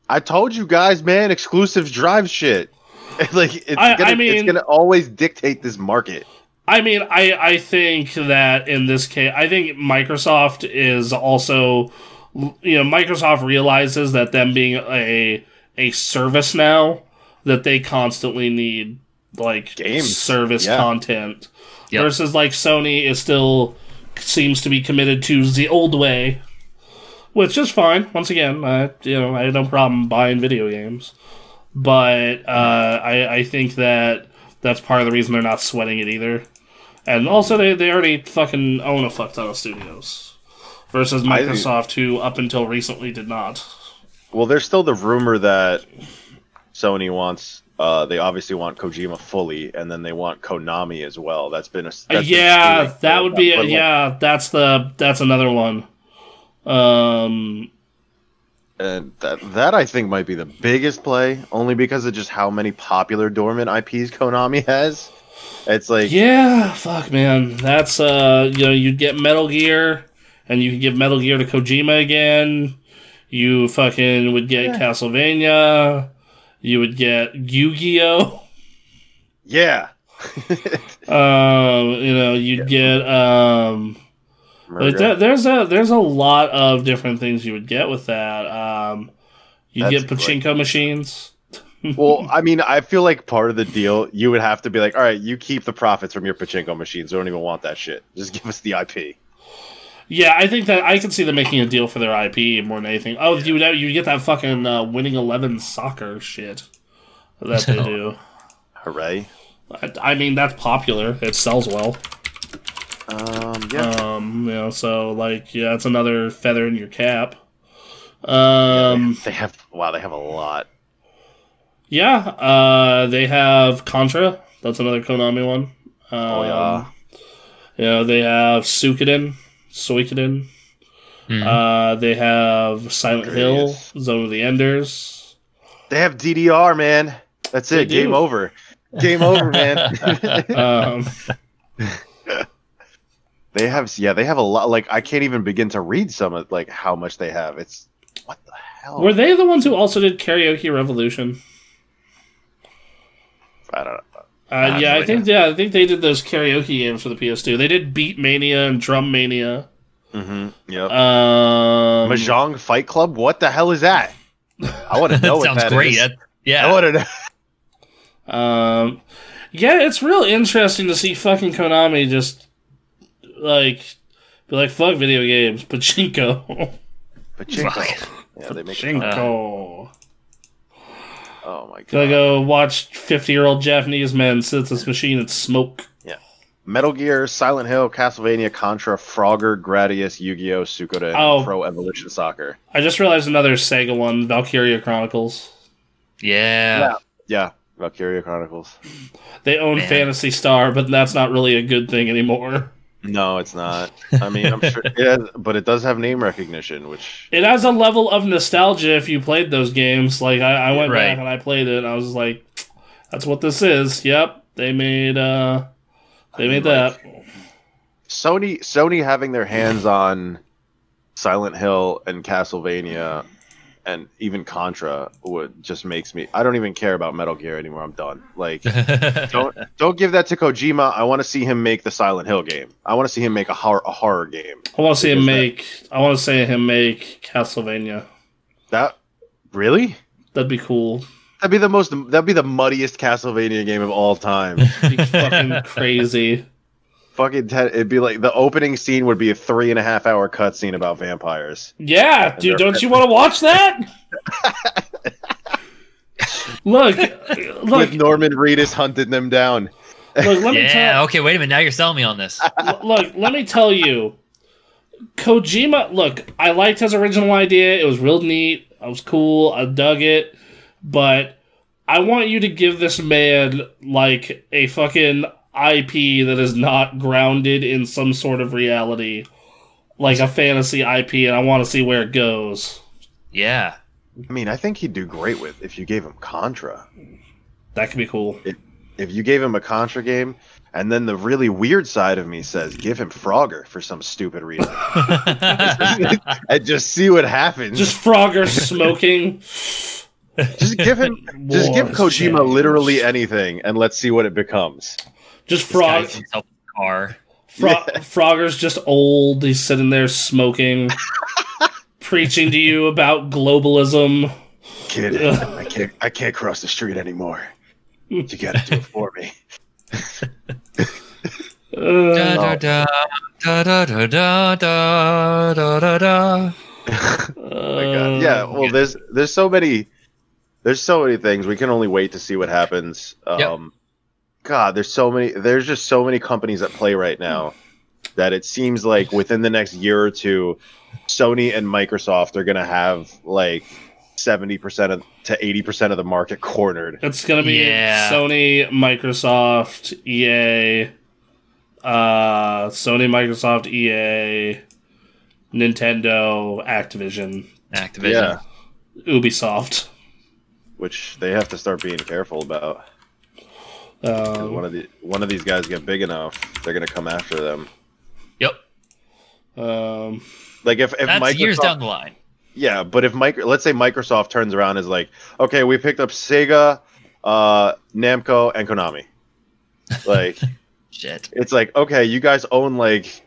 C: i told you guys man exclusives drive shit like it's
A: I-
C: gonna
A: I mean-
C: it's gonna always dictate this market
A: I mean, I I think that in this case, I think Microsoft is also, you know, Microsoft realizes that them being a a service now that they constantly need like
C: Games,
A: service
C: yeah.
A: content
B: Yep.
A: versus like Sony is still seems to be committed to the old way, which is fine. Once again, I you know I have no problem buying video games, but uh, I I think that that's part of the reason they're not sweating it either. And also, they, they already fucking own a fuck ton of studios. Versus Microsoft, who up until recently did not.
C: Well, there's still the rumor that Sony wants. Uh, they obviously want Kojima fully, and then they want Konami as well. That's been a that's been
A: yeah, that would be
C: like,
A: yeah. That's the that's another one. Um,
C: And that that I think might be the biggest play, only because of just how many popular dormant IPs Konami has. It's like
A: yeah, fuck, man. That's uh, you know, you'd get Metal Gear, and you could give Metal Gear to Kojima again. You fucking would get
C: Yeah.
A: Castlevania. You would get Yu-Gi-Oh.
C: yeah.
A: Um, you know, you'd get um. Like that, there's a there's a lot of different things you would get with that. Um, you get pachinko machines.
C: Well, I mean, I feel like part of the deal, you would have to be like, all right, you keep the profits from your pachinko machines. We don't even want that shit. Just give us the IP.
A: Yeah, I think that I can see them making a deal for their IP more than anything. Oh, you would you get that fucking uh, winning eleven soccer shit that they do.
C: Hooray.
A: I, I mean, that's popular. It sells well.
C: Um, yeah.
A: Um, you know, so like, yeah, it's another feather in your cap. Um,
C: they have wow, they have a lot.
A: Yeah, uh, they have Contra. That's another Konami one. Um,
C: Oh yeah.
A: You know, they have Suikoden, Suikoden.
B: Mhm.
A: Uh, they have Silent Hill,
C: Gradius.
A: Zone of the Enders.
C: They have DDR, man. That's
A: They
C: it. Game over. Game over, man.
A: Um,
C: they have yeah, they have a lot like I can't even begin to read some of like how much they have. It's what the hell?
A: were they the ones who also did Karaoke Revolution?
C: I don't know.
A: Uh, yeah, I think yeah, I think they did those karaoke games for the PS2. They did Beat Mania and Drum Mania.
C: Mm-hmm. Yep.
A: Um,
C: Mahjong Fight Club? What the hell is that? I want to know what
B: sounds
C: that
B: great.
C: is.
B: That-
C: I
B: yeah.
C: want to know.
A: Um, yeah, it's real interesting to see fucking Konami just like be like fuck video games, pachinko,
C: Pachinko. Yeah, they make
A: pachinko.
C: Oh my
A: Gotta
C: god.
A: go watch fifty-year-old Japanese men sit at this machine and smoke. Yeah.
C: Metal Gear, Silent Hill, Castlevania, Contra, Frogger, Gradius, Yu-Gi-Oh, Suikoden,
A: Oh.
C: Pro Evolution Soccer.
A: I just realized another Sega one, Valkyria Chronicles.
B: Yeah.
C: Yeah, Valkyria Chronicles.
A: They own
B: Man.
A: Phantasy Star, but that's not really a good thing anymore.
C: No, it's not. I mean, I'm sure it has, but it does have name recognition, which
A: It has a level of nostalgia if you played those games. Like I, I went
B: Right.
A: back and I played it, and I was like, "That's what this is." Yep, they made uh, they made that.
C: Sony Sony having their hands on Silent Hill and Castlevania and even Contra would just makes me I don't even care about Metal Gear anymore. I'm done. Like don't don't give that to Kojima. I want to see him make the Silent Hill game. I want to see him make a horror a horror game.
A: I want to see him
C: Because that-
A: make. I want to see him make Castlevania.
C: That really?
A: That'd be cool.
C: That'd be the most that'd be the muddiest Castlevania game of all time.
A: Be fucking crazy.
C: Fucking te- it'd be like the opening scene would be a three and a half hour cutscene about vampires.
A: Yeah, dude, don't you want to watch that? look, look,
C: With Norman Reedus hunting them down.
A: look. Let me
B: yeah.
A: tell.
B: Okay. Wait a minute. Now you're selling me on this.
A: L- look, let me tell you, Kojima. Look, I liked his original idea. It was real neat. I was cool. I dug it. But I want you to give this man like a fucking IP that is not grounded in some sort of reality, like a fantasy IP, and I want to see where it goes.
B: Yeah.
C: I mean, I think he'd do great with if you gave him Contra.
A: That could be cool.
C: If you gave him a Contra game, and then the really weird side of me says, give him Frogger for some stupid reason, and just see what happens.
A: Just Frogger smoking.
C: just give him, just give Kojima
A: change.
C: literally anything, and let's see what it becomes.
A: Just Frog.
B: himself in the car.
A: Fro- Frogger's just old. He's sitting there smoking, preaching to you about globalism.
C: Kid, I can't, I can't cross the street anymore. You gotta do it for me.
B: Da, da, da, da, da, da, da, da, da, da.
C: Oh my God. Yeah, well, there's there's so many there's so many things. We can only wait to see what happens. Um,
B: Yep.
C: God, there's so many. There's just so many companies at play right now that it seems like within the next year or two, Sony and Microsoft are gonna have like seventy percent of to eighty percent of the market cornered.
A: It's gonna be
B: Yeah.
A: Sony, Microsoft, EA, uh, Sony, Microsoft, EA, Nintendo, Activision,
B: Activision.
C: Yeah,
A: Ubisoft.
C: which they have to start being careful about. 'Cause
A: Um,
C: one of the one of these guys get big enough, they're gonna come after them.
B: Yep.
A: um,
C: Like if if
B: That's
C: Microsoft,
B: years down the line.
C: yeah, but if micro, let's say Microsoft turns around and is like, okay, we picked up Sega, uh, Namco, and Konami. Like
B: Shit.
C: it's like okay, you guys own like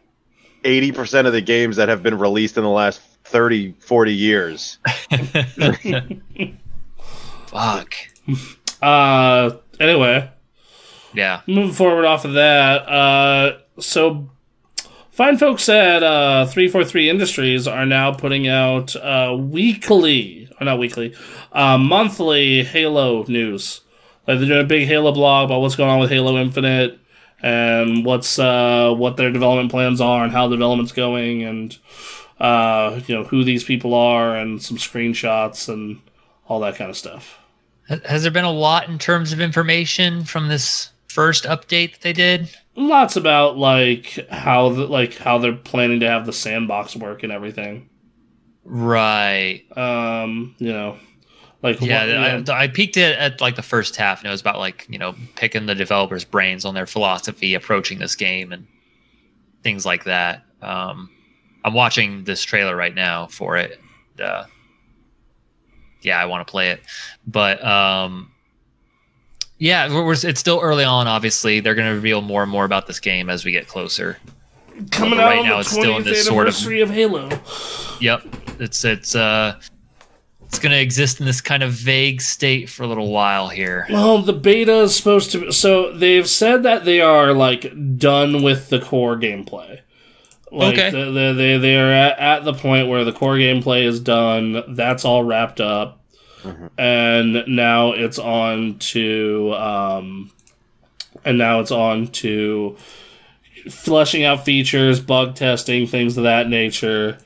C: eighty percent of the games that have been released in the last 30, 40 years.
B: Fuck.
A: uh, anyway,
B: Yeah.
A: moving forward off of that, uh, so fine folks at uh, 343 Industries are now putting out uh, weekly, or not weekly, uh, monthly Halo news. Like they're doing a big Halo blog about what's going on with Halo Infinite and what's uh, what their development plans are and how the development's going and uh, you know who these people are and some screenshots and all that kind of stuff.
B: Has there been a lot in terms of information from this first update that they did?
A: lots about like how the, like how they're planning to have the sandbox work and everything.
B: Right.
A: Um, you know, like
B: Yeah,
A: what-
B: I, I peeked it at like the first half, and it was about like you know picking the developers' brains on their philosophy approaching this game and things like that. Um, I'm watching this trailer right now for it. Uh, yeah, I want to play it, but um, yeah, we're, we're, it's still early on. Obviously, they're going to reveal more and more about this game as we get closer.
A: coming out
B: right
A: on
B: now
A: the
B: it's still in this sort of-
A: of Halo.
B: Yep, it's it's uh, it's going to exist in this kind of vague state for a little while here.
A: Well, the beta is supposed to. So they've said that they are like done with the core gameplay. Like,
B: Okay.
A: They they they, they are at, at the point where the core gameplay is done. That's all wrapped up, and now it's on to um, and now it's on to fleshing out features, bug testing, things of that nature.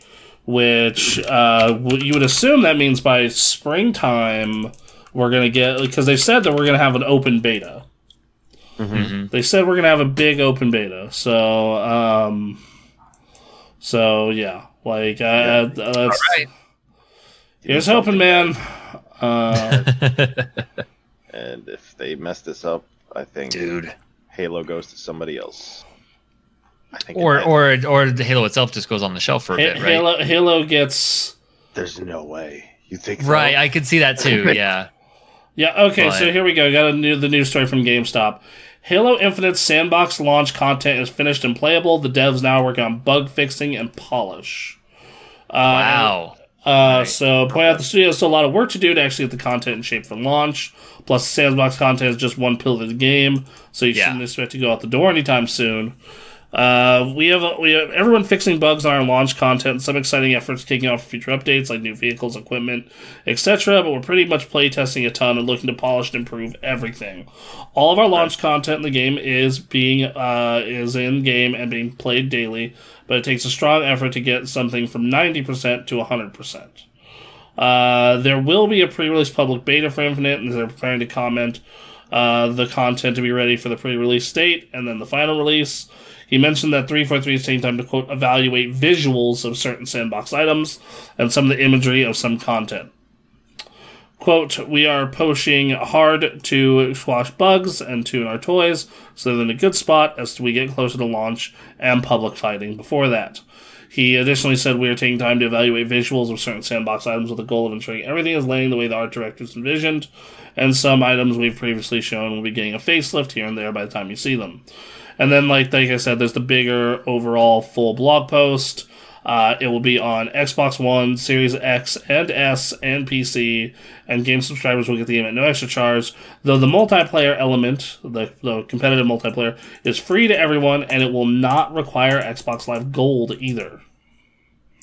A: Which uh, you would assume that means by springtime we're gonna get because they said that we're gonna have an open beta.
B: Mhm.
A: They said we're gonna have a big open beta. So, um, so yeah, like uh, uh, that's
B: right.
A: here's hoping, man. Uh,
C: And if they mess this up, I think
B: Dude.
C: Halo goes to somebody else. I think. it
B: Or
C: might.
B: or or the Halo itself just goes on the shelf for a bit, right?
A: Halo Halo gets
C: there's no way you think. so?
B: Right, I could see that too. Yeah.
A: yeah. Okay, so here we go. Got a new the news story from GameSpot. Halo Infinite sandbox launch content is finished and playable. The devs now working on bug fixing and polish. Uh,
B: Wow.
A: Uh, so point out the studio has still a lot of work to do to actually get the content in shape for launch. Plus, sandbox content is just one pill of the game, so you
B: Yeah.
A: shouldn't expect to go out the door anytime soon. Uh, we have we have everyone fixing bugs on our launch content. Some exciting efforts kicking off future updates like new vehicles, equipment, etc. But we're pretty much playtesting a ton and looking to polish and improve everything. All of our launch content in the game is being uh, is in game and being played daily, but it takes a strong effort to get something from ninety percent to hundred percent. Uh, there will be a pre-release public beta for Infinite, and they're preparing to comment uh, the content to be ready for the pre-release date and then the final release. He mentioned that 343 is taking time to quote evaluate visuals of certain sandbox items and some of the imagery of some content. Quote, we are pushing hard to squash bugs and tune our toys, so they're in a good spot as we get closer to launch and public flighting before that. He additionally said we are taking time to evaluate visuals of certain sandbox items with the goal of ensuring everything is laying the way the art directors envisioned, and some items we've previously shown will be getting a facelift here and there by the time you see them. And then, like like I said, there's the bigger overall full blog post. Uh, it will be on Xbox One, Series X and S, and PC, and game subscribers will get the game at no extra charge. Though the multiplayer element, the, the competitive multiplayer, is free to everyone, and it will not require Xbox Live Gold either.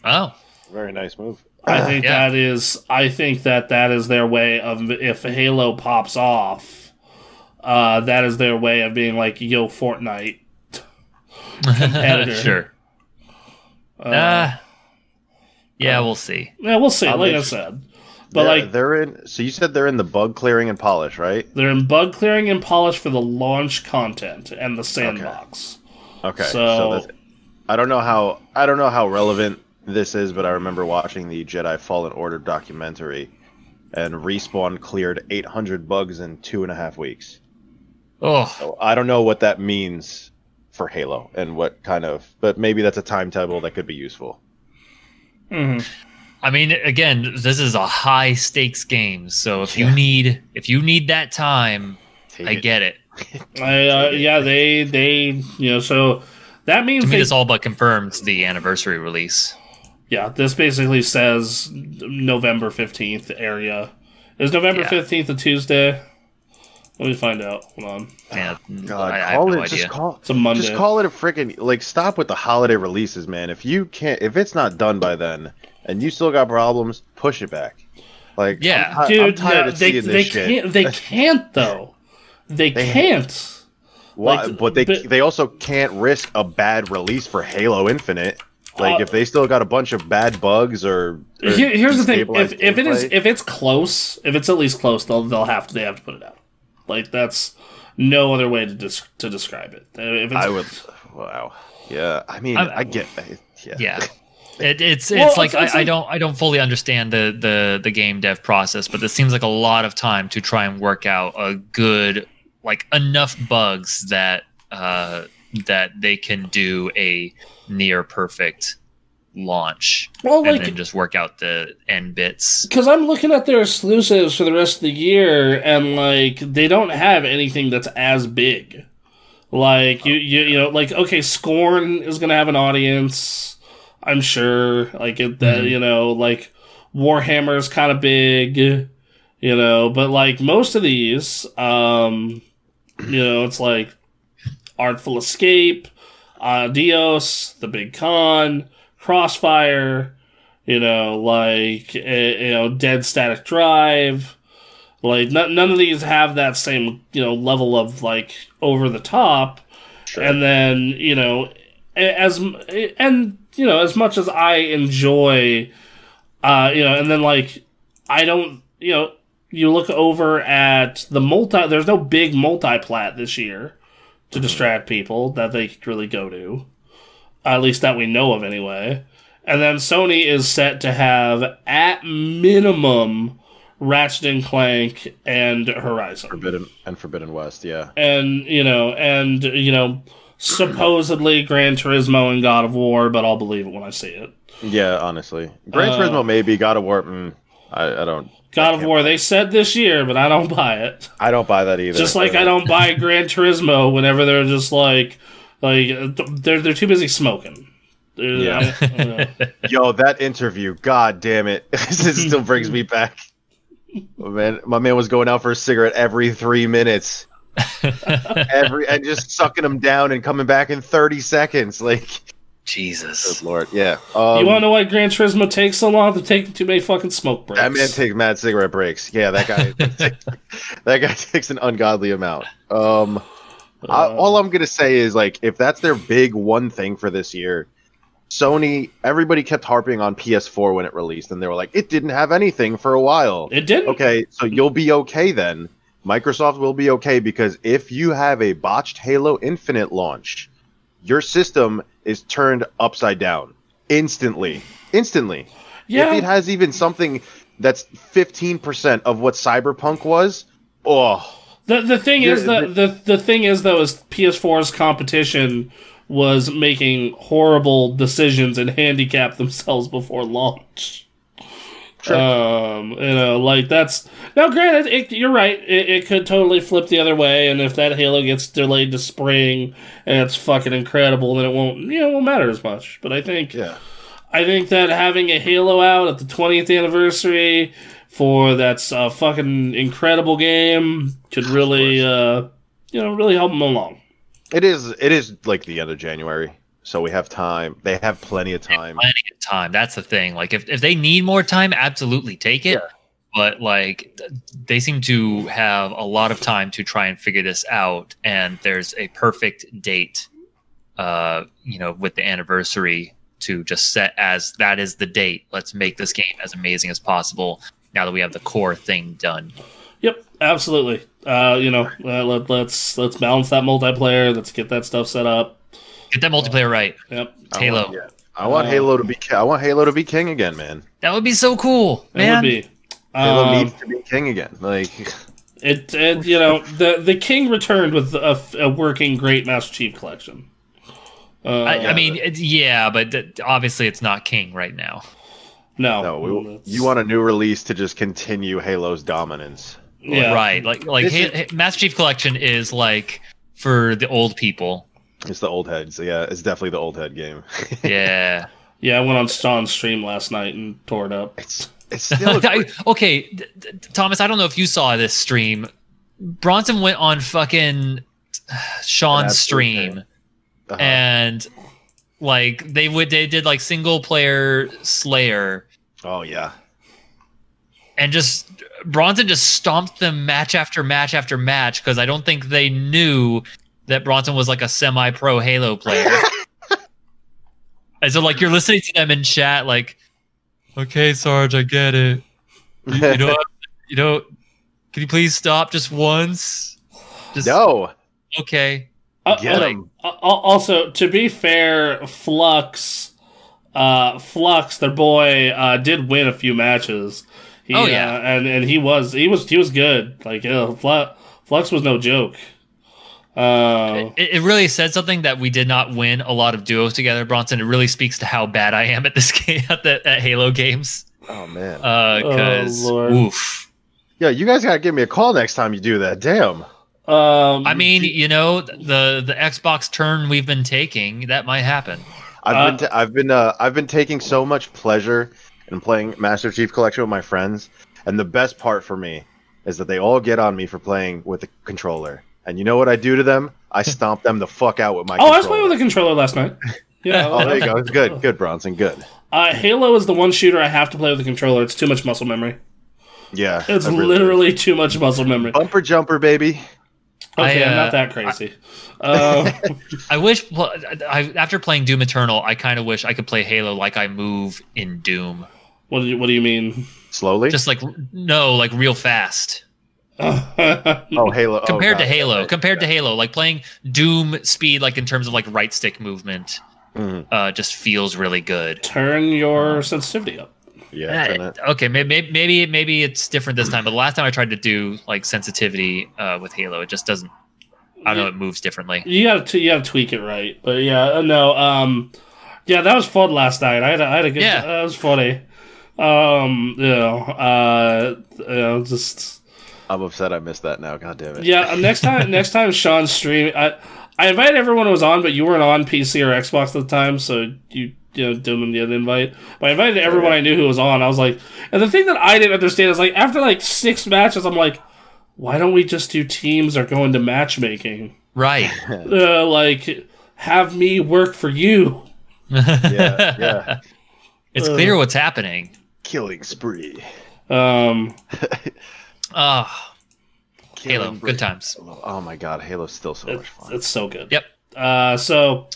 B: Oh.
C: Very nice move.
A: I think
B: Yeah.
A: that is. I think that that is their way of if Halo pops off, uh, that is their way of being like, "Yo, Fortnite." Competitor.
B: sure.
A: Uh,
B: Uh, yeah, we'll see.
A: yeah, we'll see.
C: I'll
A: Like I said, but
C: they're,
A: like
C: they're in. So you said they're in the bug clearing and polish, right?
A: they're in bug clearing and polish for the launch content and the sandbox.
C: Okay.
A: So-
C: that's, I don't know how I don't know how relevant this is, but I remember watching the Jedi Fallen Order documentary, and Respawn cleared 800 bugs in two and a half weeks.
B: Oh,
C: So I don't know what that means for Halo and what kind of, but maybe that's a timetable that could be useful.
A: Mhm.
B: I mean, again, this is a high stakes game. So if
C: Yeah.
B: you need if you need that time,
C: Take
B: I
C: it.
B: get it.
A: I, uh, yeah, they they you know so that means
B: To me,
A: they,
B: this all but confirms the anniversary release.
A: yeah this basically says November fifteenth area. Is November
B: Yeah.
A: fifteenth a Tuesday? Let me find out. Hold on.
B: Yeah,
C: God,
B: I, I have
C: call
B: no
C: it.
B: idea.
C: Call.
A: It's a Monday.
C: Just call it a freaking like. Stop with the holiday releases, man. If you can't, if it's not done by then, and you still got problems, push it back. Like,
B: Yeah.
C: I'm,
A: Dude,
C: I'm tired
A: no,
C: of
A: they
C: seeing
A: they
C: this
A: can't they can't though. They,
C: They-
A: can't.
C: Why-
A: like,
C: but they
A: but-
C: they also can't risk a bad release for Halo Infinite. Like
A: Uh,
C: if they still got a bunch of bad bugs or, or
A: Here, here's the thing: if, if it is if it's close, if it's at least close, they'll they'll have to they have to put it out. Like that's no other way to des- to describe it. If it's,
C: I would. Wow. Yeah. I mean,
B: I'm-
C: I get. Yeah.
B: yeah. It, it's it's
A: Well,
B: like
A: it's- it's
B: I, I don't I don't fully understand the, the the game dev process, but this seems like a lot of time to try and work out a good like enough bugs that uh, that they can do a near perfect launch
A: well,
B: and
A: like
B: then just work out the end bits.
A: because I'm looking at their exclusives for the rest of the year, and like they don't have anything that's as big. Like you, you, you know, like okay, Scorn is gonna have an audience, I'm sure. Like it, that
B: Mhm.
A: you know, like Warhammer is kind of big, you know, but like most of these, um, you know, it's like Artful Escape, uh, Dios, The Big Con, Crossfire, you know, like eh, you know, Dead Static Drive. Like none, none of these have that same you know level of like over the top,
C: Sure.
A: and then you know as and you know as much as I enjoy, uh, you know, and then like I don't you know you look over at the multi. There's no big multi plat this year to distract people that they could really go to, at least that we know of anyway. And then Sony is set to have at minimum Ratchet and Clank and Horizon
C: Forbidden and Forbidden West. Yeah.
A: and you know, and you know, supposedly Gran Turismo and God of War, but I'll believe it when I see it.
C: Yeah. Honestly, Gran
A: Uh,
C: Turismo maybe God of War. Mm, I, I don't.
A: God
C: I
A: of War, they said this year, but I don't buy it.
C: I don't buy that either.
A: Just like
C: Uh,
A: I don't buy Gran Turismo whenever they're just like, like they're they're too busy smoking. They're-
C: Yeah.
A: I- I don't know.
C: Yo, that interview. God damn it! it still brings me back. Oh, man, my man was going out for a cigarette every three minutes, every and just sucking them down and coming back in thirty seconds. Like,
B: Jesus.
C: good lord, yeah. Um,
A: you want to know why Gran Turismo takes so long? to take taking too many fucking smoke breaks.
C: That man takes mad cigarette breaks. Yeah, that guy. that guy takes an ungodly amount. Um, I,
A: Uh,
C: all I'm gonna say is like, if that's their big one thing for this year, Sony. Everybody kept harping on PS4 when it released, and they were like, it didn't have anything for a while.
A: it didn't.
C: Okay, so you'll be okay then. Microsoft will be okay because if you have a botched Halo Infinite launch, your system is turned upside down instantly. Instantly.
A: Yeah.
C: If it has even something that's 15% of what Cyberpunk was, oh,
A: The the thing is the, the the thing is though is PS4's competition was making horrible decisions and handicap themselves before launch.
C: Sure.
A: Um, you know, like that's now. Granted, it, you're right. It, it could totally flip the other way, and if that Halo gets delayed to spring and it's fucking incredible, then it won't. You know, it won't matter as much. But I think
C: yeah.
A: I think that having a Halo out at the 20th anniversary for that's a fucking incredible game could really, uh, you know, really help them along.
C: It is it is like the end of January, so we have time. They have plenty of time.
B: Plenty of time. That's the thing. Like if, if they need more time, absolutely take it. But like they seem to have a lot of time to try and figure this out. And there's a perfect date, uh, you know, with the anniversary to just set as that is the date. Let's make this game as amazing as possible. Now that we have the core thing done.
A: Yep, absolutely. Uh, you know, uh, let, let's let's balance that multiplayer. Let's get that stuff set up.
B: Get that multiplayer right.
A: Yep.
B: It's
C: I
B: Halo.
C: want- yeah. I want
A: Uh,
C: Halo to be. I want Halo to be king again, man.
B: That would be so cool,
A: It
B: man.
A: would be.
C: Halo
A: Um,
C: needs to be king again. Like,
A: It, it you know the the king returned with a, a working great Master Chief collection. Uh,
B: I, I mean, it, yeah, but obviously it's not King right now.
A: No,
C: no, we, you want a new release to just continue Halo's dominance.
A: yeah,
B: Right, like like
C: This
B: Ha- Ha- Master Chief Collection is like for the old people.
C: It's the old heads. Yeah, it's definitely the old head game.
B: Yeah.
A: Yeah, I went on Sean's stream last night and tore it up.
C: it's it's still a
B: I- okay, d- d- Thomas, I don't know if you saw this stream. Bronson went on fucking Sean's
C: Absolute
B: stream
C: uh-huh.
B: and like they would they did like single player Slayer
C: oh yeah,
B: and just Bronson just stomped them match after match after match because I don't think they knew that Bronson was like a semi pro Halo player. and so like you're listening to them in chat, like, okay, Sarge, I get it. You, you know, you know, can you please stop just once? Just
C: no,
B: okay.
A: Uh,
C: get him.
A: uh, also, to be fair, Flux, uh, Flux, their boy, uh, did win a few matches. He,
B: Oh, yeah.
A: uh, and and he was he was he was good. Like uh, Flux, Flux was no joke. Uh,
B: It, it really said something that we did not win a lot of duos together, Bronson. It really speaks to how bad I am at this game at the at Halo games.
C: Oh man,
B: Because
A: Oh, Lord.
B: oof.
C: yeah, you guys gotta give me a call next time you do that. Damn.
A: um,
B: I mean, you know, the the Xbox turn we've been taking, that might happen.
C: I've
A: Uh,
C: been t- I've been uh, I've been taking so much pleasure in playing Master Chief Collection with my friends, and the best part for me is that they all get on me for playing with the controller. And you know what I do to them? I stomp them the fuck out with my.
A: oh, I was playing with a controller last night. Yeah,
C: Oh, there you go. It's good, good, Bronson, good.
A: Uh, Halo is the one shooter I have to play with a controller. It's too much muscle memory.
C: Yeah,
A: It's
C: really
A: literally too much muscle memory.
C: bumper jumper, baby.
A: Okay,
B: I,
A: I'm
B: uh,
A: not that crazy. Uh,
B: I wish, well, I, after playing Doom Eternal, I kind of wish I could play Halo like I move in Doom.
A: what do you What do you mean?
C: Slowly.
B: Just like, no, like real fast.
C: oh, Halo. oh,
B: Compared to Halo,
C: right.
B: compared to Halo, like playing Doom speed, like in terms of like right stick movement,
C: Mhm.
B: uh, just feels really good.
A: Turn your sensitivity up.
C: Yeah. turn it.
B: okay, maybe, maybe maybe it's different this time. But the last time I tried to do like sensitivity uh, with Halo, it just doesn't. I don't know. It moves differently.
A: You got to you got to tweak it right. But yeah, uh, no. Um, yeah, that was fun last night. I had a, I had a good.
B: Yeah.
A: that was funny. Um, you know, uh, you know, just
C: I'm upset. I missed that now. God damn it.
A: yeah. uh, Next time, next time Sean's stream, I I invited everyone who was on, but you weren't on PC or Xbox at the time, so you you know didn't get an invite. But I invited everyone I knew who was on. I was like, and the thing that I didn't understand is like after like six matches, I'm like, why don't we just do teams or go into matchmaking?
B: Right.
A: Uh, like have me work for you.
C: Yeah. Yeah.
B: It's clear what's happening.
C: Killing spree.
A: Um,
B: Ah, Halo, good times.
C: Oh my God, Halo's still so much fun.
A: it's so good.
B: Yep.
A: Uh, so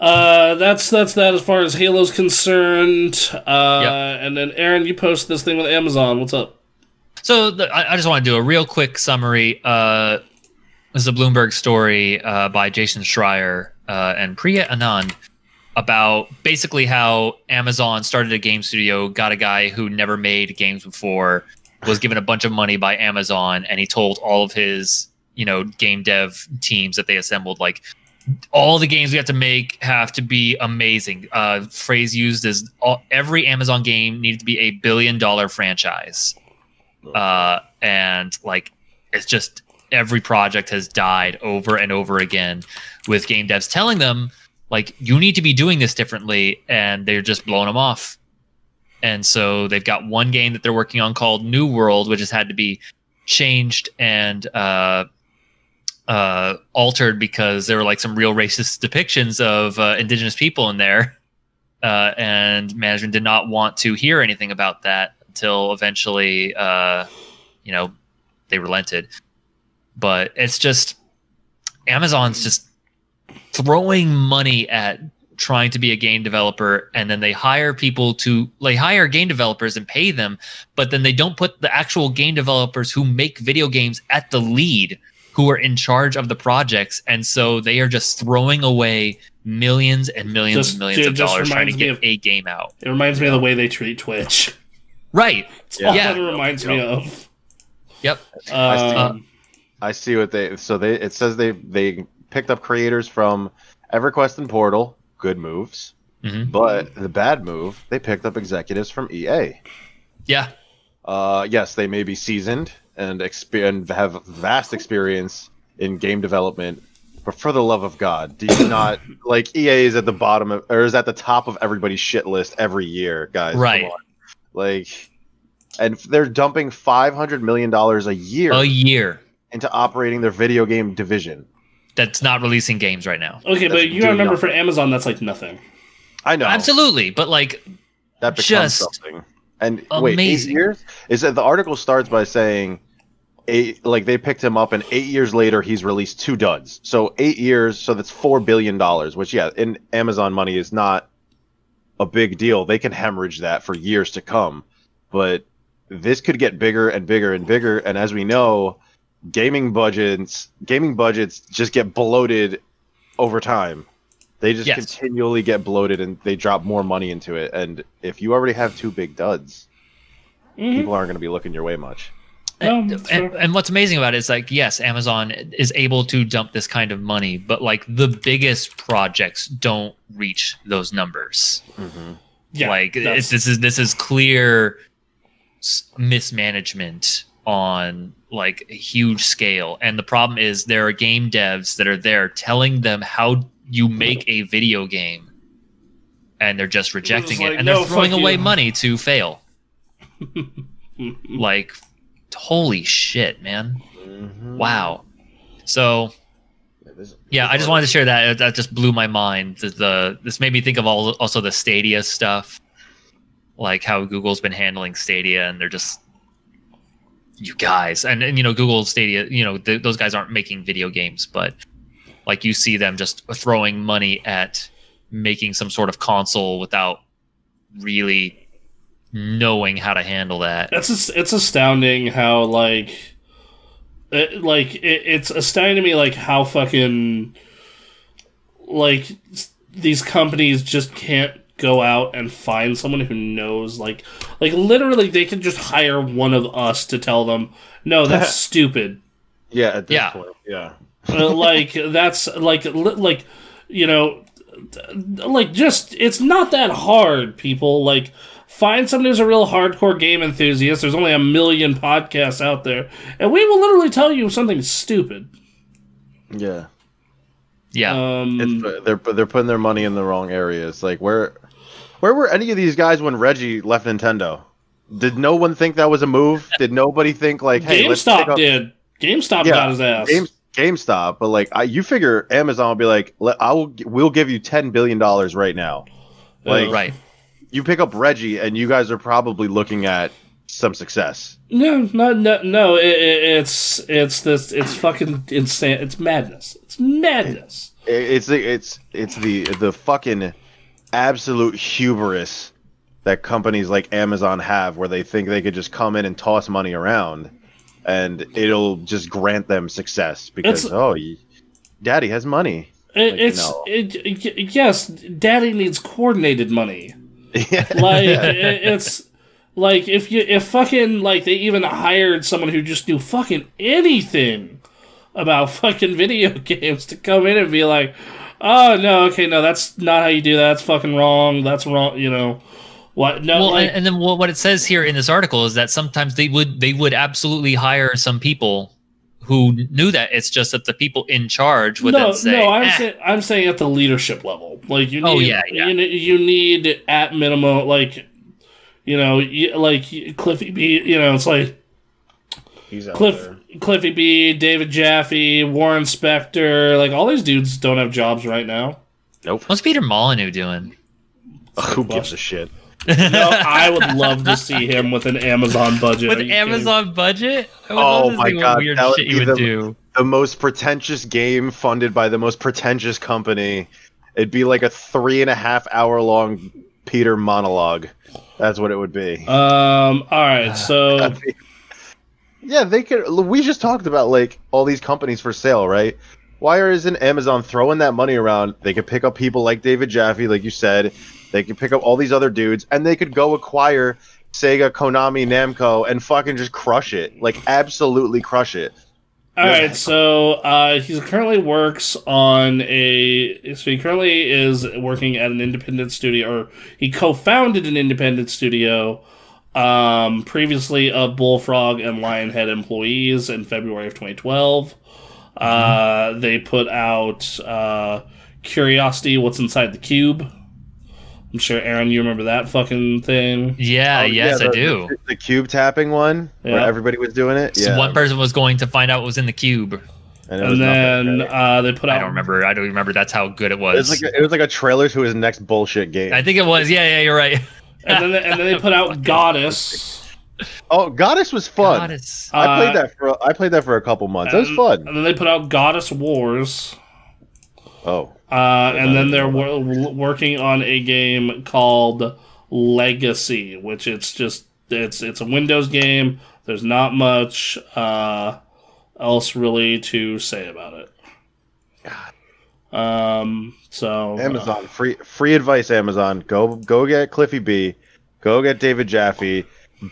A: uh, that's that's that as far as Halo's concerned. Uh,
B: Yep.
A: and then Aaron, you posted this thing with Amazon. What's up?
B: So the, I, I just want to do a real quick summary. Uh, this is a Bloomberg story uh, by Jason Schreier uh, and Priya Anand about basically how Amazon started a game studio, got a guy who never made games before, was given a bunch of money by Amazon, and he told all of his you know game dev teams that they assembled like all the games we have to make have to be amazing. Uh, phrase used is all, every Amazon game needed to be a billion dollar franchise uh, and like it's just every project has died over and over again with game devs telling them like you need to be doing this differently and they're just blowing them off and so they've got one game that they're working on called new world which has had to be changed and uh, uh, altered because there were like some real racist depictions of uh, indigenous people in there uh, and management did not want to hear anything about that until eventually, uh, you know, they relented. But it's just Amazon's just throwing money at trying to be a game developer, and then they hire people to they hire game developers and pay them, but then they don't put the actual game developers who make video games at the lead, who are in charge of the projects, and so they are just throwing away millions and millions
A: Just-
B: and millions of dollars trying to get
A: of-
B: a game out.
A: It reminds me of the way they treat Twitch.
B: Right.
A: That's all
B: Yeah.
A: that it reminds me of.
B: Yep.
A: Um,
C: I see what they so they it says they they picked up creators from EverQuest and Portal, good moves.
B: hmm
C: But the bad move, they picked up executives from EA.
B: Yeah.
C: Uh, yes, they may be seasoned and, exper- and have vast experience in game development, but for the love of God, do you not like EA is at the bottom of or is at the top of everybody's shit list every year, guys? Come
B: Right.
C: on. Like, and they're dumping five hundred million dollars a year
B: A year
C: into operating their video game division.
B: that's not releasing games right now.
A: okay,
C: That's
A: but you gotta remember
C: nothing.
A: for Amazon, that's like nothing.
C: I know
B: Absolutely. But like
C: that becomes
B: just
C: something. And wait, eight years? Is that the article starts by saying eight like they picked him up and eight years later he's released two duds. So eight years, so that's four billion dollars, which yeah, in Amazon money is not a big deal. They can hemorrhage that for years to come. But this could get bigger and bigger and bigger, and as we know, gaming budgets gaming budgets just get bloated over time. They just
B: Yes.
C: continually get bloated and they drop more money into it. And if you already have two big duds,
A: Mhm.
C: people aren't going to be looking your way much.
A: No,
B: and,
A: that's
B: and, and what's amazing about it is like yes amazon is able to dump this kind of money but like the biggest projects don't reach those numbers. Mm-hmm.
A: Yeah,
B: like it's, this is this is clear mismanagement on like a huge scale. And the problem is there are game devs that are there telling them how you make a video game and they're just rejecting
A: like,
B: it and
A: "No,
B: they're throwing away
A: you."
B: money to fail. Like holy shit man. Wow. So yeah, I just wanted to share that. That just blew my mind. The, the this made me think of all also the Stadia stuff, like how Google's been handling Stadia, and they're just you guys, and, and you know Google Stadia, you know th- those guys aren't making video games, but like you see them just throwing money at making some sort of console without really knowing how to handle that.
A: It's it's astounding how like it, like it, it's astounding to me like how fucking like these companies just can't go out and find someone who knows like like literally they can just hire one of us to tell them no that's stupid
C: Yeah, at this
B: Yeah.
C: point, yeah.
A: Uh, like that's like li- like you know like just it's not that hard people like find someone who's a real hardcore game enthusiast there's only a million podcasts out there and we will literally tell you something stupid
C: Yeah.
B: Yeah,
A: um
C: It's, they're they're putting their money in the wrong areas. Like where where were any of these guys when Reggie left Nintendo? Did no one think that was a move? Did nobody think like, hey, let's pick
A: gamestop
C: up
A: did gamestop
C: Yeah,
A: got his ass
C: Game, GameStop? But like, I, you figure Amazon will be like, I will, we'll give you ten billion dollars right now. Like,
A: Uh,
B: right.
C: You pick up Reggie, and you guys are probably looking at some success.
A: no no no no it, it, it's it's this it's fucking insane it's madness it's madness
C: It- It's the it's it's the the fucking absolute hubris that companies like Amazon have, where they think they could just come in and toss money around, and it'll just grant them success because
A: It's-
C: oh, Daddy has money.
A: It,
C: Like,
A: it's
C: no.
A: yes, daddy needs coordinated money.
C: Yeah,
A: Like it, it's like if you if fucking like they even hired someone who just knew fucking anything about fucking video games to come in and be like, oh no, okay, no, that's not how you do that. That's fucking wrong. That's wrong. You know what? No,
B: well,
A: like
B: and, and then what what it says here in this article is that sometimes they would they would absolutely hire some people who knew that. It's just that the people in charge would
A: no,
B: then say,
A: no, I'm
B: "Eh,
A: saying I'm saying at the leadership level. Like you need,
B: Oh, yeah, yeah.
A: You, you need at minimum like, you know, y- like Cliffy B. You know, it's like
C: he's
A: Cliff. Cliffy B, David Jaffe, Warren Spector. Like all these dudes don't have jobs right now.
C: Nope.
B: what's Peter Molyneux doing?"
C: Who gives a shit?
A: No, I would love to see him with an Amazon budget.
B: With
A: Are you kidding?
B: Amazon budget?
C: Oh my God,
B: weird
C: that would
B: shit
C: be
B: you would
C: the-
B: do.
C: The most pretentious game funded by the most pretentious company. It'd be like a three and a half hour long Peter monologue. That's what it would be.
A: Um. All right. So
C: Yeah, they could. We just talked about like all these companies for sale, right? Why isn't Amazon throwing that money around? They could pick up people like David Jaffe, like you said. They could pick up all these other dudes, and they could go acquire Sega, Konami, Namco, and fucking just crush it. Like absolutely crush it.
A: All right, so uh, he currently works on a. So he currently is working at an independent studio, or he co-founded an independent studio. Um, previously of Bullfrog and Lionhead employees in February of 2012. Uh, they put out uh, Curiosity: What's Inside the Cube. I'm sure Aaron, you remember that fucking thing.
B: Yeah,
C: Oh,
B: yes,
C: yeah,
B: I do.
C: The, the cube tapping one, where everybody was doing it.
B: So
C: Yeah,
B: one person was going to find out what was in the cube.
C: and,
A: And then uh, they put out.
B: I don't remember. I don't remember. That's how good it
C: it was
B: was.
C: like a, it was like a trailer to his next bullshit game.
B: I think it was. Yeah, yeah, you're right.
A: and then and then they put out Godus.
C: oh, Godus was fun.
B: Godus.
C: I
A: Uh,
C: played that for I played that for a couple months. That was fun.
A: And then they put out Godus Wars.
C: Oh,
A: Uh, and then they're wor- working on a game called Legacy, which it's just it's it's a Windows game. There's not much uh, else really to say about it. Um. So uh,
C: Amazon free free advice. Amazon go go get Cliffy B, go get David Jaffe,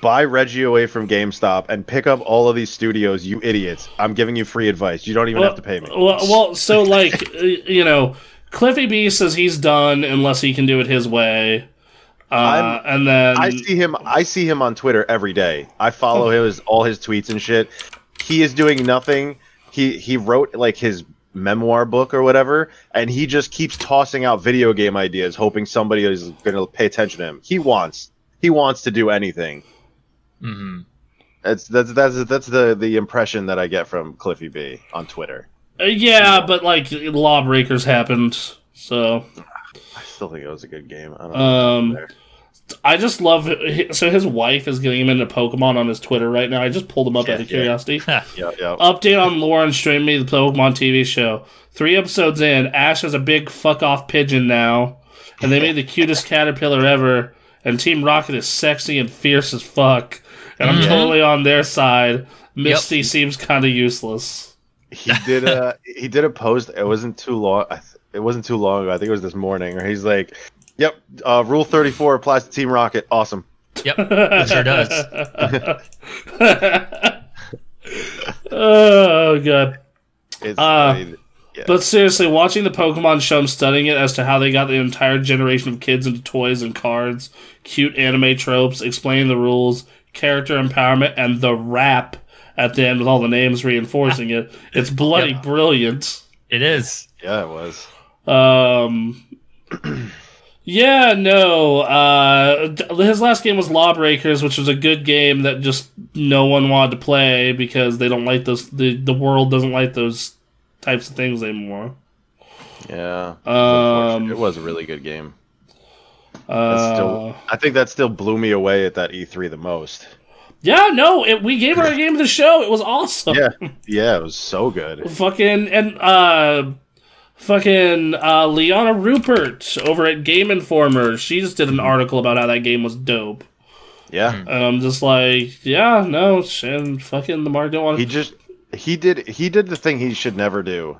C: buy Reggie away from GameStop, and pick up all of these studios. You idiots! I'm giving you free advice. You don't even
A: well,
C: have to pay me.
A: Well, well, so like you know, Cliffy B says he's done unless he can do it his way. Uh, and then
C: I see him. I see him on Twitter every day. I follow his all his tweets and shit. He is doing nothing. He he wrote like his memoir book or whatever, and he just keeps tossing out video game ideas, hoping somebody is going to pay attention to him. He wants he wants to do anything.
B: Hmm
C: That's that's that's that's the the impression that I get from Cliffy B on Twitter.
A: Uh, yeah, but like Lawbreakers happened, so
C: I still think it was a good game. I don't know.
A: um, I just love. So his wife is getting him into Pokemon on his Twitter right now. I just pulled him up out of
C: Yeah, yeah.
A: curiosity.
C: yeah, yeah.
A: Update on Lauren streaming me the Pokemon TV show. Three episodes in, Ash has a big fuck off pigeon now, and they made the cutest caterpillar ever. And Team Rocket is sexy and fierce as fuck. And I'm
B: Mhm.
A: totally on their side. Misty seems kind of useless.
C: he did a he did a post. It wasn't too long. It wasn't too long ago. I think it was this morning. Where he's like, "Yep, uh, Rule Thirty Four applies to Team Rocket. Awesome."
B: Yep, it sure does.
A: oh god.
C: It's,
A: Uh,
C: I mean, yeah.
A: But seriously, watching the Pokemon show, I'm studying it as to how they got the entire generation of kids into toys and cards, cute anime tropes, explaining the rules, character empowerment, and the rap at the end with all the names reinforcing it. It's bloody
B: Yep.
A: brilliant.
B: It is.
C: yeah, it was.
A: Um, yeah, no. Uh, his last game was Lawbreakers, which was a good game that just no one wanted to play because they don't like those. The the world doesn't like those types of things anymore.
C: Yeah,
A: Um,
C: it was a really good game. That's
A: Uh,
C: still, I think that still blew me away at that E3 the most.
A: yeah, no, it, we gave our game of the show. It was awesome.
C: Yeah, yeah, it was so good.
A: Fucking and uh, fucking uh, Liana Ruppert over at Game Informer. She just did an article about how that game was dope.
C: Yeah,
A: And I'm just like, yeah, no, and fucking the market don't want
C: he just he did he did the thing he should never do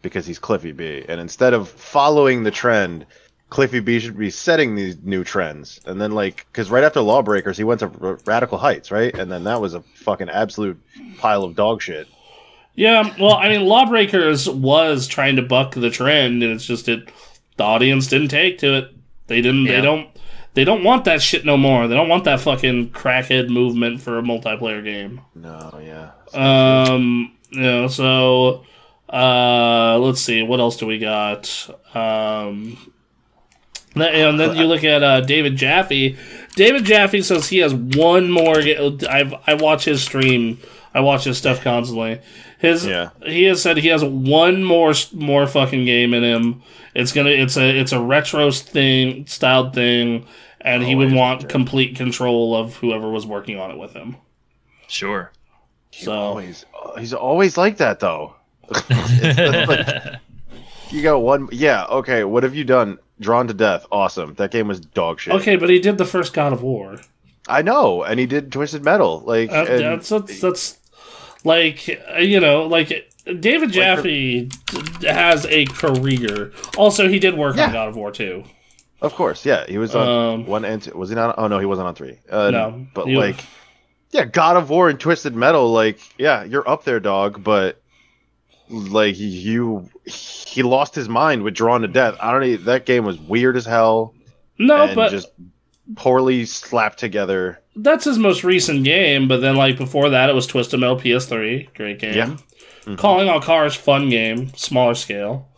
C: because he's Cliffy B. And instead of following the trend, Cliffy B should be setting these new trends. And then like because right after Lawbreakers, he went to R- Radical Heights, right? And then that was a fucking absolute pile of dog shit.
A: Yeah, well, I mean, Lawbreakers was trying to buck the trend, and it's just it. The audience didn't take to it. They didn't.
B: Yeah.
A: They don't. They don't want that shit no more. They don't want that fucking crackhead movement for a multiplayer game.
C: No, yeah.
A: Um, you know, so uh, let's see, what else do we got? Um, th- and then you look at uh, David Jaffe. David Jaffe says he has one more. ga- I've I watch his stream. I watch his stuff constantly. His
C: Yeah.
A: he has said he has one more more fucking game in him. It's gonna it's a it's a retro thing styled thing, and he would
C: Always
A: want
C: retro.
A: complete control of whoever was working on it with him.
B: Sure.
C: He's
A: So-
C: always he's always like that though. It's like- you got one yeah, okay, what have you done? Drawn to Death, awesome. That game was dog shit.
A: Okay, but he did the first God of War.
C: I know, and he did Twisted Metal. Like
A: Uh,
C: and-
A: that's, that's that's like you know like David Jaffe d- has a career. Also, he did work
C: Yeah.
A: on God of War too.
C: Of course, yeah, he was on
A: Um,
C: one and two. Was he not? Oh no, he wasn't on three. Uh,
A: No,
C: but like, yeah, God of War and Twisted Metal, like, yeah, you're up there, dog. But like you, he lost his mind with Drawn to Death. I don't. Even, that game was weird as hell
A: No, but
C: just poorly slapped together.
A: that's his most recent game. But then, like before that, it was Twisted Metal PS3, great game.
C: Yeah. Mhm.
A: Calling All Cars, fun game, smaller scale.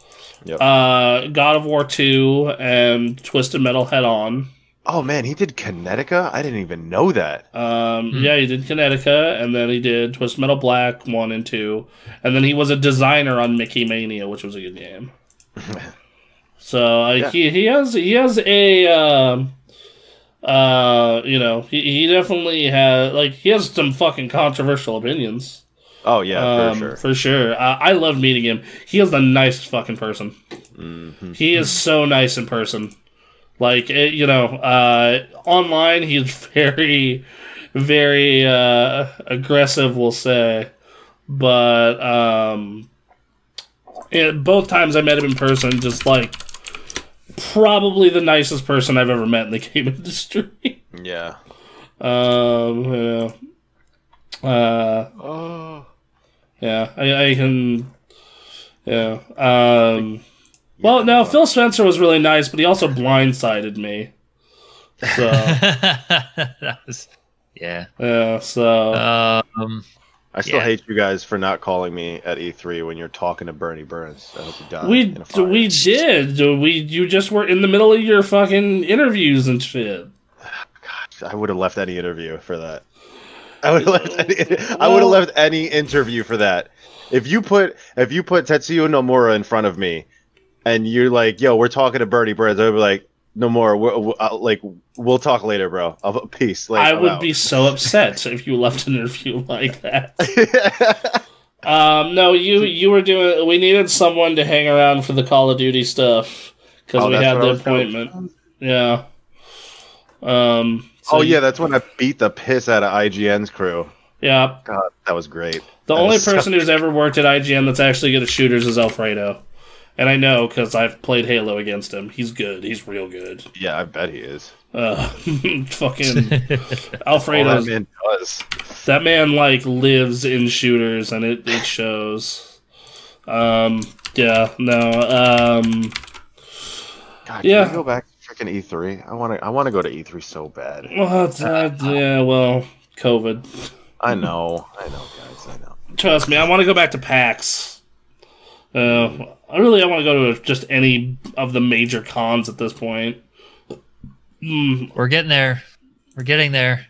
C: Yep.
A: Uh, God of War two and Twisted Metal Head On.
C: Oh man, he did Connecticut. I didn't even know that.
A: Um,
B: Hmm.
A: Yeah, he did Connecticut, and then he did Twisted Metal Black one and two, and then he was a designer on Mickey Mania, which was a good game. so like
C: Yeah.
A: he he has he has a um, uh you know he he definitely has like he has some fucking controversial opinions.
C: Oh yeah,
A: um,
C: for sure.
A: For sure. I, I love meeting him. He is the nicest fucking person.
C: hmm
A: He is so nice in person. Like it, you know, uh, online he's very, very uh, aggressive. We'll say, but um, it, both times I met him in person, just like probably the nicest person I've ever met in the game industry.
C: Yeah.
A: um, know, uh,
C: Oh.
A: yeah, I, I can. Yeah. Um. Well, no, Phil Spencer was really nice, but he also blindsided me. So
B: that was, yeah.
A: yeah. So
B: Um,
C: I still
B: Yeah.
C: hate you guys for not calling me at E3 when you're talking to Bernie Burns. I hope you die.
A: we
C: in
A: we did. We you just were in the middle of your fucking interviews and shit.
C: I would have left any interview for that. I would have left. Any, I would have left any interview for that. If you put if you put Tetsuya Nomura in front of me, and you're like, "Yo, we're talking to Bernie Burns," I'd be like, "Nomura, we're, we uh, like, we'll talk later, bro. I'll, peace." Like,
A: I
C: I'm
A: would
C: out.
A: be so upset if you left an interview like that. Um, no, you you were doing. We needed someone to hang around for the Call of Duty stuff because
C: Oh,
A: we had the appointment. Yeah. Um. so
C: oh yeah, that's when I beat the piss out of IGN's crew.
A: Yeah.
C: God, that was great.
A: The
C: That
A: only
C: was so-
A: person who's ever worked at IGN that's actually good at shooters is Alfredo. And I know because I've played Halo against him. He's good. He's real good.
C: Yeah, I bet he is.
A: Uh, fucking
C: All
A: Alfredo's
C: that man does.
A: that man like lives in shooters and it, it shows. Um, yeah, no, um,
C: God, can
A: Yeah.
C: we go back to freaking E3? I want to. I want to go to E3 so bad.
A: well, it's, uh, yeah, well, COVID.
C: I know. I know, guys. I know.
A: Trust me, I want to go back to PAX. Uh, I really, I want to go to just any of the major cons at this point. Mm,
B: we're getting there. We're getting there.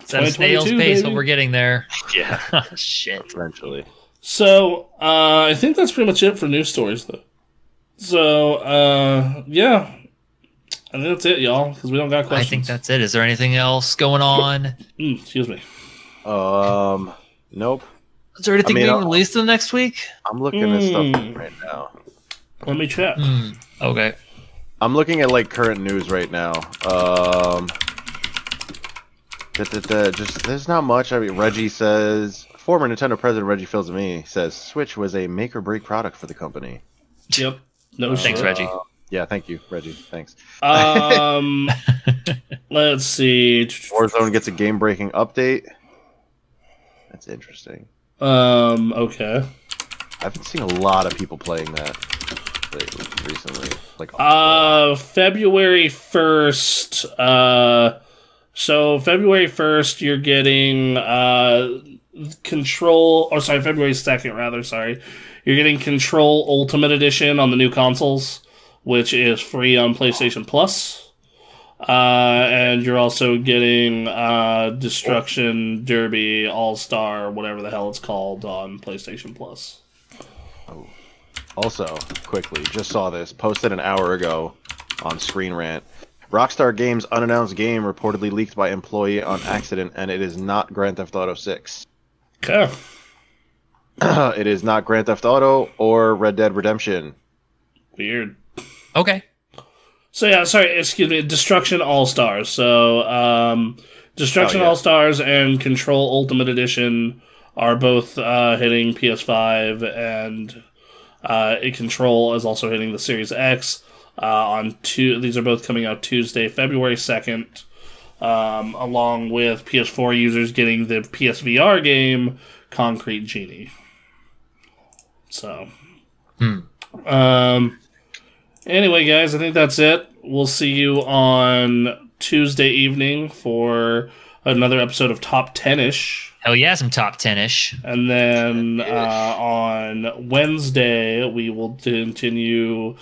B: It's at a snail's
A: 2022,
B: pace, but
A: baby.
B: we're getting there.
C: Yeah.
B: Shit.
C: Eventually.
A: So, uh, I think that's pretty much it for news stories, though. So, uh, yeah. I think that's it, y'all, because we don't got questions.
B: I think that's it. Is there anything else going on?
A: Mm, excuse me.
C: Um. Nope.
B: Is there anything
C: I mean,
B: being
C: I'll-
B: released in the next week?
C: I'm looking at stuff
A: Mm.
C: right now.
A: Let me check.
B: Hmm. Okay.
C: I'm looking at like current news right now. Um. da, da, da, just there's not much. I mean, Reggie says former Nintendo president Reggie Fils-Aimé says Switch was a make or break product for the company.
A: Yep. No
B: Thanks,
A: shit.
B: Reggie.
C: Yeah, thank you, Reggie. Thanks.
A: Um, let's see.
C: Warzone gets a game breaking update. That's interesting.
A: Um, okay.
C: I've been seeing a lot of people playing that lately, recently. Like,
A: Uh, February 1st. Uh, so February 1st, you're getting, uh, Control, or sorry, February 2nd, rather, sorry. You're getting Control Ultimate Edition on the new consoles, which is free on PlayStation Plus. Uh, and you're also getting, uh, Destruction Derby All Star, whatever the hell it's called, on PlayStation Plus.
C: Also, quickly, just saw this posted an hour ago on Screen Rant. Rockstar Games unannounced game reportedly leaked by employee on accident, and it is not Grand Theft Auto 6.
A: Okay.
C: it is not Grand Theft Auto or Red Dead Redemption.
A: Weird.
B: Okay.
A: So yeah, sorry, excuse me. Destruction All Stars. So um, Destruction
C: Oh, yeah.
A: All Stars and Control Ultimate Edition are both uh, hitting PS5, and uh, Control is also hitting the Series X. Uh, on two, these are both coming out Tuesday, February second, um, along with PS4 users getting the PSVR game Concrete Genie. So, um, anyway, guys, I think that's it. We'll see you on Tuesday evening for another episode of Top Ten ish.
B: Hell yeah, some top ten ish.
A: And then uh, on Wednesday, we will continue.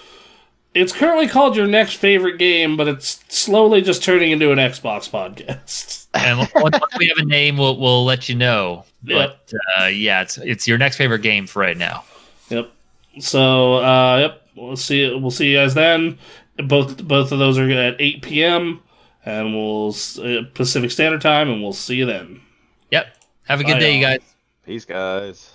A: It's currently called your next favorite game, but it's slowly just turning into an Xbox podcast.
B: And once once we have a name, we'll we'll let you know. But uh, yeah, it's it's your next favorite game for right now.
A: Yep. So, uh, yep. We'll see. We'll see you guys then. Both both of those are at eight p.m. and we'll s- uh, Pacific Standard Time, and we'll see you then.
B: Yep. Have a good
A: Bye,
B: day, you
A: y'all.
B: guys.
C: Peace, guys.